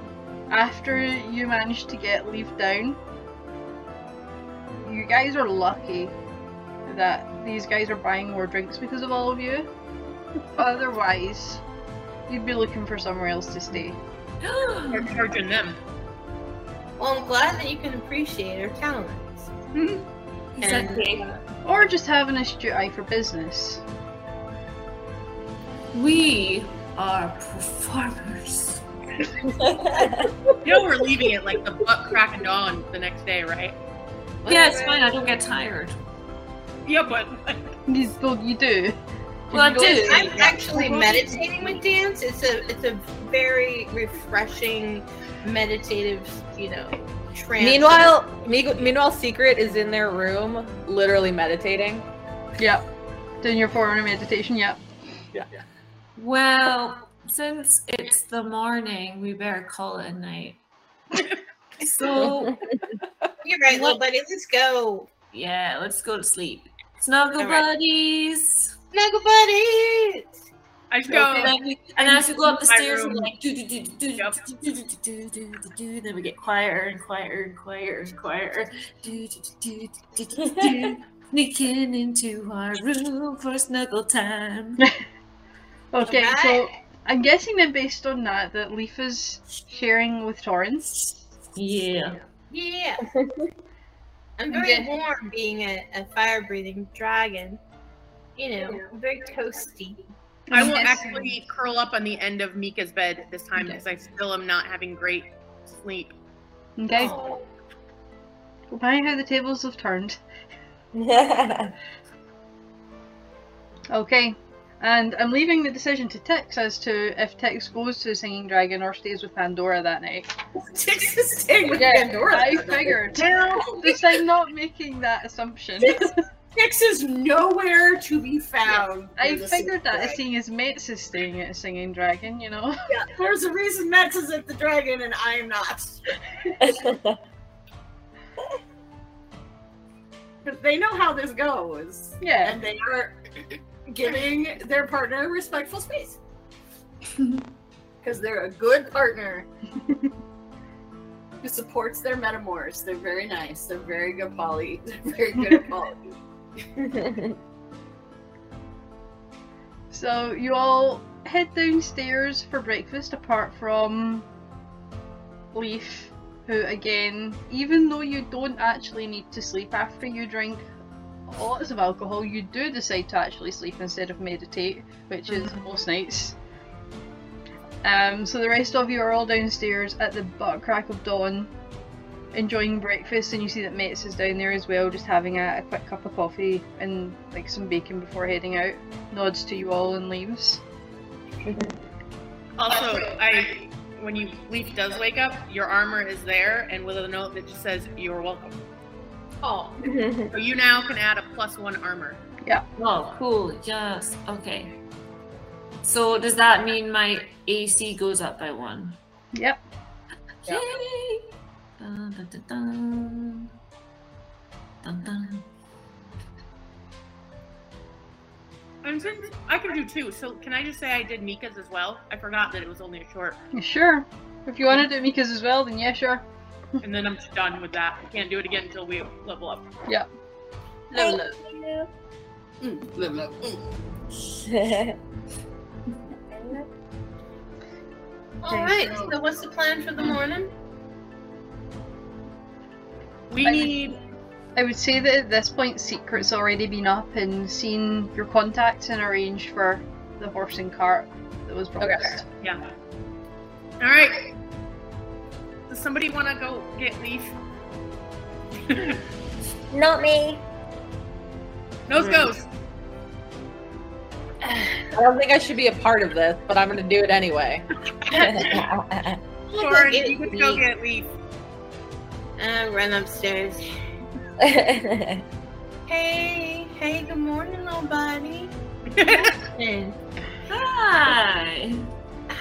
after you manage to get Leaf down, you guys are lucky that these guys are buying more drinks because of all of you. Otherwise, you'd be looking for somewhere else to stay. We're charging them. Well, I'm glad that you can appreciate our talents. Mm-hmm. Exactly. Uh, or just have an astute eye for business. We are performers. You know we're leaving it like the butt crack of dawn the next day, right? Yeah, it's fine. I don't get tired. Yeah, but You, well, you do. Well, I You go to do. sleep. I'm actually meditating with dance. It's a it's a very refreshing, meditative, you know, trance. Meanwhile, me- meanwhile, Secret is in their room, literally meditating. Yep. Doing your form meditation, yep. Yeah. yeah. Well, since it's the morning, we better call it a night. so you're right, little buddy. Let's go. yeah, let's go to sleep. Snuggle All right. buddies. Snuggle buddies. I go. And, then we, and as we go up the stairs, we're like do do do do do do do do do do do do. Then we get quieter and quieter and quieter and quieter. Do do do do do do do. Sneaking into our room for snuggle time. Okay, so I'm guessing then based on that that Leaf is sharing with Torrance. Yeah. Yeah. I'm very Okay. warm being a, a fire breathing dragon. You know, I'm very toasty. I will actually curl up on the end of Mika's bed this time because I still am not having great sleep. Okay. Oh, Go how the tables have turned. Okay. And I'm leaving the decision to T'ix as to if T'ix goes to the Singing Dragon or stays with Pandora that night. T'ix is staying with Yeah, Pandora. I figured. This I'm not making that assumption. T'ix is nowhere to be found. I figured that Dragon. seeing as Mates is staying at the Singing Dragon, you know? Yeah, there's a reason Max is at the dragon and I'm not. Because they know how this goes. Yeah. And they are giving their partner respectful space. Because they're a good partner who supports their metamors. They're very nice. They're very good poly. They're very good at poly. So you all head downstairs for breakfast apart from Leaf, who again, even though you don't actually need to sleep after you drink lots of alcohol, you do decide to actually sleep instead of meditate, which is most nights. Um, so the rest of you are all downstairs at the butt crack of dawn, enjoying breakfast, and you see that Mates is down there as well, just having a, a quick cup of coffee and like some bacon before heading out. Nods to you all and leaves. Also, I when you Leaf does wake up, your armor is there and with a note that just says "You're welcome." Oh, So you now can add a plus one armor. Yeah. Oh, cool. Yes. Okay. So does that mean my AC goes up by one? Yep. Yep. Yay! Dun, dun, dun, dun. Dun, dun. And since I can do two, so can I just say I did Mika's as well? I forgot that it was only a short, You Sure. If you want to do Mika's as well, then yeah, sure. And then I'm just done with that. I can't do it again until we level up. Yeah. No, no. Mm, live, live, mm. All right. So, what's the plan for the morning? We I- need. I would say that at this point, Secret's already been up and seen your contacts and arranged for the horse and cart that was promised. Yeah. All right. Does somebody want to go get Leaf? Not me. Nose goes. I don't think I should be a part of this, but I'm gonna do it anyway. Soren, you can go get Leaf. Uh, run upstairs. Hey, hey, good morning, little buddy. Hi.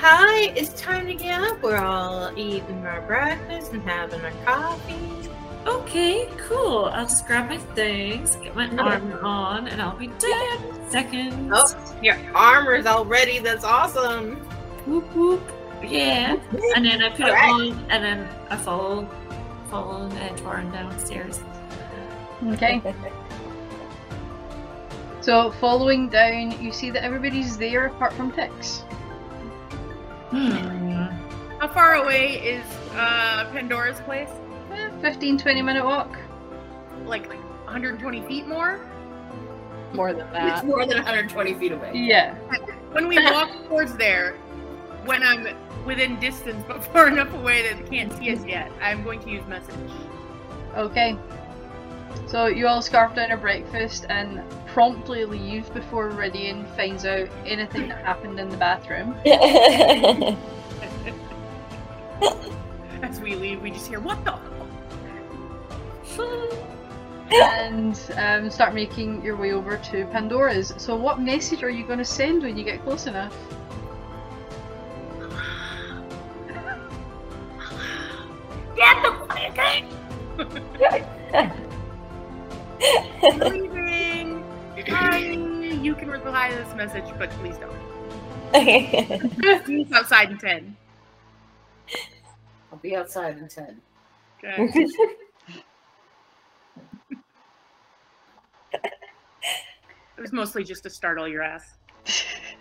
Hi, it's time to get up. We're all eating our breakfast and having our coffee. Okay, cool. I'll just grab my things, get my armor on, and I'll be dead in seconds. Oh, your armor's all ready. That's awesome. Whoop whoop. Yeah. And then I put it Alright. on, and then I follow, follow Antoine downstairs. Okay. So following down, you see that everybody's there apart from T'ix. Hmm. How far away is uh, Pandora's place? Eh, 15 20 minute walk. Like 120 feet more? More than that. It's more than 120 feet away. Yeah. When we walk towards there, when I'm within distance but far enough away that they can't see us yet, I'm going to use message. Okay. So you all scarf down a breakfast and promptly leave before Ridian finds out anything that happened in the bathroom. As we leave, we just hear, what the? and um, start making your way over to Pandora's. So, what message are you going to send when you get close enough? Message, but please don't. He's outside in 10. I'll be outside in 10. Okay. It was mostly just to startle your ass.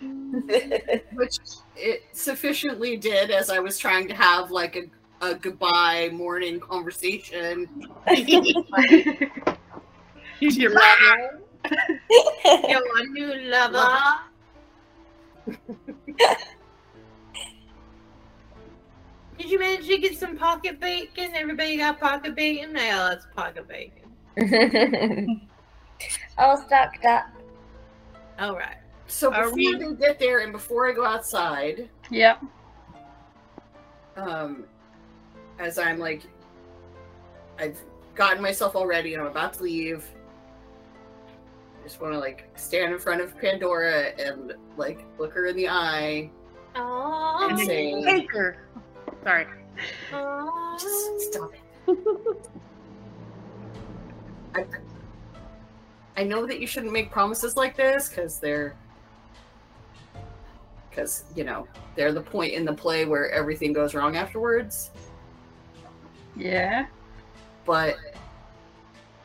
Which it sufficiently did as I was trying to have like a, a goodbye morning conversation. He's your Your new lover. Did you manage to get some pocket bacon? Everybody got pocket bacon? Yeah, that's pocket bacon. All stocked up. All right. So Are before we- they get there and before I go outside, Yep. um, as I'm like, I've gotten myself all ready and I'm about to leave. I just want to like stand in front of Pandora and like look her in the eye. Aww. And then Say- you take her. Sorry. Just stop it. I, I know that you shouldn't make promises like this because they're because you know they're the point in the play where everything goes wrong afterwards. Yeah. But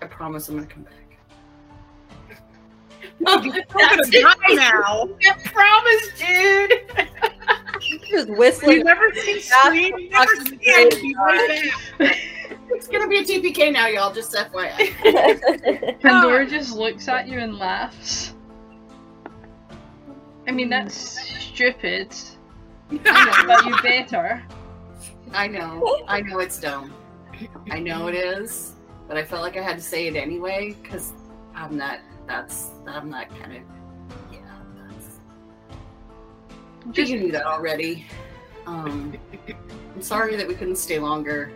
I promise I'm gonna come back. I'm gonna die now. I promise, dude. Just We've whistling. never seen That's Sweet. We've never seen Andy crazy. like that. It's gonna be a TPK now, y'all. Just FYI. Pandora ah. just looks at you and laughs. I mean, that's stupid, you know, but you better. I know. I know it's dumb. I know it is. But I felt like I had to say it anyway because I'm not. That's. I'm not kind of. Yeah. That's. Just you knew that already. Um, I'm sorry that we couldn't stay longer.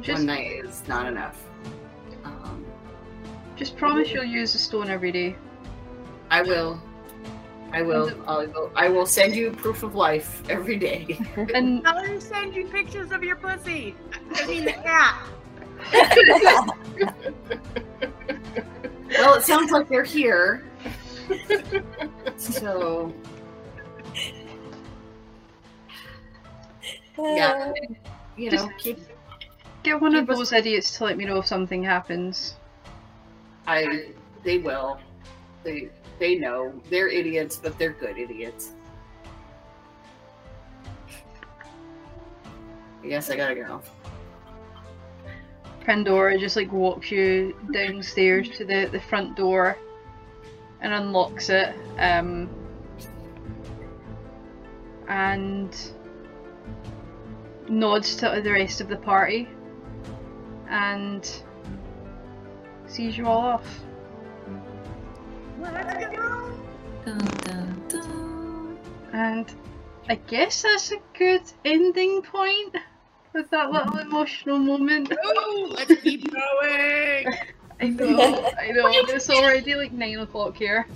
Just, One night is not enough. Um, just promise you'll use the stone every day. I will. I will. I will. I will send you proof of life every day. And I'll send you pictures of your pussy. I mean the cat. well, it sounds like they're here. so yeah, you know, keep. get one of those idiots to let me know if something happens. I. They will. They. They know they're idiots, but they're good idiots. I guess I gotta go. Pandora just like walks you downstairs to the, the front door and unlocks it. Um, and nods to the rest of the party and sees you all off. Dun, dun, dun. And I guess that's a good ending point with that little emotional moment. Oh, let's keep going. I know, I know, it's already like nine o'clock here.